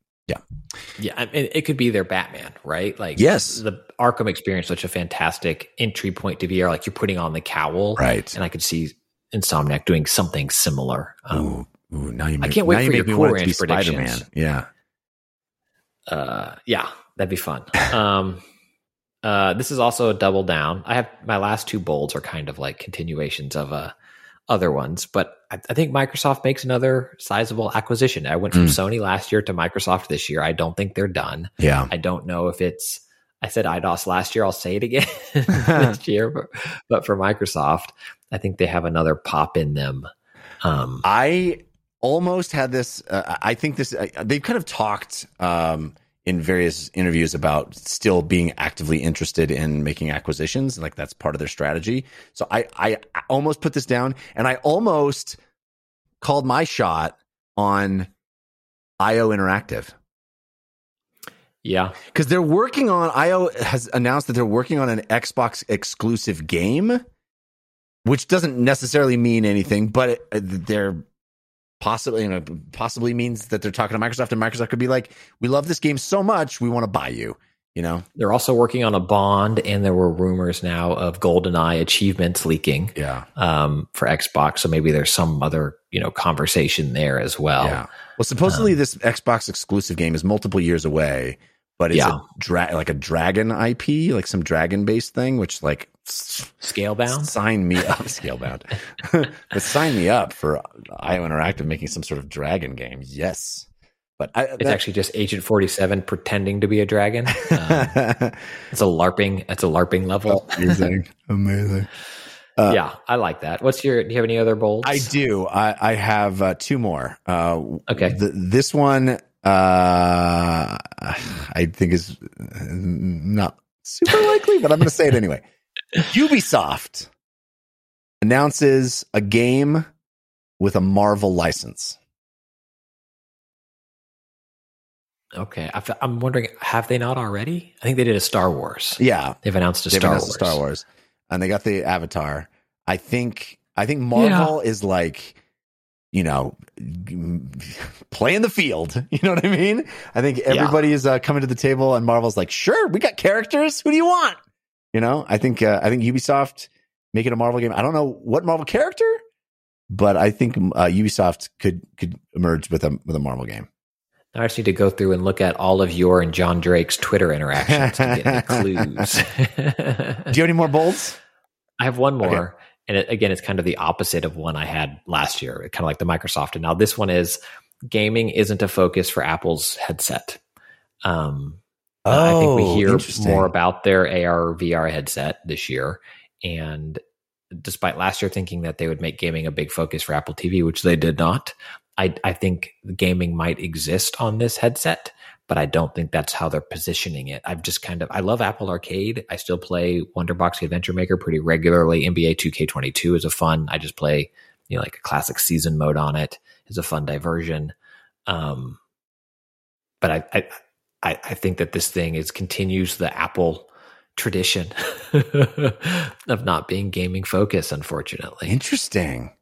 Yeah, I mean, it could be their Batman, right? Like, Yes. the Arkham experience, such a fantastic entry point to VR. Like, you're putting on the cowl, Right. And I could see Insomniac doing something similar. Um, ooh, ooh, now you make, can't wait you for make your me Cool want to be Ranch predictions. Spider-Man. Yeah. uh, yeah, that'd be fun. Um, uh, this is also a double down. I have my last two bolds are kind of like continuations of uh, other ones, but I, I think Microsoft makes another sizable acquisition. I went from Mm. Sony last year to Microsoft this year. I don't think they're done. Yeah. I don't know if it's. I said Eidos last year. I'll say it again this year, but, but for Microsoft, I think they have another pop in them. Um, I almost had this. Uh, I think this. Uh, they've kind of talked um, in various interviews about still being actively interested in making acquisitions, like that's part of their strategy. So I, I almost put this down, and I almost called my shot on IO Interactive yeah, because they're working on. IO has announced that they're working on an Xbox exclusive game, which doesn't necessarily mean anything, but it, uh, they're possibly you know possibly means that they're talking to Microsoft and Microsoft could be like, "We love this game so much, we want to buy you." You know? they're also working on a bond, and there were rumors now of GoldenEye achievements leaking. Yeah. um, for Xbox. So maybe there's some other you know conversation there as well. yeah. Well, supposedly this Xbox exclusive game is multiple years away, but it's Yeah. a dra- like a dragon IP, like some dragon based thing, which like Scalebound. sign me up, scalebound. but sign me up for IO Interactive making some sort of dragon game. Yes. But I, It's actually just Agent Forty Seven pretending to be a dragon. Um, it's a LARPing. It's a LARPing level. amazing, amazing. Uh, yeah, I like that. What's your? Do you have any other bolds? I do. I, I have uh, two more. Uh, Okay. th- this one, uh, I think is uh, not super likely, but I'm going to say it anyway. Ubisoft announces a game with a Marvel license. Okay, I, am wondering, have they not already? I think they did a Star Wars. Yeah, They've announced a they've Star announced Wars. Star Wars, and they got the Avatar. I think. I think Marvel is like, you know, playing the field. You know what I mean? I think everybody is uh, coming to the table, and Marvel's like, "Sure, we got characters. Who do you want?" You know, I think. Uh, I think Ubisoft making a Marvel game. I don't know what Marvel character, but I think uh, Ubisoft could could emerge with a with a Marvel game. I just need to go through and look at all of your and John Drake's Twitter interactions to get any clues. Do you have any more bolts? I have one more. Okay. And it, again, it's kind of the opposite of one I had last year, kind of like the Microsoft. And now this one is gaming isn't a focus for Apple's headset. Um, I think we Oh, hear more about their AR VR headset this year. And despite last year thinking that they would make gaming a big focus for Apple TV, which they did not, I, I think gaming might exist on this headset, but I don't think that's how they're positioning it. I've just kind of, I love Apple Arcade. I still play Wonderbox the Adventure Maker pretty regularly. NBA 2K22 is a fun. I just play, you know, like a classic season mode on it is a fun diversion. Um, but I, I, I, I think that this thing is continues the Apple tradition of not being gaming focused, unfortunately. Interesting.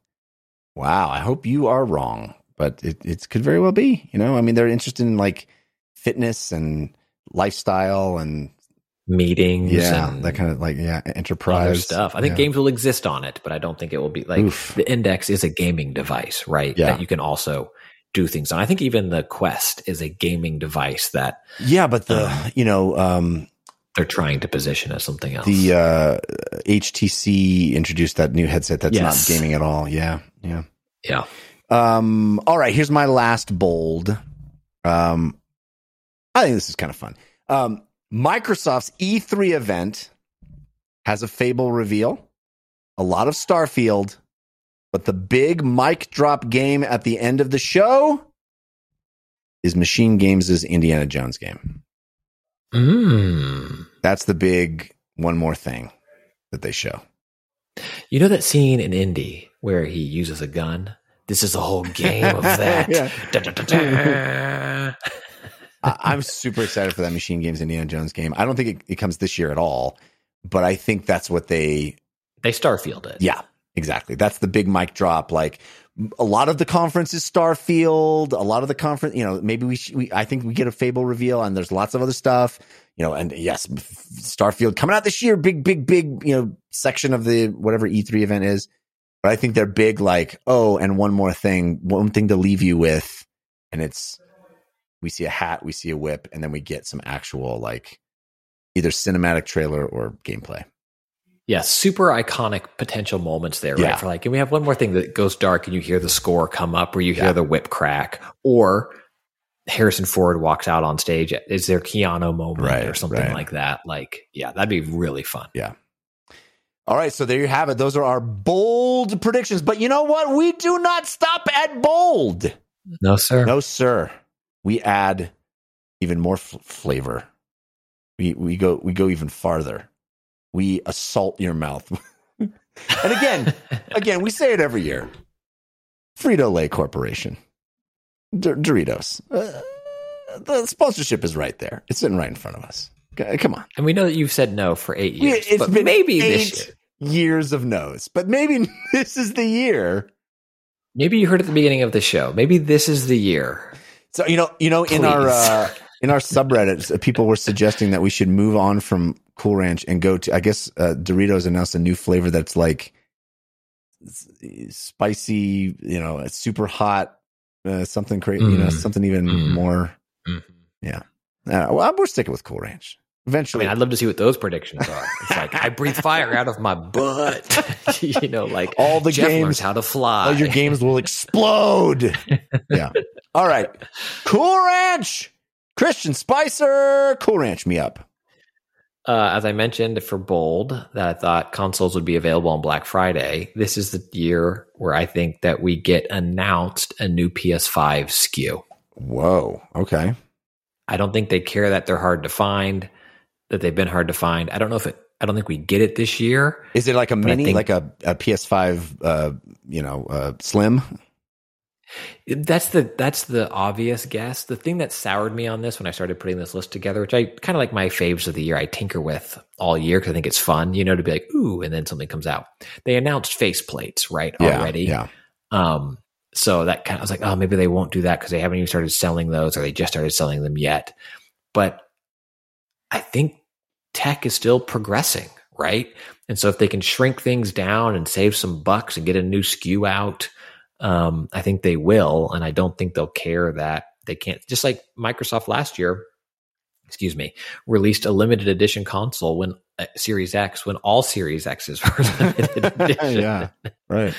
Wow. I hope you are wrong, but it, it could very well be. You know, I mean, they're interested in like fitness and lifestyle and Meetings, yeah, that kind of like yeah, enterprise stuff. I think Yeah. games will exist on it, but I don't think it will be like Oof. the Index is a gaming device, right? Yeah. That you can also do things on. I think even the Quest is a gaming device that Yeah, but the Um, you know um they're trying to position as something else. the uh, HTC introduced that new headset that's Yes. not gaming at all. Yeah, yeah. yeah. Um, all right, here's my last bold. Um, I think this is kind of fun. Um, Microsoft's E3 event has a Fable reveal, a lot of Starfield, but the big mic drop game at the end of the show is MachineGames' Indiana Jones game. Mm. That's the big one more thing that they show. You know that scene in Indy where he uses a gun? This is a whole game of that. I- I'm super excited for that MachineGames Indiana Jones game. I don't think it, it comes this year at all, but I think that's what they. They Starfield it. Yeah, exactly. That's the big mic drop. Like a lot of the conference is Starfield. A lot of the conference, you know, maybe we, sh- we I think we get a Fable reveal, and there's lots of other stuff. You know, and yes, Starfield coming out this year. Big, big, big. You know, section of the whatever E3 event is. But I think they're big. Like, oh, and one more thing, one thing to leave you with, and it's we see a hat, we see a whip, and then we get some actual like either cinematic trailer or gameplay. Yeah, super iconic potential moments there, right? Yeah. For like, and we have one more thing that goes dark and you hear the score come up or you hear Yeah. the whip crack or Harrison Ford walks out on stage. Is there Keanu moment Right, or something right. like that? Like, yeah, that'd be really fun. Yeah. All right, so there you have it. Those are our bold predictions. But you know what? We do not stop at bold. No, sir. No, sir. We add even more f- flavor. We we go we go even farther. We assault your mouth. and again, again, we say it every year. Frito Lay Corporation, D- Doritos. Uh, the sponsorship is right there. It's sitting right in front of us. C- Come on. and we know that you've said no for eight years. it's but been maybe eight this year. years of no's, but maybe this is the year. Maybe you heard at the beginning of the show. Maybe this is the year. So you know, you know, in our uh, in our subreddits, uh, people were suggesting that we should move on from Cool Ranch and go to. I guess uh, Doritos announced a new flavor that's like spicy. You know, it's super hot. Uh, something crazy. You know, Mm. something even Mm. more. Yeah. Uh, well, we're sticking with Cool Ranch. I Eventually, mean, I'd love to see what those predictions are. It's like I breathe fire out of my butt. you know, like all the Jeff games, how to fly. all your games will explode. yeah. All right. Cool Ranch. Christian Spicer. Cool Ranch me up. Uh, as I mentioned for Bold, that I thought consoles would be available on Black Friday. This is the year where I think that we get announced a new PS5 SKU. Whoa. Okay. I don't think they care that they're hard to find, that they've been hard to find. I don't know if it. I don't think we get it this year. Is it like a mini, think- like a, a PS5, uh, you know, uh, slim? That's the that's the obvious guess. The thing that soured me on this when I started putting this list together, which I kind of like my faves of the year, I tinker with all year because I think it's fun, you know, to be like, ooh, and then something comes out. They announced faceplates, right? already. Yeah. Um, so that kind of I was like, oh, maybe they won't do that because they haven't even started selling those or they just started selling them yet. But I think tech is still progressing, right? And so if they can shrink things down and save some bucks and get a new SKU out, um, I think they will. And I don't think they'll care that they can't, just like Microsoft last year, excuse me, released a limited edition console when uh, Series X, when all Series X's were limited edition. yeah. Right.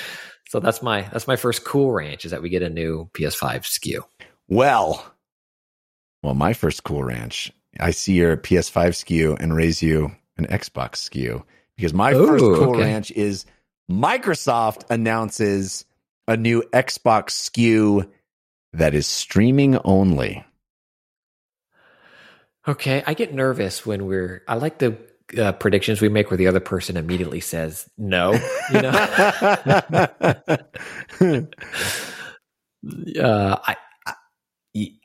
So that's my that's my first cool ranch is that we get a new PS5 SKU. Well, well, my first cool ranch, I see your PS5 SKU and raise you an Xbox SKU because my Ooh, first cool okay. ranch is Microsoft announces a new Xbox SKU that is streaming only. Okay, I get nervous when we're. I like the uh, predictions we make where the other person immediately says no. You know, uh, I,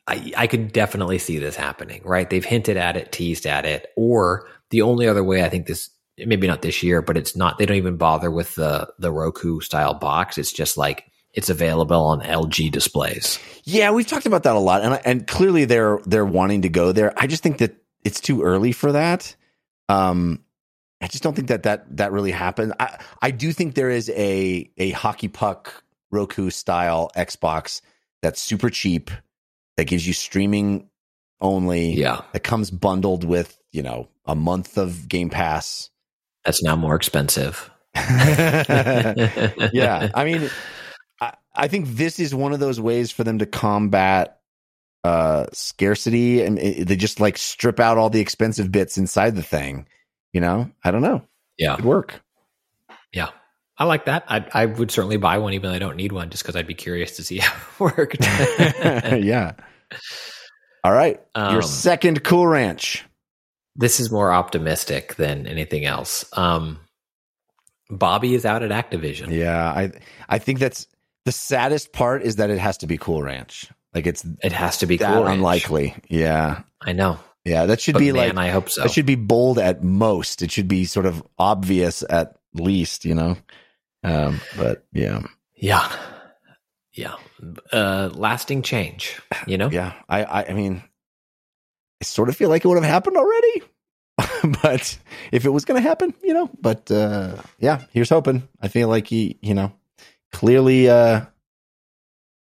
I I could definitely see this happening. Right? They've hinted at it, teased at it, or the only other way I think this maybe not this year, but it's not. They don't even bother with the the Roku style box. It's just like it's available on LG displays. Yeah, we've talked about that a lot, and and clearly they're they're wanting to go there. I just think that it's too early for that. Um, I just don't think that that that really happened. I I do think there is a a hockey puck Roku style Xbox that's super cheap that gives you streaming only. Yeah. That comes bundled with, you know, a month of Game Pass. That's now more expensive. yeah. I mean, I, I think this is one of those ways for them to combat uh scarcity and it, they just like strip out all the expensive bits inside the thing. You know? I don't know. Yeah. Could work. Yeah. I like that. I I would certainly buy one even though I don't need one just because I'd be curious to see how it worked. yeah. All right. Your Um, second Cool Ranch. this is more optimistic than anything else. Um Bobby is out at Activision. Yeah, I I think that's the saddest part is that it has to be Cool Ranch. Like it's It has to be that cool. Ranch. unlikely. Yeah. I know. Yeah, that should But be man, like I hope so. that should be bold at most. It should be sort of obvious at least, you know. Um, but yeah. yeah. Yeah. Uh lasting change, you know? Yeah. I I, I mean I sort of feel like it would have happened already. but if it was going to happen, you know, but uh yeah, here's hoping. I feel like he, you know, clearly uh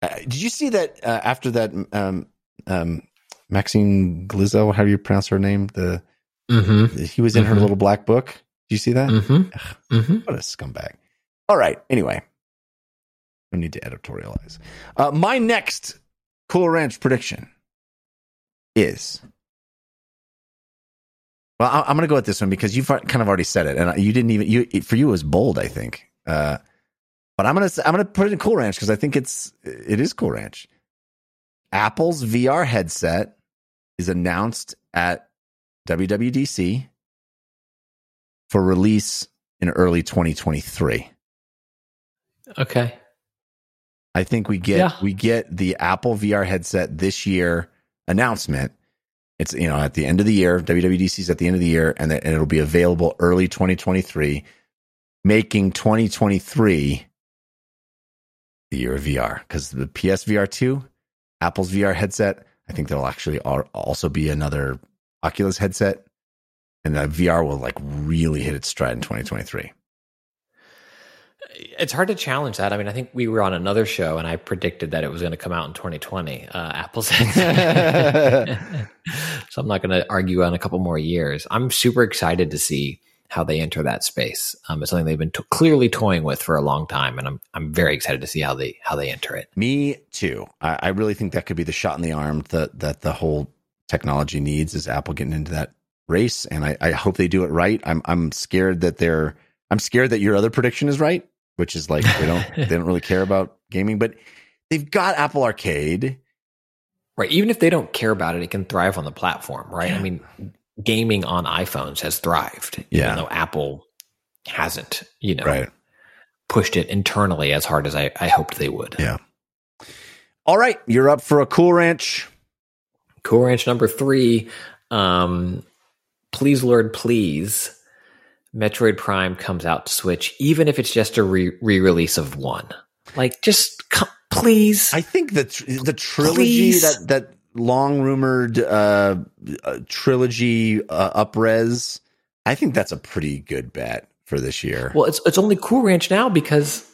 uh, did you see that uh, after that um um Maxine Glizzo, how do you pronounce her name? The Mm-hmm. he was in her Mhm. little black book. Did you see that? Mm-hmm. Mm-hmm. What a scumbag. All right. Anyway, I need to editorialize. Uh, my next Cool Ranch prediction is. Well, I- I'm going to go with this one because you've kind of already said it, and you didn't even you it- for you it was bold, I think. Uh, but I'm gonna I'm gonna put it in Cool Ranch because I think it's it is Cool Ranch. Apple's VR headset is announced at WWDC for release in early 2023. Okay. I think we get Yeah. we get the Apple VR headset this year announcement. It's you know at the end of the year, WWDC is at the end of the year, and, that, and it'll be available early 2023, making 2023 the year of VR because the PSVR two, Apple's VR headset. I think there'll actually also be another Oculus headset, and that VR will like really hit its stride in 2023. It's hard to challenge that. I mean, I think we were on another show and I predicted that it was going to come out in 2020. Uh, Apple so I'm not going to argue on a couple more years. I'm super excited to see how they enter that space. Um, it's something they've been to- clearly toying with for a long time, and I'm I'm very excited to see how they how they enter it. Me too. I, I really think that could be the shot in the arm that that the whole technology needs is Apple getting into that race, and I, I hope they do it right. I'm I'm scared that they're I'm scared that your other prediction is right, which is like they don't they don't really care about gaming, but they've got Apple Arcade. Right. Even if they don't care about it, it can thrive on the platform, right? I mean, gaming on iPhones has thrived, Yeah. even though Apple hasn't, you know, Right. pushed it internally as hard as I, I hoped they would. Yeah. All right, you're up for a cool ranch. Cool Ranch number three. Um, please, Lord, please. Metroid Prime comes out to Switch, even if it's just a re release of one. Like, just come, please. I think the tr- the trilogy Please. that that long rumored uh, uh, trilogy uh, upres. I think that's a pretty good bet for this year. well, it's it's only Cool Ranch now because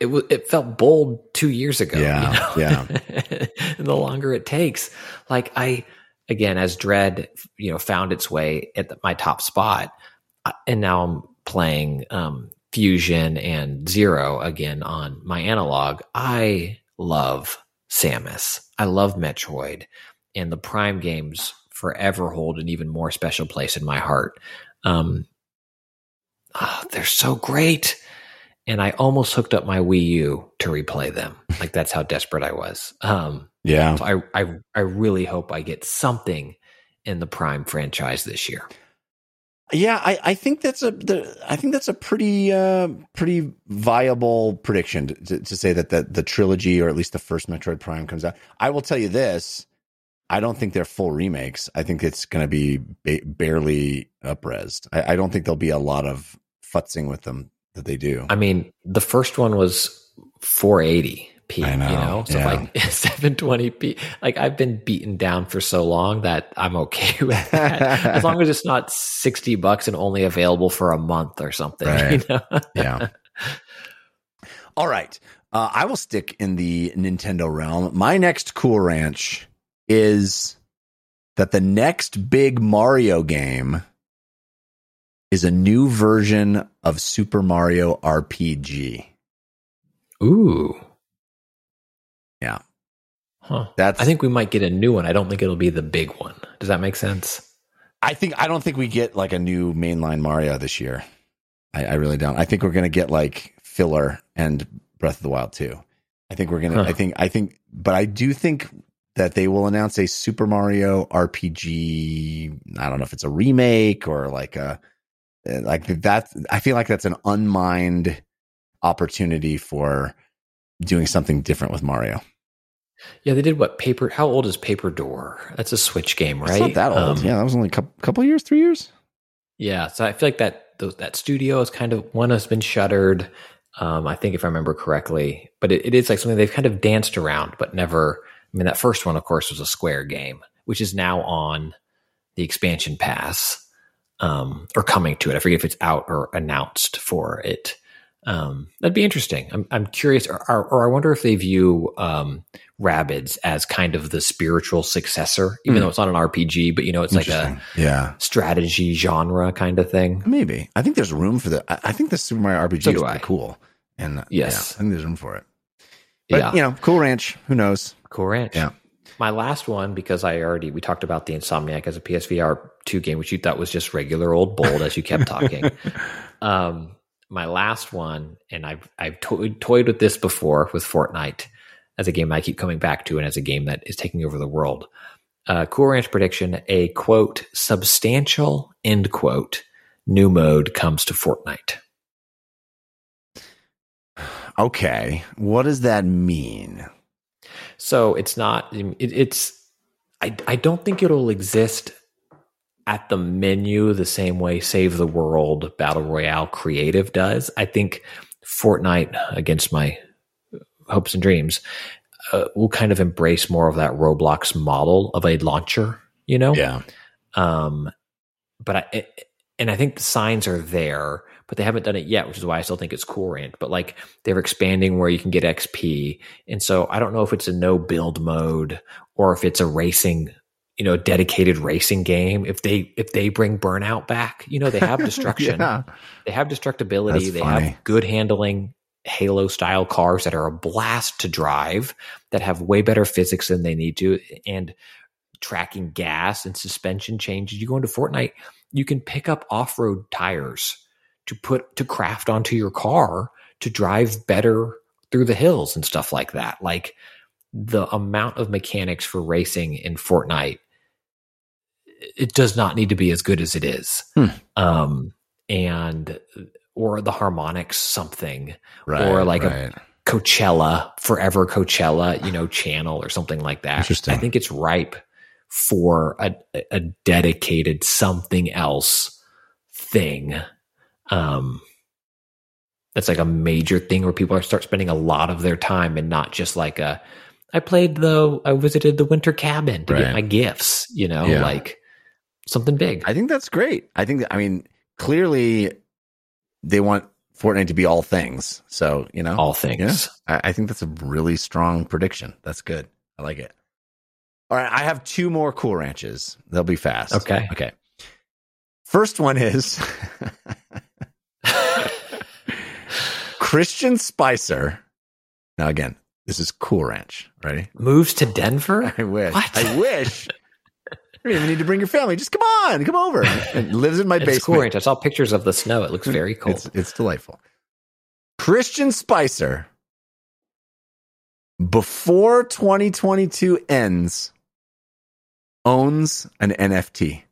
it was it felt bold two years ago. Yeah, you know? yeah. and the longer it takes, like I again, as Dread, you know, found its way at the, my top spot, and now I'm playing um, Fusion and Zero again on my Analogue. I love Samus. I love Metroid, and the Prime games forever hold an even more special place in my heart. Um, ah, they're so great. And I almost hooked up my Wii U to replay them. Like that's how desperate I was. Um, yeah, so I, I, I really hope I get something in the Prime franchise this year. Yeah. I, I think that's a the, I think that's a pretty uh, pretty viable prediction to, to say that the the trilogy or at least the first Metroid Prime comes out. I will tell you this: I don't think they're full remakes. I think it's going to be ba- barely upresed. I, I don't think there'll be a lot of futzing with them that they do. I mean, the first one was 480p. I know, You know, so yeah. like 720p. Like I've been beaten down for so long that I'm okay with that. as long as it's not 60 bucks and only available for a month or something. Right. You know? yeah. All right. Uh, I will stick in the Nintendo realm. My next cool ranch is that the next big Mario game is a new version of Super Mario RPG. Ooh. Huh. That's I think we might get a new one. I don't think it'll be the big one. Does that make sense? I think I don't think we get like a new mainline Mario this year. I, I really don't. I think we're gonna get like filler and Breath of the Wild too. I think we're gonna. Huh. I think. I think. But I do think that they will announce a Super Mario RPG. I don't know if it's a remake or like a eh, like that. I feel like that's an unmined opportunity for doing something different with Mario. Yeah, they did what paper? How old is Paper Door? That's a Switch game, right? It's not that old. Um, yeah, that was only a couple, couple years, three years. Yeah, so I feel like that those, that studio is kind of one has been shuttered. Um, I think if I remember correctly, but it, it is like something they've kind of danced around, but never. I mean, that first one, of course, was a Square game, which is now on the expansion pass um, or coming to it. I forget if it's out or announced for it. Um, that'd be interesting. I'm, I'm curious, or, or, or I wonder if they view um, Rabbids as kind of the spiritual successor, even Hmm. though it's not an RPG, but you know, it's like a yeah. strategy genre kind of thing. Maybe. I think there's room for the. I I think the Super Mario RPG So is pretty cool. And Yes. yeah, I think there's room for it. But yeah, you know, Cool Ranch. Who knows? Cool Ranch. Yeah. My last one, because I already we talked about the Insomniac as a PSVR two game, which you thought was just regular old bold as you kept talking. um, my last one, and I've I've to- toyed with this before with Fortnite as a game I keep coming back to, and as a game that is taking over the world. Uh, cool Ranch prediction: a quote substantial end quote new mode comes to Fortnite. Okay. What does that mean? So it's not. It, it's. I I don't think it'll exist at the menu the same way Save the World Battle Royale Creative does. I think Fortnite, against my hopes and dreams, uh, will kind of embrace more of that Roblox model of a launcher. You know. Yeah. Um, but I it, and I think the signs are there, but they haven't done it yet, which is why I still think it's cool rant. But like they're expanding where you can get XP, and so I don't know if it's a no build mode or if it's a racing, you know, dedicated racing game. If they if they bring burnout back, you know, they have destruction, yeah. they have destructibility, they have good handling. Halo style cars that are a blast to drive, that have way better physics than they need to, and tracking gas and suspension changes. You go into Fortnite, you can pick up off road tires to put to craft onto your car to drive better through the hills and stuff like that. Like the amount of mechanics for racing in Fortnite, it does not need to be as good as it is. Hmm. Um, and or the Harmonix something Right. or like a. Coachella, forever Coachella, you know, channel or something like that. Interesting. I think it's ripe for a, a dedicated something else thing. Um, that's like a major thing where people are start spending a lot of their time and not just like a, I played the, I visited the winter cabin to Right. get my gifts, you know, Yeah. like something big. I think that's great. I think. I mean, clearly, they want Fortnite to be all things. So you know, all things. I, I think that's a really strong prediction. That's good. I like it. All right, I have two more cool ranches. They'll be fast. Okay. Okay. First one is Christian Spicer. Now again, this is Cool Ranch. Ready? Moves to Denver? I wish. What? I wish. You don't even need to bring your family. Just come on, come over. And lives in my It's basement. range. I saw pictures of the snow. It looks very cold. It's, it's delightful. Christian Spicer, before 2022 ends, owns an NFT.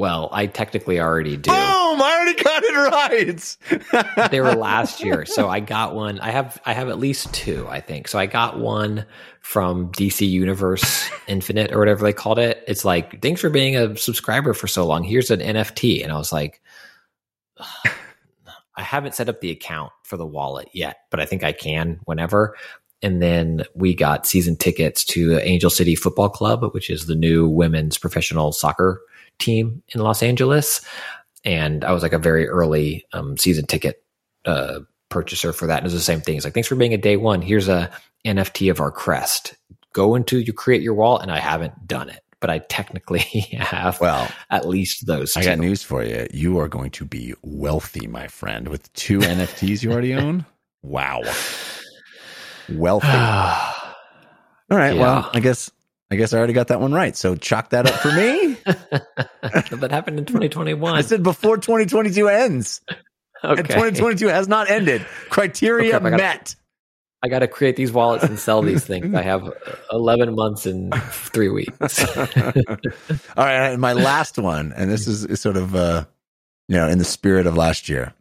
Well, I technically already do. Boom! I already got it right. they were last year, so I got one. I have I have at least two, I think. So I got one from DC Universe Infinite or whatever they called it. It's like thanks for being a subscriber for so long. Here's an NFT, and I was like, I haven't set up the account for the wallet yet, but I think I can whenever. And then we got season tickets to Angel City Football Club, which is the new women's professional soccer team in Los Angeles. And I was like a very early um, season ticket uh, purchaser for that. And it was the same thing. It's like, thanks for being a day one. Here's a NFT of our crest. go into you create your wall, and I haven't done it, but I technically have. Well, at least those. I two. got news for you. You are going to be wealthy, my friend, with two NFTs you already own. Wow, wealthy. All right. Yeah. Well, I guess I guess I already got that one right. So chalk that up for me. that happened in 2021. I said before 2022 ends, okay. and 2022 has not ended. Criteria Oh, crap, I gotta- met. I got to create these wallets and sell these things. I have 11 months and three weeks. All right, and my last one, and this is, is sort of uh, you know in the spirit of last year.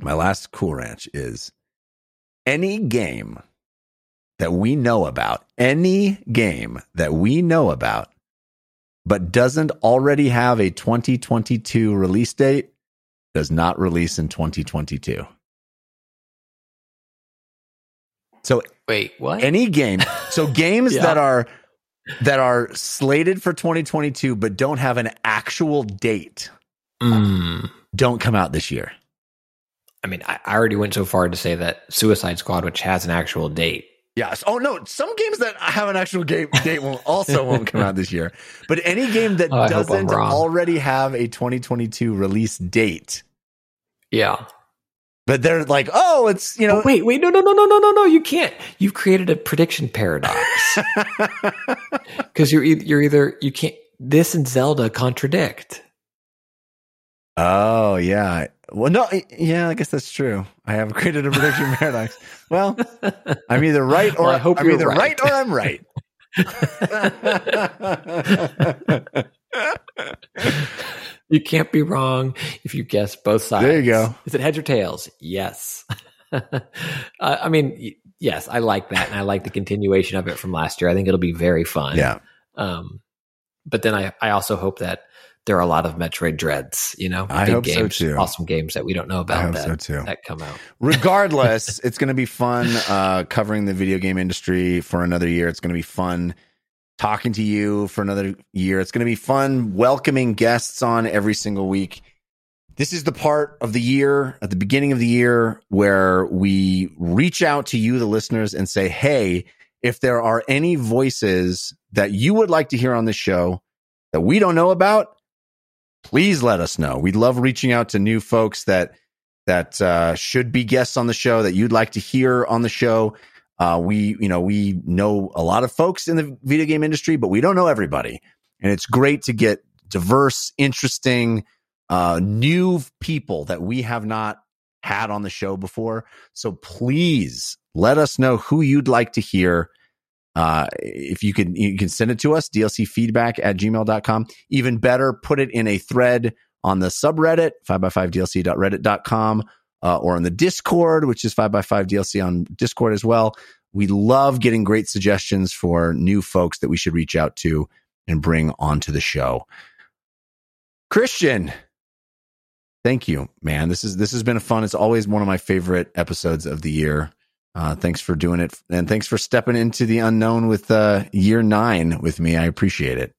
My last cool ranch is any game that we know about, any game that we know about, but doesn't already have a 2022 release date, does not release in 2022. So Wait, what? any game. So games Yeah. that are that are slated for 2022 but don't have an actual date Mm. don't come out this year. I mean, I I already went so far to say that Suicide Squad, which has an actual date, Yes. Oh no, some games that have an actual game date will also won't come out this year. But any game that Oh, I hope I'm doesn't already have a 2022 release date, yeah. but they're like, oh, it's you know, But wait, wait, no, no, no, no, no, no, no! You can't. You've created a prediction paradox because you're e- you're either you can't. This and Zelda contradict. Oh yeah. Well, no, yeah, I guess that's true. I have created a prediction paradox. Well, I'm either right or Well, I hope I'm you're either right. right. or I'm right. You can't be wrong if you guess both sides. There you go. Is it heads or tails? Yes. uh, I mean, yes, I like that, and I like the continuation of it from last year. I think it'll be very fun. yeah. Um, but then I, I also hope that there are a lot of Metroid dreads. You know, I big hope so, too. awesome games that we don't know about that so that come out. regardless, it's going to be fun uh, covering the video game industry for another year. It's going to be fun talking to you for another year. It's going to be fun welcoming guests on every single week. This is the part of the year at the beginning of the year where we reach out to you, the listeners, and say, Hey, if there are any voices that you would like to hear on the show that we don't know about, please let us know. We love reaching out to new folks that that uh, should be guests on the show that you'd like to hear on the show. Uh, we, you know, we know a lot of folks in the video game industry, but we don't know everybody. And it's great to get diverse, interesting, uh, new people that we have not had on the show before. So please let us know who you'd like to hear. Uh, if you can, you can send it to us, dlcfeedback at gmail.com. Even better, put it in a thread on the subreddit, 5x5dlc.reddit.com, uh, or on the Discord, which is 5x5dlc on Discord as well. We love getting great suggestions for new folks that we should reach out to and bring onto the show. Christian, thank you, man. This is this has been fun. It's always one of my favorite episodes of the year. Uh, thanks for doing it, and thanks for stepping into the unknown with uh, year nine with me. I appreciate it.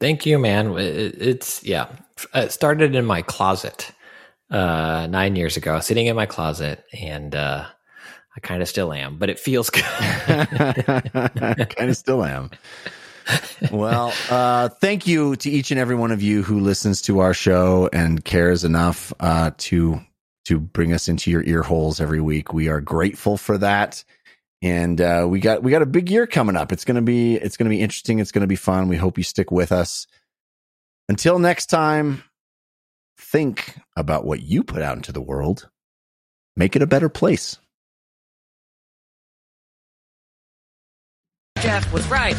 Thank you, man. It's yeah. It started in my closet uh, nine years ago, sitting in my closet, and uh, I kind of still am, but it feels good. kind of still am. Well, uh, thank you to each and every one of you who listens to our show and cares enough uh, to to bring us into your ear holes every week. We are grateful for that, and uh, we got we got a big year coming up. It's gonna be it's gonna be interesting. It's gonna be fun. We hope you stick with us. Until next time, think about what you put out into the world. Make it a better place. Jeff was right.